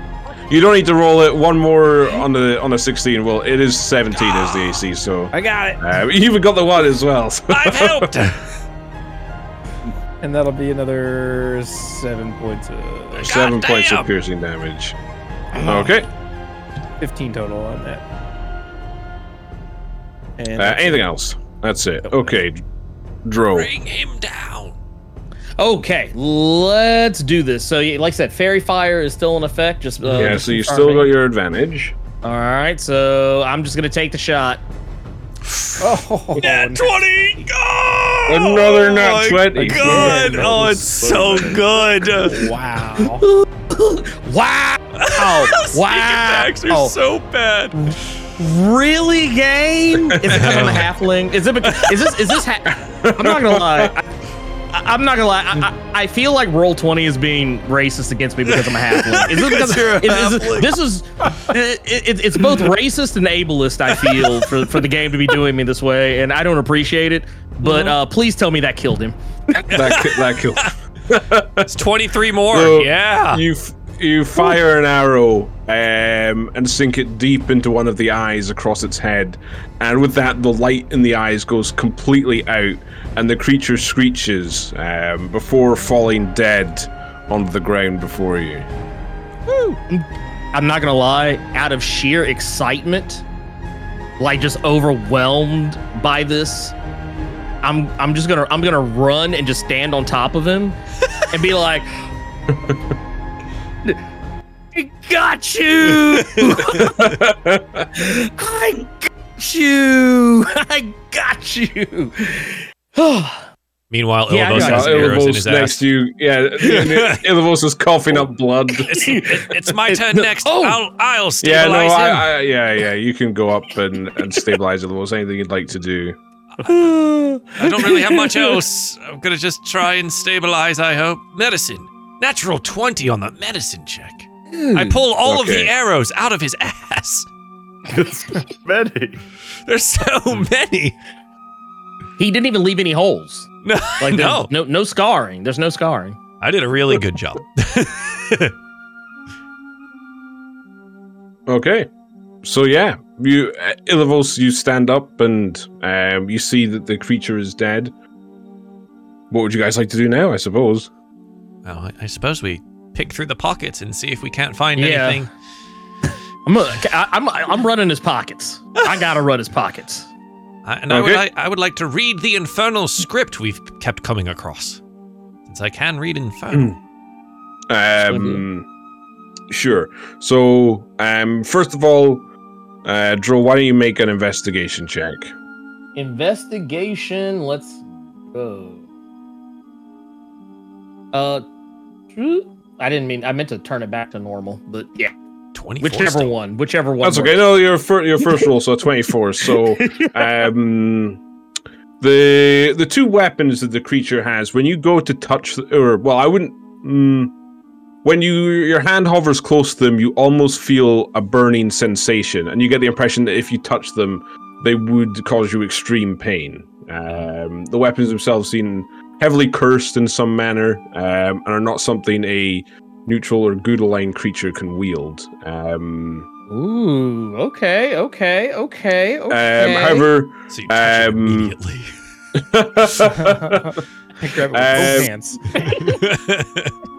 You don't need to roll it. One more on the on the 16. Well, it is 17 as the AC, so i got it uh, you even got the one as well. so- I've helped. and that'll be another seven points of Seven God points of piercing damage. Okay. 15 total on that. And Uh, anything it. else? That's it. Okay. Dro. Bring him down. Okay, let's do this. So, like I said, fairy fire is still in effect. Just uh, yeah, just so you still got your advantage. All right, so I'm just gonna take the shot. Oh, Nat no. 20! Oh, Another nat my 20. God. That Oh, it's so so good. wow. Wow! Sneak attacks are wow! so bad. Really, game? Is it because I'm a halfling? Is it? Because, is this? Is this? Ha- I'm not gonna lie. I, am not gonna lie. I, I, I feel like Roll20 is being racist against me because I'm a halfling. Is this because you're a is- is this is? It, it, it's both racist and ableist. I feel for for the game to be doing me this way, and I don't appreciate it. But uh, please tell me that killed him. That, ki- that killed. It's 23 more. So, yeah. You f- you fire an arrow um, and sink it deep into one of the eyes across its head, and with that, the light in the eyes goes completely out, and the creature screeches um, before falling dead onto the ground before you. I'm not gonna lie, out of sheer excitement, like just overwhelmed by this, I'm I'm just gonna I'm gonna run and just stand on top of him and be like, I got you! I got you! I got you! Meanwhile, Yeah, I Ilvos has Uh, arrows in his next ass. to you, yeah, Ilvos is coughing up blood. It's, it- it's my turn No, next. oh. I'll, I'll Yeah, no, stabilize I. I, yeah, yeah. You can go up and, and stabilize Ilvos. Anything you'd like to do. I don't really have much else. I'm gonna just try and stabilize, I hope. Medicine. Natural 20 on the medicine check. I pull all of the arrows out of his ass. Many. There's so many. He didn't even leave any holes. No, Like no. no no scarring. There's no scarring. I did a really good job. Okay. So yeah, you uh, Ilivos, you stand up and um, you see that the creature is dead. What would you guys like to do now? I suppose. well, I, I suppose we pick through the pockets and see if we can't find Yeah. anything. I'm gonna, I, I'm I'm running his pockets. I gotta run his pockets. Uh, and I would, Okay. li- I would like to read the infernal script we've kept coming across. Since I can read infernal. Um, sure. So, um, first of all, uh, Dro, why don't you make an investigation check? Investigation. Let's go. Uh. I didn't mean. I meant to turn it back to normal, but yeah, 24 whichever still. one, whichever one. That's okay. No, your fir- your first roll, so twenty four. So, um, the the two weapons that the creature has, when you go to touch, th- or well, I wouldn't. Mm, when you your hand hovers close to them, you almost feel a burning sensation, and you get the impression that if you touch them, they would cause you extreme pain. Um, the weapons themselves seem heavily cursed in some manner, um, and are not something a neutral or good aligned creature can wield. Um, Ooh. Okay. Okay. Okay. Okay. um, however, So you Um, immediately. Grab it with Um, both hands.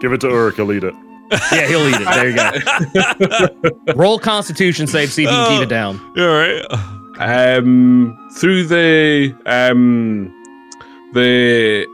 Give it to Uruk, he'll eat it. yeah, he'll eat it. There you go. Roll Constitution save. See if you can keep Oh. it down. All right. um, through the um, the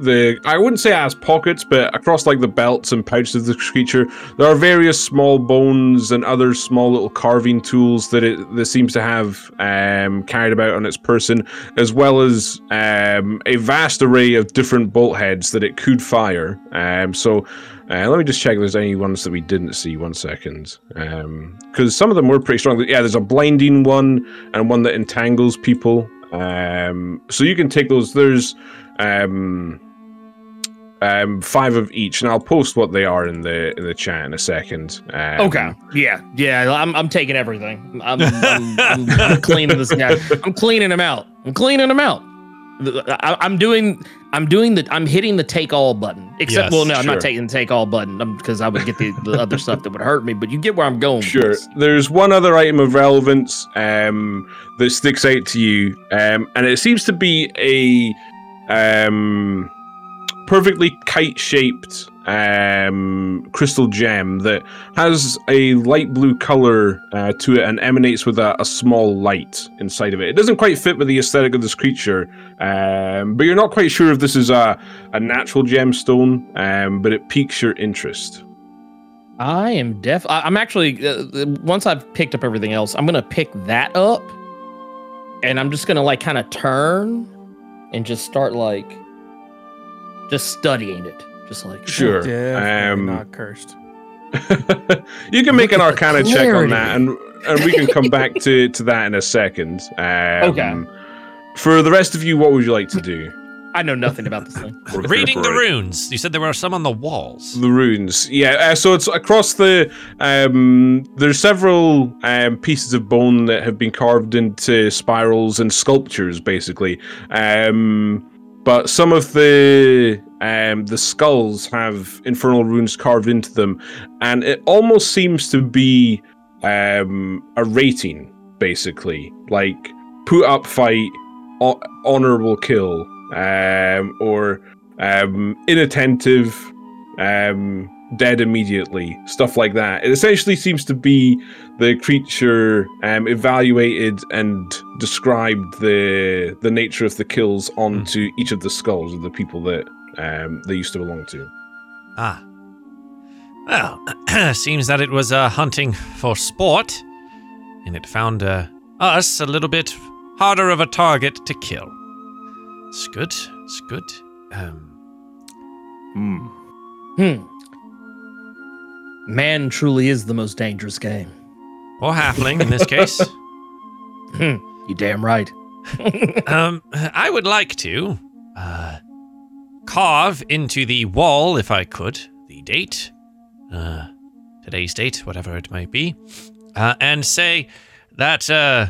the I wouldn't say it has pockets, but across like the belts and pouches of the creature, there are various small bones and other small little carving tools that it that seems to have um, carried about on its person, as well as um, a vast array of different bolt heads that it could fire. Um, so. Uh, let me just check if there's any ones that we didn't see. One second. Because some of them were pretty strong. Yeah, there's a blinding one and one that entangles people. Um, so you can take those. There's um, um, five of each, and I'll post what they are in the in the chat in a second. Um, Okay. Yeah. Yeah. I'm, I'm taking everything. I'm, I'm, I'm, I'm cleaning this guy. I'm cleaning him out. I'm cleaning him out. I, I'm doing. I'm doing the. I'm hitting the take all button. Except, Yes, well, no, I'm sure. not taking the take all button because I would get the, the other stuff that would hurt me. But you get where I'm going. Sure. There's one other item of relevance um, that sticks out to you, um, and it seems to be a um, perfectly kite-shaped um, crystal gem that has a light blue color uh, to it and emanates with a, a small light inside of it. It doesn't quite fit with the aesthetic of this creature, um, but you're not quite sure if this is a, a natural gemstone, um, but it piques your interest. I am def. I, I'm actually. Uh, once I've picked up everything else, I'm gonna pick that up, and I'm just gonna like kind of turn, and just start like, just studying it, just like Sure. Definitely Um, not cursed. you can make an Look at arcana check on that and and we can come back to to that in a second um, Okay. for the rest of you what would you like to do I know nothing about this thing. Reading the runes. You said there were some on the walls. the runes yeah uh, so it's across the um there's several um pieces of bone that have been carved into spirals and sculptures basically um but some of the um the skulls have infernal runes carved into them and it almost seems to be um a rating basically. Like put up fight ho- honorable kill um or um inattentive um dead immediately stuff like that it essentially seems to be the creature um evaluated and described the the nature of the kills onto each of the skulls of the people that um they used to belong to Ah. Well, seems that it was uh, hunting for sport, and it found uh, us a little bit harder of a target to kill. It's good. It's good. Um, Hmm. Hmm. Man truly is the most dangerous game. or halfling in this case. You damn right. um, I would like to uh, carve into the wall, if I could, the date, uh, today's date, whatever it might be, uh, and say that uh,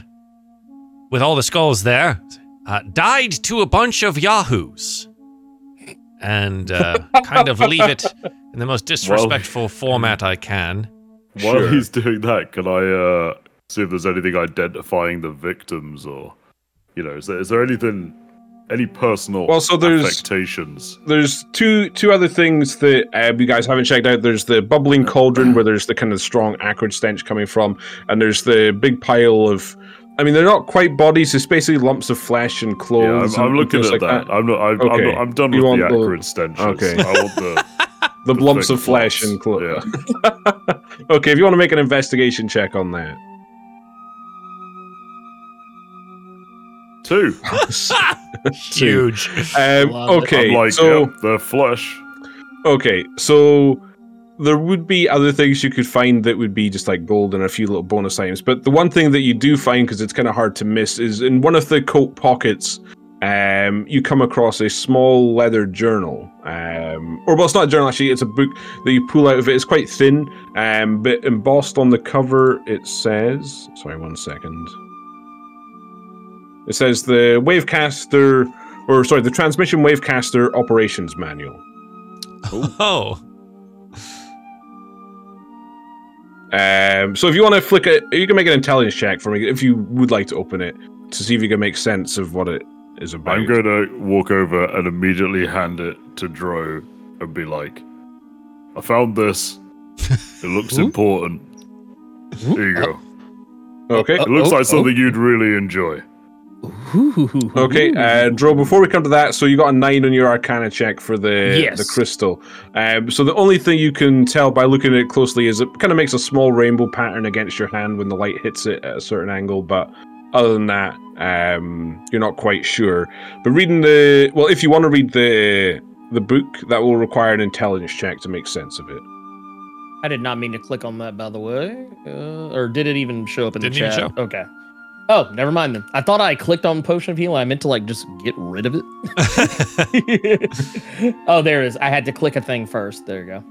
with all the skulls there, uh, died to a bunch of yahoos, and uh, kind of leave it in the most disrespectful format I can. While Sure. he's doing that, can I uh, see if there's anything identifying the victims, or you know, is there is there anything, any personal Well, so there's- affectations? there's two two other things that uh, you guys haven't checked out. There's the bubbling cauldron where there's the kind of strong acrid stench coming from, and there's the big pile of I mean, they're not quite bodies. It's basically lumps of flesh and Yeah. I'm, I'm and looking at like that. I'm not. I'm, I'm, not, I'm done You with the want the- acrid stenches. Okay. I want the, The the lumps of flesh plots. and clothes. okay, if you want to make an investigation check on that. Two. Huge. Um, okay, I'm like, so yep, they're flesh. okay, so there would be other things you could find that would be just like gold and a few little bonus items. But the one thing that you do find, because it's kind of hard to miss, is in one of the coat pockets, um, you come across a small leather journal. Um, or well, it's not a journal actually; it's a book that you pull out of it. It's quite thin, um, but embossed on the cover it says. Sorry, one second. It says the Wavecaster, or sorry, the Transmission Wavecaster Operations Manual. Oh. Um, so if you want to flick it, you can make an intelligence check for me if you would like to open it to see if you can make sense of what it is about. I'm going to walk over and immediately hand it to Dro and be like, I found this. It looks important. Here you go. Okay. It looks Oh, like something you'd really enjoy. Okay, uh, Dro. Before we come to that, so you got a nine on your Arcana check for the Yes. the crystal. Um, so the only thing you can tell by looking at it closely is it kind of makes a small rainbow pattern against your hand when the light hits it at a certain angle. But other than that, um, you're not quite sure. But reading the well, if you want to read the the book, that will require an intelligence check to make sense of it. I did not mean to click on that, by the way. Uh, or did it even show up in Didn't the even chat? Okay. Oh, never mind then. I thought I clicked on potion of healing. I meant to like just get rid of it. oh, there it is. I had to click a thing first. There you go.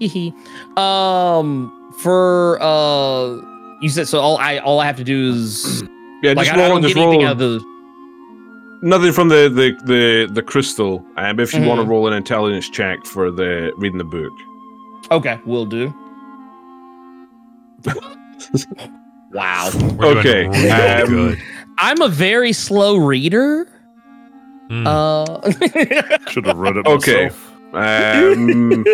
Hee hee. Um, for uh, you said so. All I all I have to do is Yeah, like just I, I roll. don't Just roll. the. Nothing from the the the, the crystal. Um, if you want to roll an intelligence check for the reading the book. Okay, will do. wow. We're doing Okay, really um, good. I'm a very slow reader. Mm. Uh, Should have read it Okay. myself. Um,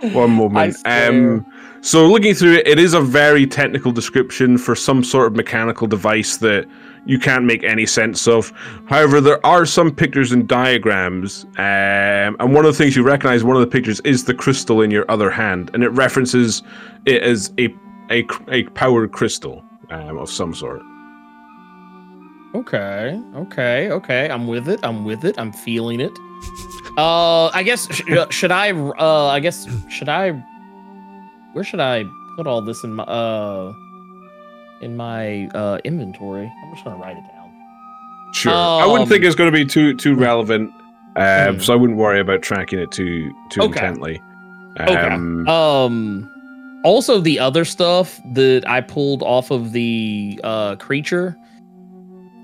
one moment. Um, so looking through it, it is a very technical description for some sort of mechanical device that you can't make any sense of. However, there are some pictures and diagrams, um, and one of the things you recognize, one of the pictures is the crystal in your other hand, and it references it as a a, a powered crystal um, of some sort. Okay, okay, okay. I'm with it. I'm with it. I'm feeling it. Uh, I guess sh- uh, should I? Uh, I guess should I? Where should I put all this in my uh in my uh inventory? I'm just gonna write it down. Sure. I wouldn't Um, think it's going to be too too relevant, uh, Hmm. so I wouldn't worry about tracking it too too Okay. intently. Okay. Um, Um, also the other stuff that I pulled off of the uh creature.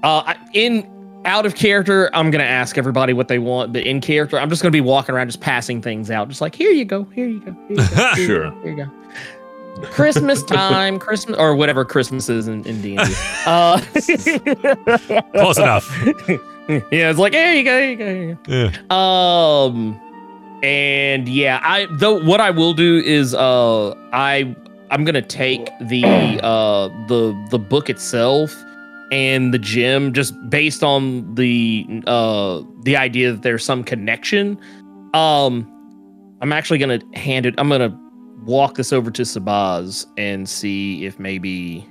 Uh, in out of character, I'm gonna ask everybody what they want, but in character, I'm just gonna be walking around just passing things out, just like here you go, here you go, here you go, here you Sure. go, here you go. Christmas time, Christmas or whatever Christmas is in in D and D. Uh, Close enough. yeah, it's like here you go, here you go, here you go. Yeah. Um, and yeah, I though what I will do is uh I I'm gonna take the uh the the book itself and the gym just based on the uh the idea that there's some connection. Um, I'm actually gonna hand it. I'm gonna walk this over to Sabaz and see if maybe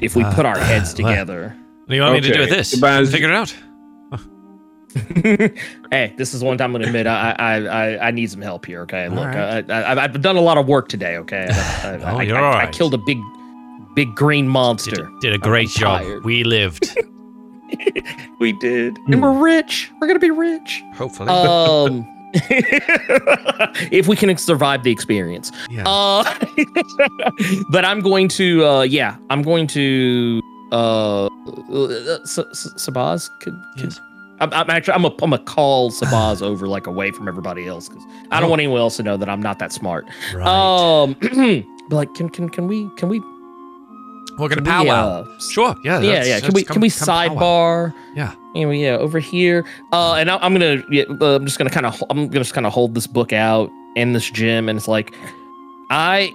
if we put our heads Uh, together. What do you want me to do with this? Baz- Figure it out. Hey, this is one time I'm gonna admit I I I, I need some help here. Okay, All look, right. I, I, I've done a lot of work today. Okay, I, I, Oh, I, you're I- killed a big, big green monster. did a great job. tired. We lived. we did, Hmm. and we're rich. We're gonna be rich. Hopefully. Um, if we can survive the experience. yeah. Uh, but I'm going to, uh, yeah, I'm going to, uh, uh, S- S- Sabaz. Could, could, yes. I'm, I'm actually, I'm a, I'm a call Sabaz over like away from everybody else because I don't want anyone else to know that I'm not that smart. Right. Um, but like, can, can, can we, can we, We're gonna can we, powwow. uh, Sure. Yeah. yeah, yeah. Can we, come- can we powwow. sidebar? Yeah. Anyway, yeah, over here. Uh, and I, I'm gonna, yeah, uh, I'm just gonna kind of, I'm gonna just kind of hold this book out in this gym, and it's like, I,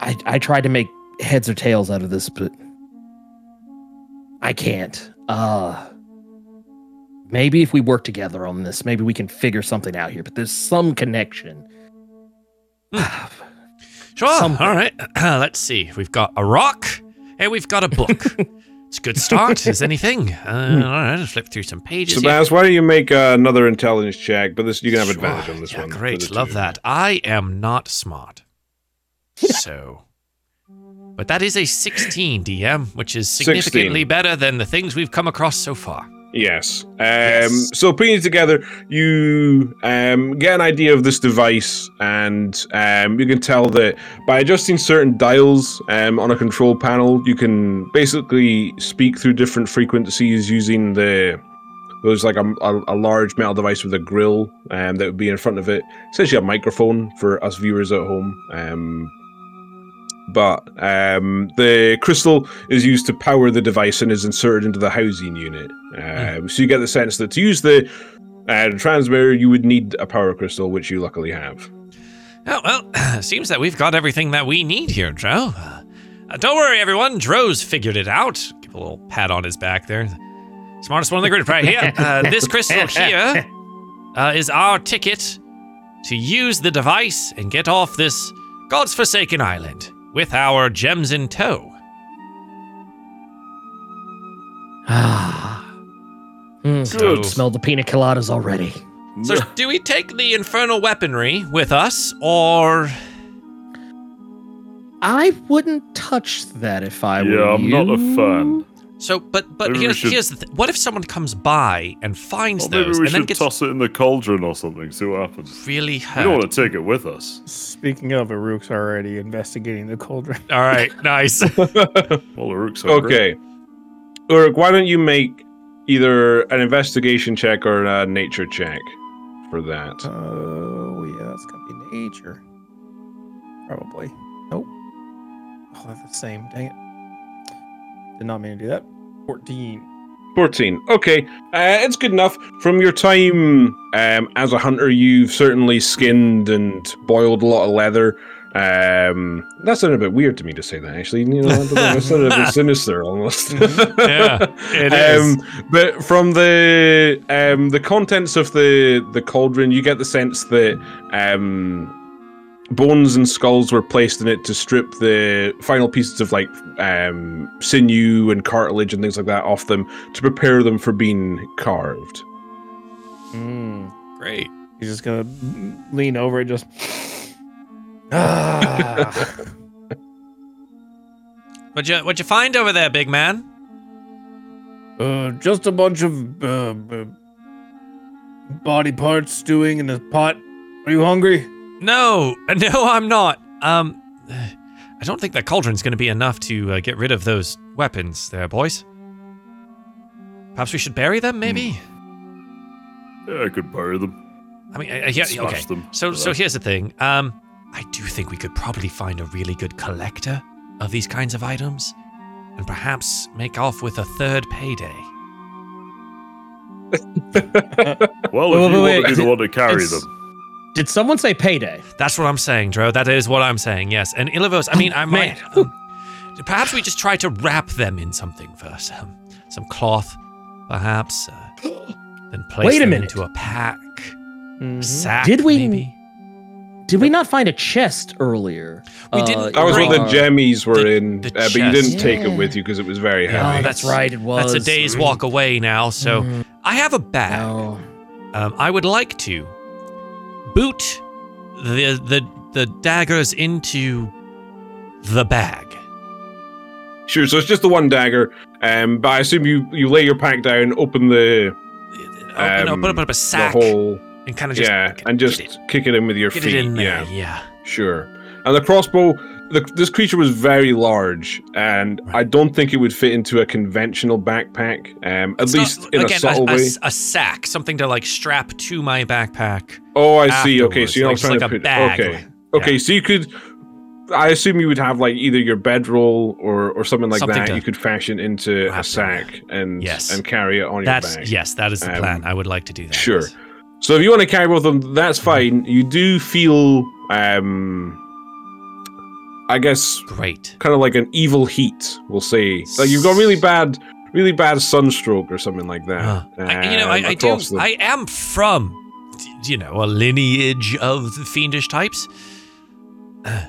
I, I tried to make heads or tails out of this, but I can't. Uh maybe if we work together on this, maybe we can figure something out here. But there's some connection. Sure. Something. All right. Let's see. We've got a rock and we've got a book. it's a good start. Is anything? Uh, all right. I'll just flip through some pages. So, why don't you make uh, another intelligence check? But this you can have Sure. advantage on this yeah, one. for Great. Love two. that. I am not smart. So. But that is a 16 DM, which is significantly 16. better than the things we've come across so far. Yes. Um, So putting it together, you um, get an idea of this device, and um, you can tell that by adjusting certain dials um, on a control panel, you can basically speak through different frequencies using the. There's like a, a, a large metal device with a grill um, that would be in front of it. Essentially, a microphone for us viewers at home. But um, the crystal is used to power the device and is inserted into the housing unit. Um, So you get the sense that to use the uh, transmitter, you would need a power crystal, which you luckily have. Oh, well, seems that we've got everything that we need here, Dro. Uh, uh, don't worry, everyone. Dro's figured it out. Give a little pat on his back there. Smartest one in the group right here. Uh, this crystal here uh, is our ticket to use the device and get off this God's forsaken island with our gems in tow. Ah. Mm, So- Smell the pina coladas already. So, do we take the infernal weaponry with us, or I wouldn't touch that if I were Yeah, I'm not a fan. So? But but Maybe here's should- here's the th- what if someone comes by and finds Or maybe those we and then should gets toss it in the cauldron or something. See what happens. really We hurt? don't want to take it with us. Speaking of, Uruk's already investigating the cauldron. All right, nice. Well, the rooks are great. okay. Uruk, why don't you make either an investigation check or a nature check for that? Oh yeah, that's gonna be nature. Probably. Nope. Oh, they're the same. Dang it. Did not mean to do that. Fourteen. 14. Okay, uh, it's good enough. From your time um, as a hunter, you've certainly skinned and boiled a lot of leather. Um, that sounded a bit weird to me to say that, actually. You know, I don't know, it sounded a bit sinister almost. Yeah, it is. Um, but from the um, the contents of the the cauldron, you get the sense that um, bones and skulls were placed in it to strip the final pieces of like um, sinew and cartilage and things like that off them to prepare them for being carved. Mm. Great. He's just gonna lean over and just. Ah. What'd you what'd you find over there, big man? uh, just a bunch of uh, uh, body parts stewing in a pot. Are you hungry? No, no, I'm not. Um, I don't think that cauldron's going to be enough to uh, get rid of those weapons, there, boys. Perhaps we should bury them, maybe. Yeah, I could bury them. I mean, uh, yeah, Smash okay. them. So, so that. here's the thing. Um, I do think we could probably find a really good collector of these kinds of items, and perhaps make off with a third payday. Well, Wait, if you wait, want to be the one to carry It's- them. Did someone say payday? That's what I'm saying, Dro. That is what I'm saying. Yes, and Ilivos. I mean, I might. um, perhaps we just try to wrap them in something first. Um, some cloth, perhaps. Uh, then place Wait a them minute. into a pack, Mhm. sack. Did we- Maybe. Did we not find a chest earlier? We didn't That was Bring what the jammies were the- in, the uh, but you didn't chest. take it with you because it was very Yeah, heavy. Oh, that's right. It was. That's a day's walk away now. So Mm, I have a bag. no. Um, I would like to boot the the the daggers into the bag. Sure, so it's just the one dagger, um, but I assume you, you lay your pack down, open the, Um, open up a the sack hole, and kind of just yeah, and just it, kick it in with your get feet. it in there. Yeah, Yeah. sure. And the crossbow, the, this creature was very large, and Right. I don't think it would fit into a conventional backpack. Um, at It's not- least in again, a subtle a, way. s- a sack, something to like strap to my backpack. oh, I see. Okay, so you're like, not trying like to a put. bag. Okay, okay, yeah. so you could. I assume you would have like either your bedroll or or something like Something that. you could fashion into a sack and Yes. and carry it on That's your back. yes, that is the Um, plan. I would like to do that. sure. yes. So if you want to carry both of them, that's fine. You do feel um I guess, Great. kind of like an evil heat. We'll say, like you've got really bad, really bad sunstroke or something like that. I, you know, I, I do. the- I am from, you know, a lineage of fiendish types. Uh,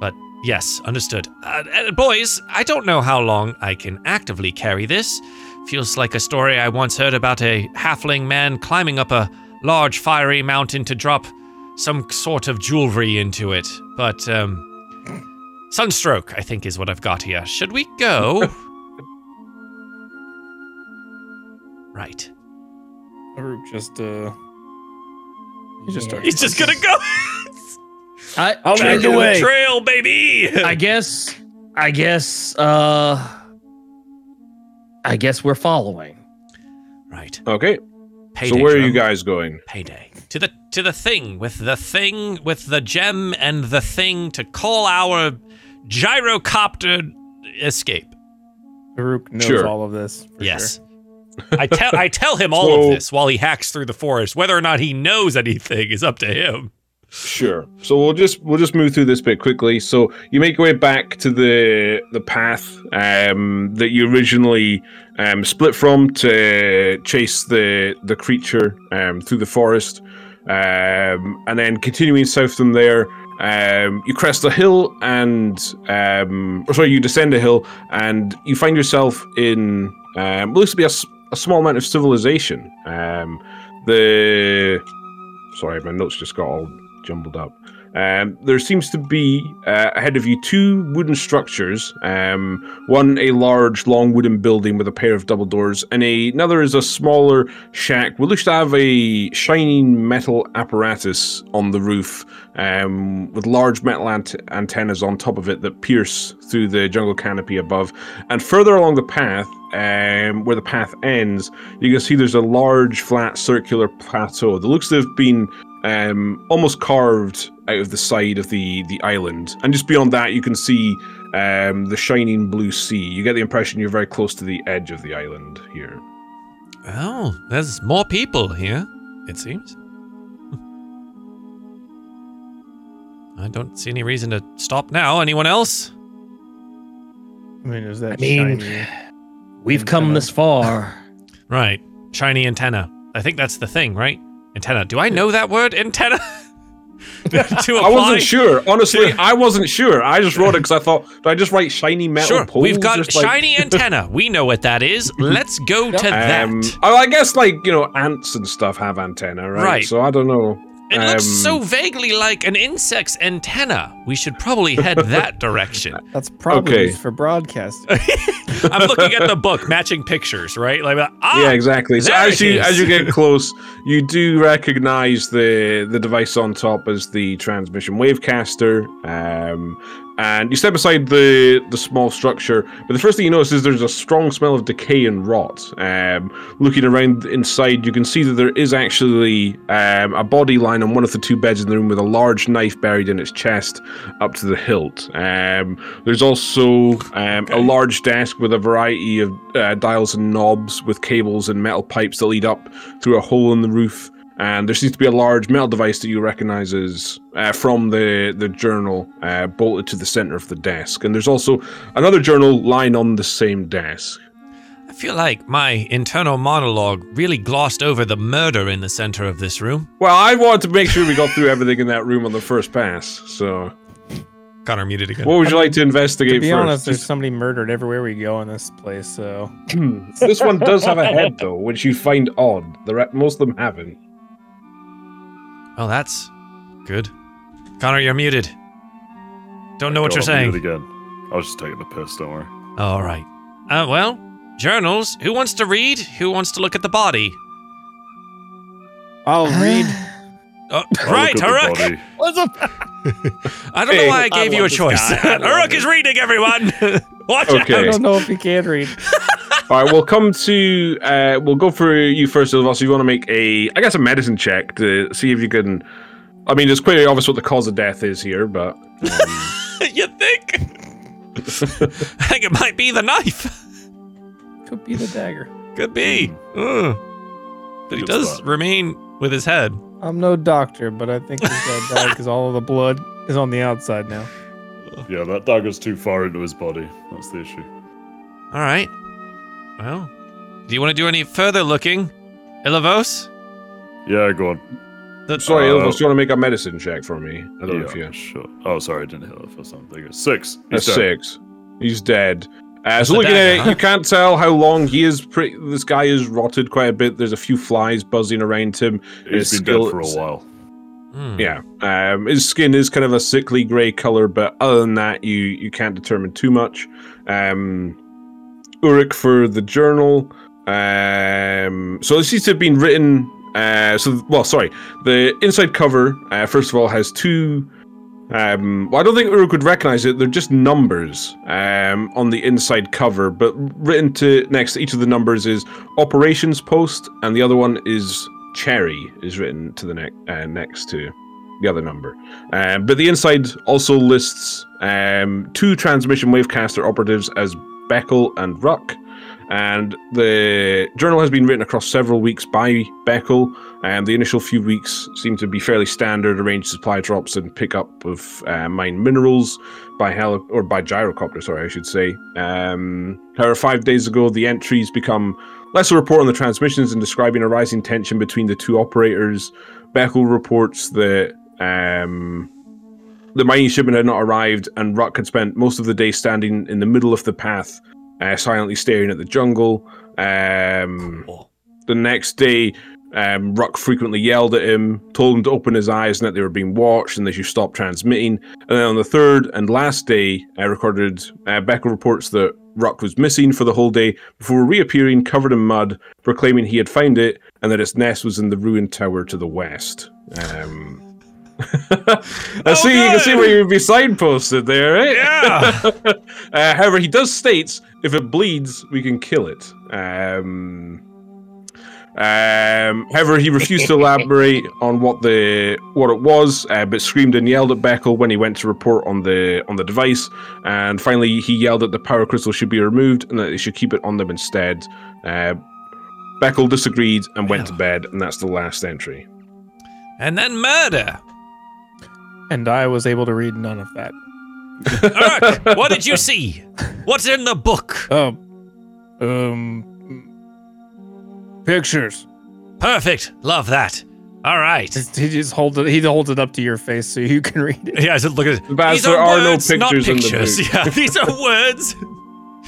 But yes, understood. Uh, uh, boys, I don't know how long I can actively carry this. Feels like a story I once heard about a halfling man climbing up a large fiery mountain to drop some sort of jewelry into it. But um, sunstroke, I think, is what I've got here. Should we go? right. Or just uh, he just starts. He's just gonna go. I, I'll I, lead the way. trail, baby. I guess. I guess. Uh. I guess we're following. right. Okay, Payday. so where are you guys going? Payday. To the to the thing with the thing with the gem and the thing to call our gyrocopter escape. Farouk knows Sure. all of this. for yes. sure. I tell I tell him all So- of this while he hacks through the forest. Whether or not he knows anything is up to him. Sure. So we'll just we'll just move through this bit quickly. So you make your way back to the the path um, that you originally um, split from to chase the the creature um, through the forest, um, and then continuing south from there. Um, you crest a hill and um, or sorry, you descend a hill and you find yourself in um, what looks to be a small amount of civilization. Um, the sorry, my notes just got all jumbled up. Um, there seems to be uh, ahead of you two wooden structures. Um, one a large, long wooden building with a pair of double doors, and a, another is a smaller shack. We looks to have a shining metal apparatus on the roof, um, with large metal ant- antennas on top of it that pierce through the jungle canopy above. And further along the path, um, where the path ends, you can see there's a large, flat, circular plateau that looks to have been um, almost carved out of the side of the the island. And just beyond that, you can see um, the shining blue sea. You get the impression you're very close to the edge of the island here. Oh, there's more people here. It seems. I don't see any reason to stop now. Anyone else? I mean, is that I mean, shiny? We've come this far. Right. Shiny antenna. I think that's the thing, right? Antenna. Do I know that word? Antenna? to apply? I wasn't sure. Honestly, to- I wasn't sure. I just wrote it because I thought, do I just write shiny metal Sure. poles? We've got Just like- shiny antenna. We know what that is. Let's go to that. Um, oh, I guess like you know ants and stuff have antenna, right? Right. So I don't know. It looks so um, vaguely like an insect's antenna. We should probably head that direction. That's probably okay. for broadcast. I'm looking at the book, matching pictures, right? Like, ah, yeah, exactly. So as you is. as you get close, you do recognize the the device on top as the transmission wavecaster. Um, and you step aside the the small structure, but the first thing you notice is there's a strong smell of decay and rot. Um, looking around inside, you can see that there is actually um, a body lying on one of the two beds in the room with a large knife buried in its chest up to the hilt. Um, there's also um, a large desk with a variety of uh, dials and knobs with cables and metal pipes that lead up through a hole in the roof. And there seems to be a large metal device that you recognize as uh, from the the journal uh, bolted to the center of the desk. And there's also another journal lying on the same desk. I feel like my internal monologue really glossed over the murder in the center of this room. Well, I wanted to make sure we got through everything in that room on the first pass. So, Connagh muted again. what would you like to investigate To be first? honest, there's Just- somebody murdered everywhere we go in this place. So this one does have a head though, which you find odd. The re- most of them haven't. Oh, that's good. Connagh, you're muted. Don't know what you're saying. it again. I was just taking the piss, don't worry. All right. Uh, well, journals. Who wants to read? Who wants to look at the body? I'll read. Oh, right, look Uruk. What's up? I don't know why I I gave you a choice. guy. I love Uruk it. is reading, everyone. Watch Okay. I don't know if he can read. All right, we'll come to. Uh, we'll go for you first of all. So you want to make a, I guess, a medicine check to see if you can. I mean, it's quite obvious what the cause of death is here, but um, you think? I think it might be the knife. Could be the dagger. Could be. Ugh. But he Good does spot. remain with his head. I'm no doctor, but I think this guy died because all of the blood is on the outside now. Yeah, that dagger's too far into his body. That's the issue. All right. Well, do you want to do any further looking, Ilivos? Yeah, go on. The, Sorry, Uh, Ilivos, you want to make a medicine check for me? I don't know if you. sure. Oh, sorry, I didn't hit that for something. Six. That's He's dead. six. He's dead. Uh, so the looking at it, huh? you can't tell how long he is. Pretty, this guy is rotted quite a bit. There's a few flies buzzing around him. He's His been dead for a while. Hmm. Yeah, um, his skin is kind of a sickly grey color, but other than that, you you can't determine too much. Um, Uruk for the journal. Um, so this seems to have been written. Uh, so well, sorry. The inside cover, uh, first of all, has two. Um, well, I don't think Uruk would recognize it. They're just numbers um, on the inside cover, but written to next to each of the numbers is operations post, and the other one is cherry is written to the neck uh, next to the other number. Um, but the inside also lists um, two transmission wavecaster operatives as Beckel and Ruck. And the journal has been written across several weeks by Beckel. And the initial few weeks seem to be fairly standard, arranged supply drops and pickup of uh, mine minerals by heli- or by gyrocopter, sorry, I should say. Um, however, five days ago, the entries become less a report on the transmissions and describing a rising tension between the two operators. Beckel reports that um, the mining shipment had not arrived, and Ruck had spent most of the day standing in the middle of the path, uh, silently staring at the jungle. Um, Oh. the next day, um, Ruck frequently yelled at him, told him to open his eyes and that they were being watched and they should stop transmitting. And then on the third and last day, I recorded, uh, Beckel reports that Ruck was missing for the whole day before reappearing covered in mud, proclaiming he had found it and that its nest was in the ruined tower to the west. Um, I see, you can see where you'd be signposted there, right? Yeah. uh, however, he does states if it bleeds, we can kill it. Um, um, however, he refused to elaborate on what the what it was, uh, but screamed and yelled at Beckel when he went to report on the on the device. And finally, he yelled that the power crystal should be removed and that they should keep it on them instead. Uh, Beckel disagreed and went to bed, and that's the last entry. and then murder. And I was able to read none of that. Uruk, what did you see? What's in the book? Oh, um, pictures. Perfect. Love that. All right. He just holds it. He holds it up to your face so you can read it. Yeah, I said, look at it. But These there are no words, not pictures in the book. Yeah, these are words.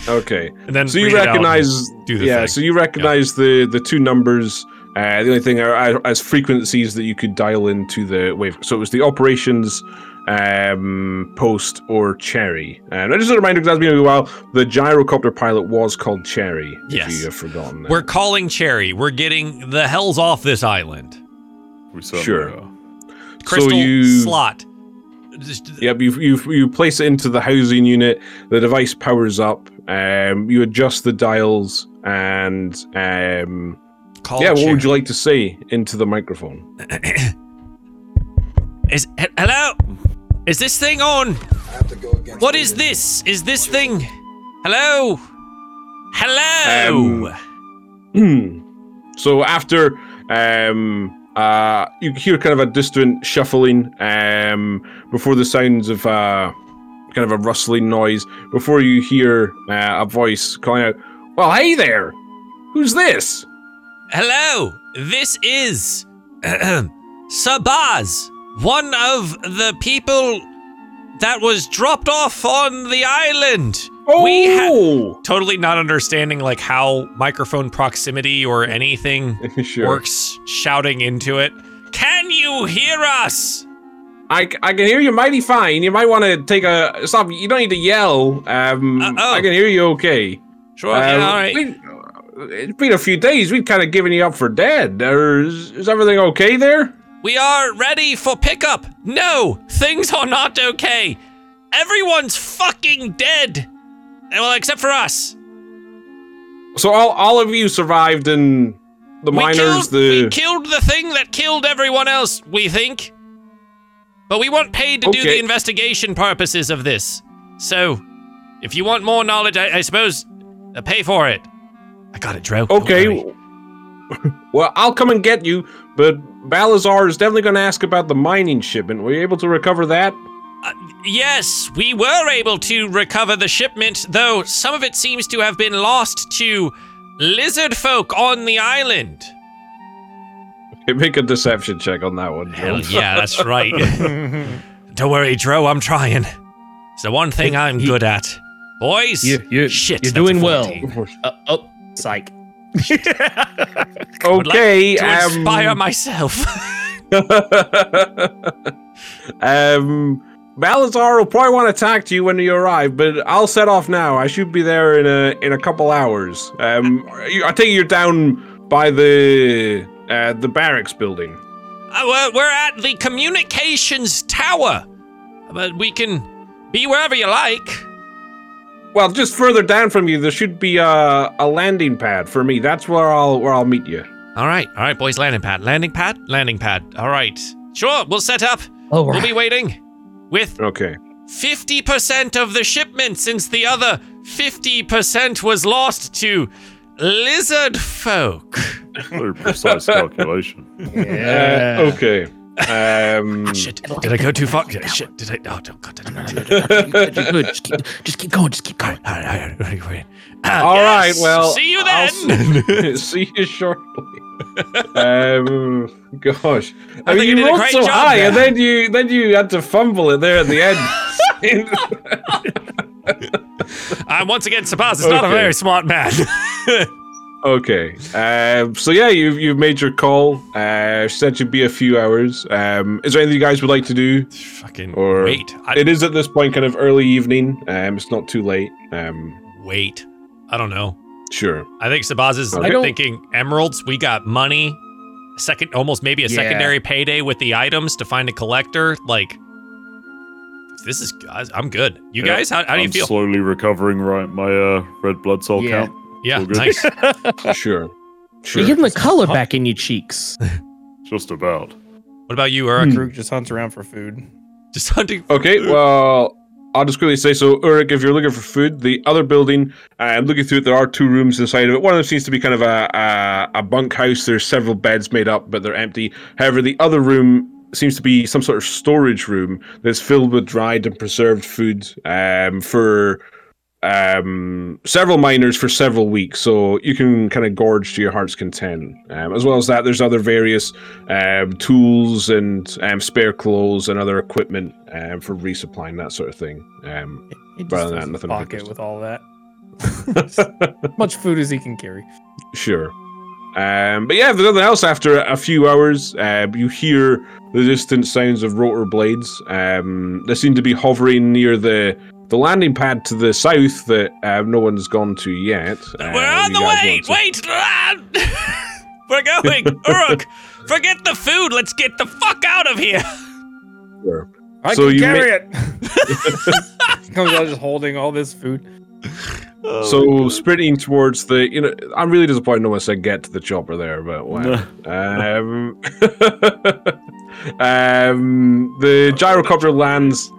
Okay. And then So you read and recognize, do the yeah. thing. So you recognize the the two numbers. Uh, the only thing are are- as frequencies that you could dial into the wave. So it was the operations um, post or Cherry. And just a reminder, because that's been a while. The gyrocopter pilot was called Cherry. Yes. If you have forgotten that. We're calling Cherry. We're getting the hells off this island. We certainly Sure. are. Crystal so you slot. Just- Yep, you, you you place it into the housing unit. The device powers up. Um, you adjust the dials, and um, Call yeah. What Cherry. would you like to say into the microphone? Is he- hello? Is this thing on? What is this? Is this thing? Hello? Hello? so after um uh you hear kind of a distant shuffling um before the sounds of uh kind of a rustling noise before you hear uh, a voice calling out well hey there who's this Hello? This is Sabaz, one of the people that was dropped off on the island. oh We ha- totally not understanding like how microphone proximity or anything sure works shouting into it. Can you hear us? I, I can hear you mighty fine you might want to take a stop you don't need to yell um Uh, oh. i can hear you okay Sure, Um, yeah, all right. we- it's been a few days We've kind of given you up for dead is, is everything okay there We are ready for pickup. No, things are not okay. Everyone's fucking dead. Well, except for us. So all, all of you survived and the we miners, killed, the we killed the thing that killed everyone else, we think. But we weren't paid to do the investigation purposes of this. So, if you want more knowledge, I, I suppose, uh, pay for it. I got it, Dro. Don't okay. well, I'll come and get you, but Balazar is definitely going to ask about the mining shipment. Were you able to recover that? Uh, yes, we were able to recover the shipment, though some of it seems to have been lost to lizard folk on the island. Make a deception check on that one. Hell Joe. yeah, that's right. Don't worry, Dro, I'm trying. It's the one thing I'm good at. Boys, You, you, shit. you're that's a doing well. Uh, oh, psych. Would like Okay. To inspire um, myself. um, Balazar will probably want to talk to you when you arrive, but I'll set off now. I should be there in a in a couple hours. Um, I think you're down by the uh, the barracks building. Uh, we're, we're at the communications tower, but we can be wherever you like. Well, just further down from you, there should be a, a landing pad for me. That's where I'll where I'll meet you. All right, all right, boys. Landing pad, landing pad, landing pad. All right, sure. We'll set up. Oh, We'll be waiting with Okay. 50% of the shipment since the other 50% was lost to lizard folk. Very precise calculation. Yeah. Uh, okay. Um, Ah, shit. Did I go too far? Yeah, Shit. Did I? Oh, don't, God, did I? You're good. Just keep, just keep going. Just keep going. All right, all right, all right, all right. Ah, All right, yes, well, see you then. see you shortly. um, gosh, I, I mean, you you rolled so high, and then you then you had to fumble it there at the end. I'm once again surprised. It's not a very smart man. okay, um, so yeah, you've you've made your call. Uh, said you'd be a few hours. Um, is there anything you guys would like to do? Fucking Or wait. I, It is at this point kind of early evening. Um, it's not too late. Um, wait. I don't know. sure. I think Sabaz is I don't- thinking emeralds. We got money. Second, almost maybe a Yeah. secondary payday with the items to find a collector. Like, this is. guys, I'm good. You Yeah, guys, how, how do you I'm feel? slowly recovering right my uh, red blood cell Yeah. count. Yeah, all nice. Sure. Sure. You're getting the color back in your cheeks. Just about. What about you, Uruk? Groot just hunts around for food. Just hunting. Okay, well, I'll just quickly say so, Ulrich, if you're looking for food, the other building, I'm looking through it, there are two rooms inside of it. One of them seems to be kind of a, a, a bunkhouse. There's several beds made up, but they're empty. However, the other room seems to be some sort of storage room that's filled with dried and preserved food um, for um, several miners for several weeks. So you can kind of gorge to your heart's content. Um, as well as that, there's other various um, tools and um, spare clothes and other equipment um, for resupplying that sort of thing. Um, Rather than his nothing pocket with all that. Much food as he can carry. sure. Um, but yeah, if there's nothing else, after a few hours, uh, you hear the distant sounds of rotor blades. Um, they seem to be hovering near the the landing pad to the south that uh, no one's gone to yet. We're Um, on the way. to- Wait. ah. We're going. Uruk, forget the food. Let's get the fuck out of here. Sure. I So can you carry it. Comes out just holding all this food. So sprinting towards the, you know, I'm really disappointed no one said get to the chopper there, but wow. um, um, the gyrocopter lands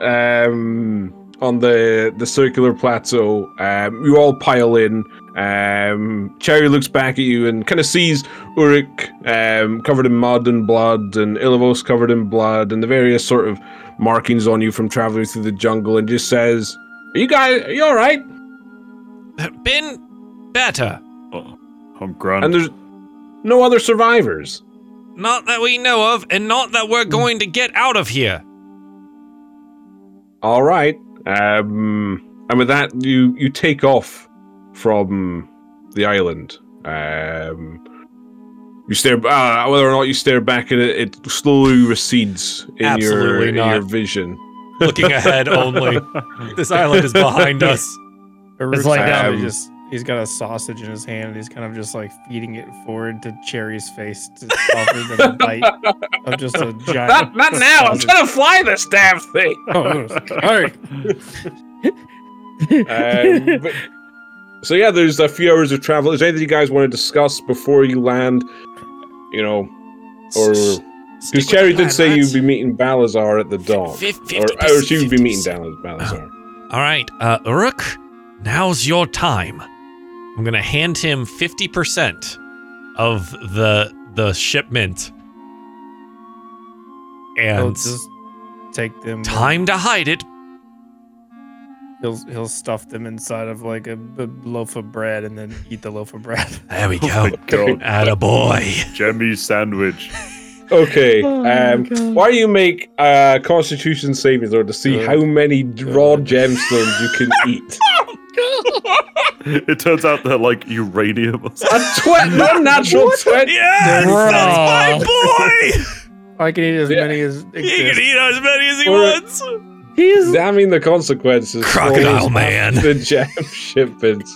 um, on the the circular plateau. Um, you all pile in. Um, Cherry looks back at you and kind of sees Uruk um, covered in mud and blood, and Ilivos covered in blood, and the various sort of markings on you from traveling through the jungle, and just says, "Are you guys? Are you all right?" Been better. Oh, I'm grand. And there's no other survivors. Not that we know of, and not that we're going to get out of here. All right. Um, and with that, you you take off from the island. Um, you stare. Uh, whether or not you stare back at it, it slowly recedes in your Absolutely in not. your vision. Looking ahead only. This island is behind us. It's like, um, just he's got a sausage in his hand. and He's kind of just like feeding it forward to Cherry's face to offer them a bite of just a giant. Not not now. I'm trying to fly this damn thing. Oh, all right. Um, but- so yeah, there's a few hours of travel. Is there anything you guys want to discuss before you land? You know, or Because Cherry did plan, say lads. you'd be meeting Balazar at the dawn. Fif- or, 50%, or she would be meeting 50%. down with Balazar. All right, uh, Uruk, now's your time. I'm gonna hand him 50% of the the shipment. And just take them. Time to hide it. He'll he'll stuff them inside of like a, a loaf of bread and then eat the loaf of bread. There we Oh go. my god. Attaboy. Jemmy's sandwich. Okay. Oh um, why do you make a Constitution saving throw to see Good. how many raw gemstones you can eat? it turns out they're like uranium or something. A tw- non-natural twenty. Yes, that's my boy. I can eat as Yeah. many as He can eat as many as he Or- wants. He's Damning the consequences. Crocodile man. The jam shipment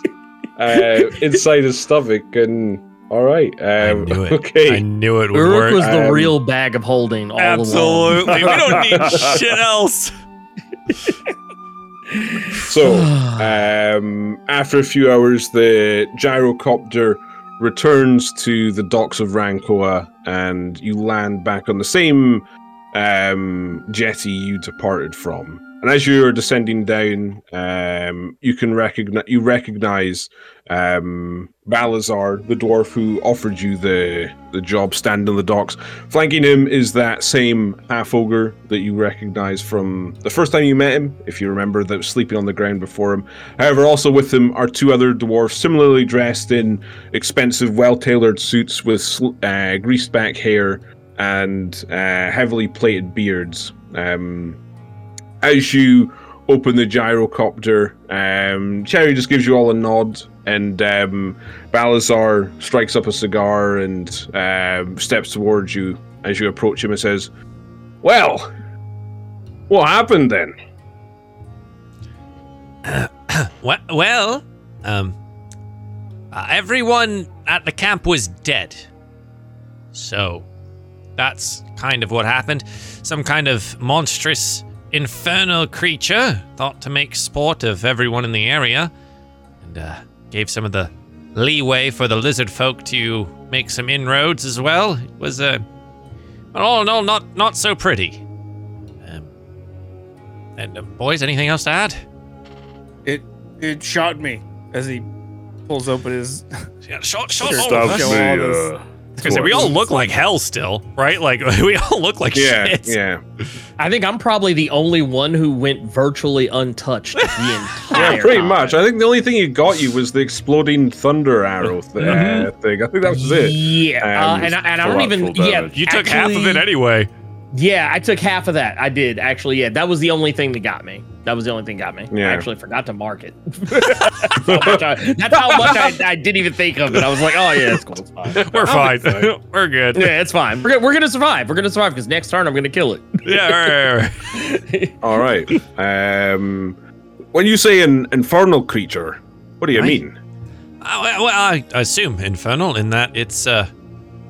uh, inside his stomach, and all right. I Um, knew it. Okay. I knew it would Uruk work. was the Um, real bag of holding all along. Absolutely. we don't need shit else. So, um, after a few hours, the gyrocopter returns to the docks of Rancoa, and you land back on the same um, jetty you departed from. And as you're descending down, um, you can recognize you recognize um, Balazar, the dwarf who offered you the the job, standing on the docks. Flanking him is that same half ogre that you recognize from the first time you met him, if you remember, that was sleeping on the ground before him. However, also with him are two other dwarfs, similarly dressed in expensive, well tailored suits with sl- uh, greased back hair and uh, heavily plated beards. Um, as you open the gyrocopter, um, Cherry just gives you all a nod, and um, Balazar strikes up a cigar and um, steps towards you as you approach him and says, Well, what happened then? Well, well um, uh, everyone at the camp was dead. So, that's kind of what happened. Some kind of monstrous infernal creature thought to make sport of everyone in the area and uh, gave some of the leeway for the lizard folk to make some inroads as well. It was, uh, all in all, not, not so pretty. Um, and, uh, boys, anything else to add? It it shot me as he pulls open his. Yeah, short, short. Sure. Oh, Stabs show me. All this. Uh, Because we all look like hell still, right? Like we all look like Yeah, shit. yeah. I think I'm probably the only one who went virtually untouched the entire Yeah, pretty time. much. I think the only thing you got you was the exploding thunder arrow th- uh, thing. I think that was it. Yeah, Um, uh, and, I, and I don't even. collateral Yeah. You took half of it anyway. Yeah, I took half of that. I did actually. Yeah, that was the only thing that got me. That was the only thing that got me. Yeah. I actually forgot to mark it. that's how much, I, that's how much I, I didn't even think of it. I was like, oh yeah, it's cool. It's fine. We're fine. fine. We're good. Yeah, it's fine. We're, gonna- we're gonna survive. We're gonna survive because next turn I'm gonna kill it. Yeah, right, right, right. All right. Um, when you say an infernal creature, what do you Right. mean? Uh, well, well, I assume infernal in that it's uh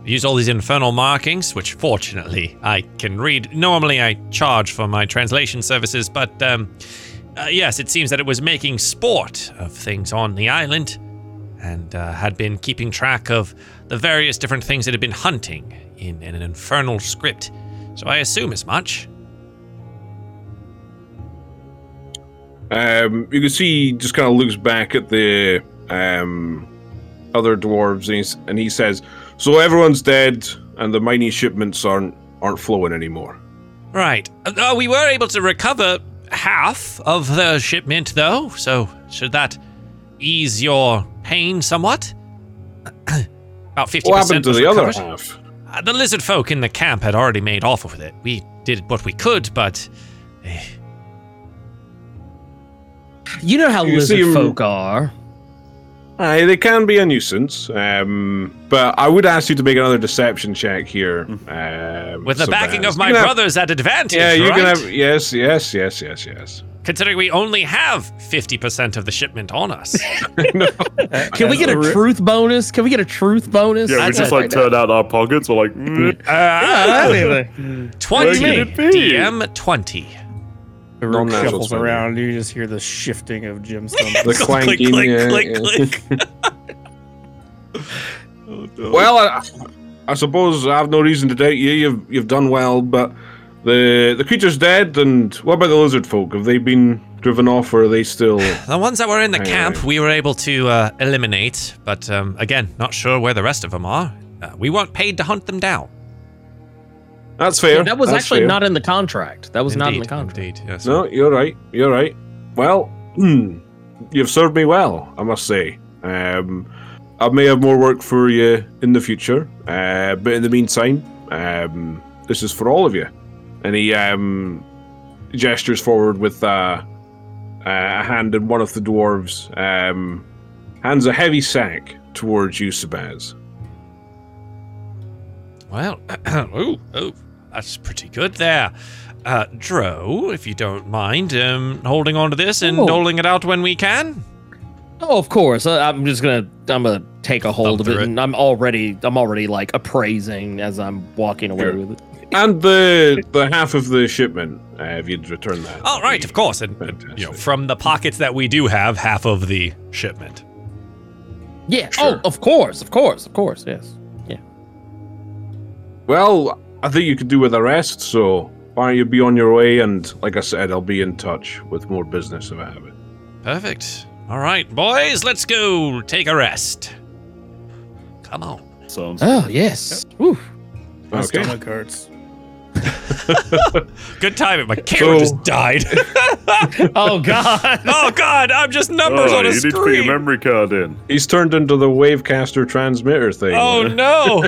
use all these infernal markings, which fortunately I can read. Normally I charge for my translation services, but um, uh, yes, it seems that it was making sport of things on the island, and uh, had been keeping track of the various different things it had been hunting in, in an infernal script. So I assume as much. Um, you can see he just kind of looks back at the um, other dwarves and, and he says, "So everyone's dead, and the mining shipments aren't aren't flowing anymore." Right. Uh, we were able to recover half of the shipment, though, so should that ease your pain somewhat? About 50% What happened to was the other half? Uh, the lizard folk in the camp had already made off with it. We did what we could, but eh, You know how You lizard him- folk are. Aye, they can be a nuisance, um, but I would ask you to make another deception check here. Um, with the backing Savannah. of my You can have- brothers at advantage, Yeah, you right? can have. Yes, yes, yes, yes, yes. Considering we only have 50% of the shipment on us. Can we get a truth bonus? Can we get a truth bonus? Yeah, we just like turn out our pockets. We're like, mm, Uh, 20. Where could it be? DM 20. The room shuffles spending. around. You just hear the shifting of gemstones. The clanking. click, yeah, click, yeah. click. Well, I, I suppose I have no reason to doubt you. You've you've done well, but the the creature's dead. And what about the lizard folk? Have they been driven off, or are they still? The ones that were in the camp, aye. we were able to uh, eliminate, but um, again, not sure where the rest of them are. Uh, we weren't paid to hunt them down. That's fair. Yeah, that was That's actually fair. not in the contract. That was not in the contract. Indeed, yes. No, you're right. You're right. Well, hmm, you've served me well, I must say. Um, I may have more work for you in the future, uh, but in the meantime, um, this is for all of you. And he um, gestures forward with uh, a hand, and one of the dwarves um, hands a heavy sack towards you, Sabaz. Well, oh, oh, that's pretty good there. Uh, Dro, if you don't mind, um, holding on to this and Oh. doling it out when we can. Oh, of course. Uh, I'm just gonna I'm gonna take a hold Thumb of it, it. and I'm already I'm already like appraising as I'm walking away Sure. with it. And the the half of the shipment, uh, if you'd return that. All right, of course, and, and, you know, from the pockets that we do have, half of the shipment. Yeah. Sure. Oh, of course, of course, of course. Yes. Yeah. Well, I think you could do with the rest, so why don't you be on your way? And like I said, I'll be in touch with more business if I have it. Perfect. All right, boys, let's go take a rest. Come on. Sounds Oh yes. Whew. My Okay. stomach hurts. Good timing. My camera So- just died. Oh God. oh God, I'm just numbers oh, on a screen. you need to put your memory card in. He's turned into the Wavecaster transmitter thing. oh no!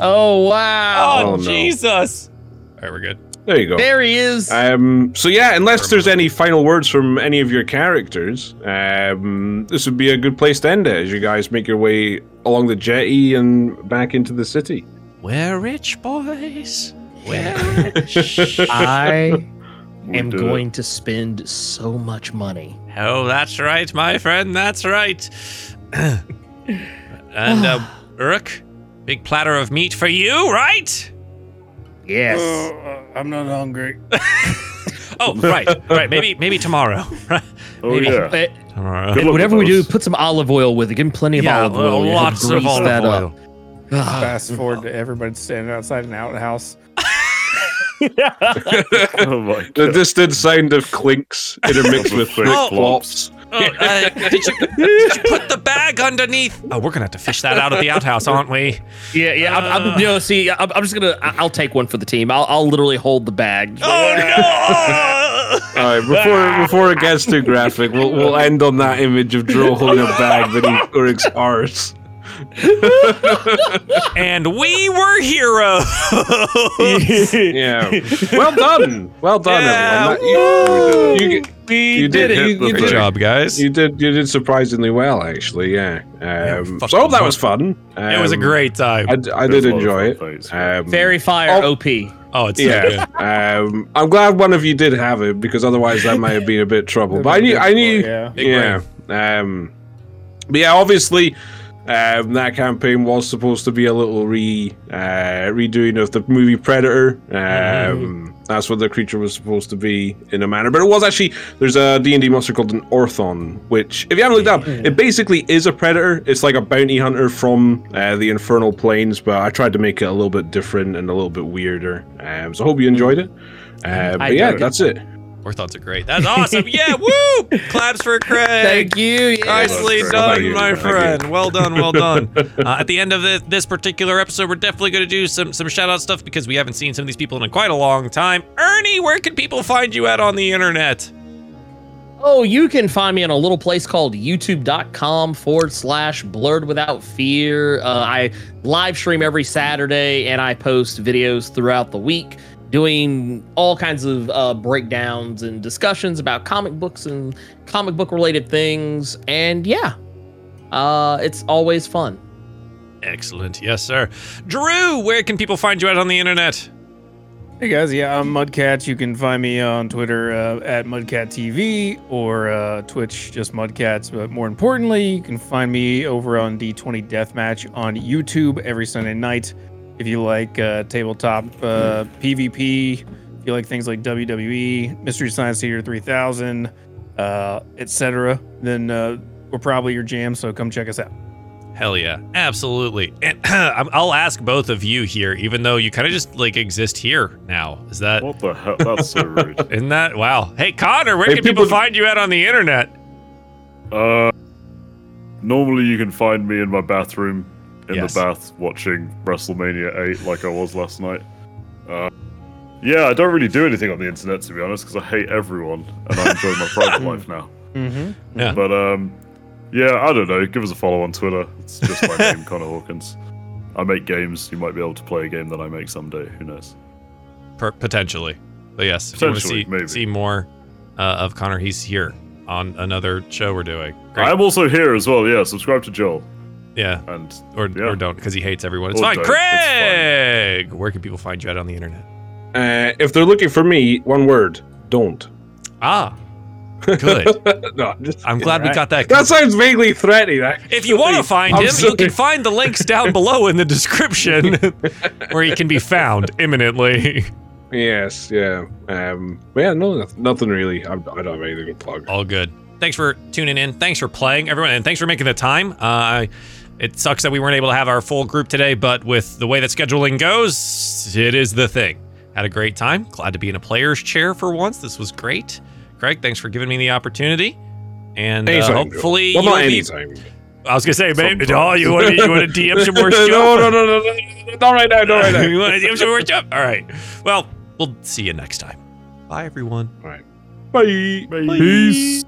oh wow. Oh, Oh, no. Jesus! All right, we're good. There you go. There he is. Um, so yeah, unless there's any final words from any of your characters, um, this would be a good place to end it as you guys make your way along the jetty and back into the city. We're rich, boys. We're. I am did it. going to spend so much money. oh, that's right, my friend. That's right. and uh, Uruk, big platter of meat for you, right? Yes. Uh, I'm not hungry. Oh, right, right. Maybe, maybe tomorrow. Oh Maybe. yeah. Tomorrow. Good whatever we do, put some olive oil with it. Give him plenty of Yeah, olive oil. You lots of olive that up. oil. Fast forward to everybody standing outside an outhouse. Oh my The distant sound of clinks intermixed with Flip Oh. flops. Oh, uh, did, you, did you put the bag underneath? Oh, we're gonna have to fish that out of the outhouse, aren't we? Yeah, yeah. I'm, Uh. I'm, you know, see, I'm, I'm just gonna. I- I'll take one for the team. I'll, I'll literally hold the bag. Oh no! All right, before before it gets too graphic, we'll we'll end on that image of Dro holding a bag beneath Uruk's arse. And we were heroes. Yeah. Well done. Well done, Yeah, everyone. That- you, you, we you did it. hit You, you. Good did, job, guys. you did. You did surprisingly well, actually. Yeah. Um, fucking so I hope that was fun. Um, it was a great time. I, d- I There's did a lot of enjoy fun it. things. Um, Fairy fire Oh. OP. oh, it's yeah. good. um, I'm glad one of you did have it because otherwise that might have been a bit trouble. But I knew. I knew. Yeah. Yeah. Um, but yeah, obviously, um, that campaign was supposed to be a little re uh, redoing of the movie Predator. Um, That's what the creature was supposed to be in a manner. But it was actually there's a D and D monster called an Orthon, which if you haven't looked up, it basically is a predator. It's like a bounty hunter from uh, the infernal planes. But I tried to make it a little bit different and a little bit weirder. Um, so I hope you enjoyed it. Uh, I but yeah, dug it. that's it. Our thoughts are great. That's awesome. Yeah, woo! Claps for Craig. Thank you. Yeah. Nicely That's done, you. my Thank you. friend. Well done, well done. Uh, at the end of this, this particular episode, we're definitely going to do some some shout out stuff because we haven't seen some of these people in quite a long time. Ernie, where can people find you at on the internet? Oh, you can find me on a little place called youtube.com forward slash Blerd without fear. Uh, I live stream every Saturday and I post videos throughout the week doing all kinds of uh, breakdowns and discussions about comic books and comic book related things. And yeah, uh, it's always fun. Excellent. Yes, sir. Drew, where can people find you at on the internet? Hey guys, yeah, I'm Mudcat. You can find me on Twitter uh, at MudCatTV or uh, Twitch, just Mudcats. But more importantly, you can find me over on D20 Deathmatch on YouTube every Sunday night. If you like uh, tabletop uh, PvP, if you like things like WWE, Mystery Science Theater 3000, uh, etc., then uh, we're probably your jam. So come check us out. Hell yeah, absolutely. And I'm- I'll ask both of you here, even though you kind of just like exist here now. Is that What the hell? That's so rude. isn't that wow? Hey Connagh, where Hey, can people, people- find you at on the internet? Uh, normally you can find me in my bathroom, in Yes. the bath, watching WrestleMania 8 like I was last night. Uh, yeah, I don't really do anything on the internet to be honest, because I hate everyone and I enjoy my private life now. Mm-hmm. Yeah. But um, yeah, I don't know. Give us a follow on Twitter. It's just my name, Connagh Hawkins. I make games. You might be able to play a game that I make someday. Who knows? Per- potentially. But yes, if you want to see maybe. see more uh, of Connor, he's here on another show we're doing. Great. I'm also here as well. Yeah, subscribe to Joel yeah, and or Yeah. or don't because he hates everyone. It's Or fine. don't. It's Craig, where can people find you at on the internet? Uh, if they're looking for me, one word: don't. Ah, good. no, I'm just I'm glad we got that. That sounds vaguely threatening. actually. If you want to find I'm him, you can find the links down below in the description where he can be found imminently. Yes, yeah. Um, yeah, no, nothing really. I, I don't have anything to plug. All good. Thanks for tuning in. Thanks for playing, everyone, and thanks for making the time. Uh, I- it sucks that we weren't able to have our full group today, but with the way that scheduling goes, it is the thing. Had a great time. Glad to be in a player's chair for once. This was great. Craig, thanks for giving me the opportunity. And uh, Anytime, Joe. hopefully, well, not you'll be- anytime. I was gonna say, babe, Sometimes. oh, you want to you want to DM some more stuff? no, no, no, no, no, no, not right now, not right now. you want to DM some more stuff? All right. Well, we'll see you next time. Bye, everyone. Bye. Peace.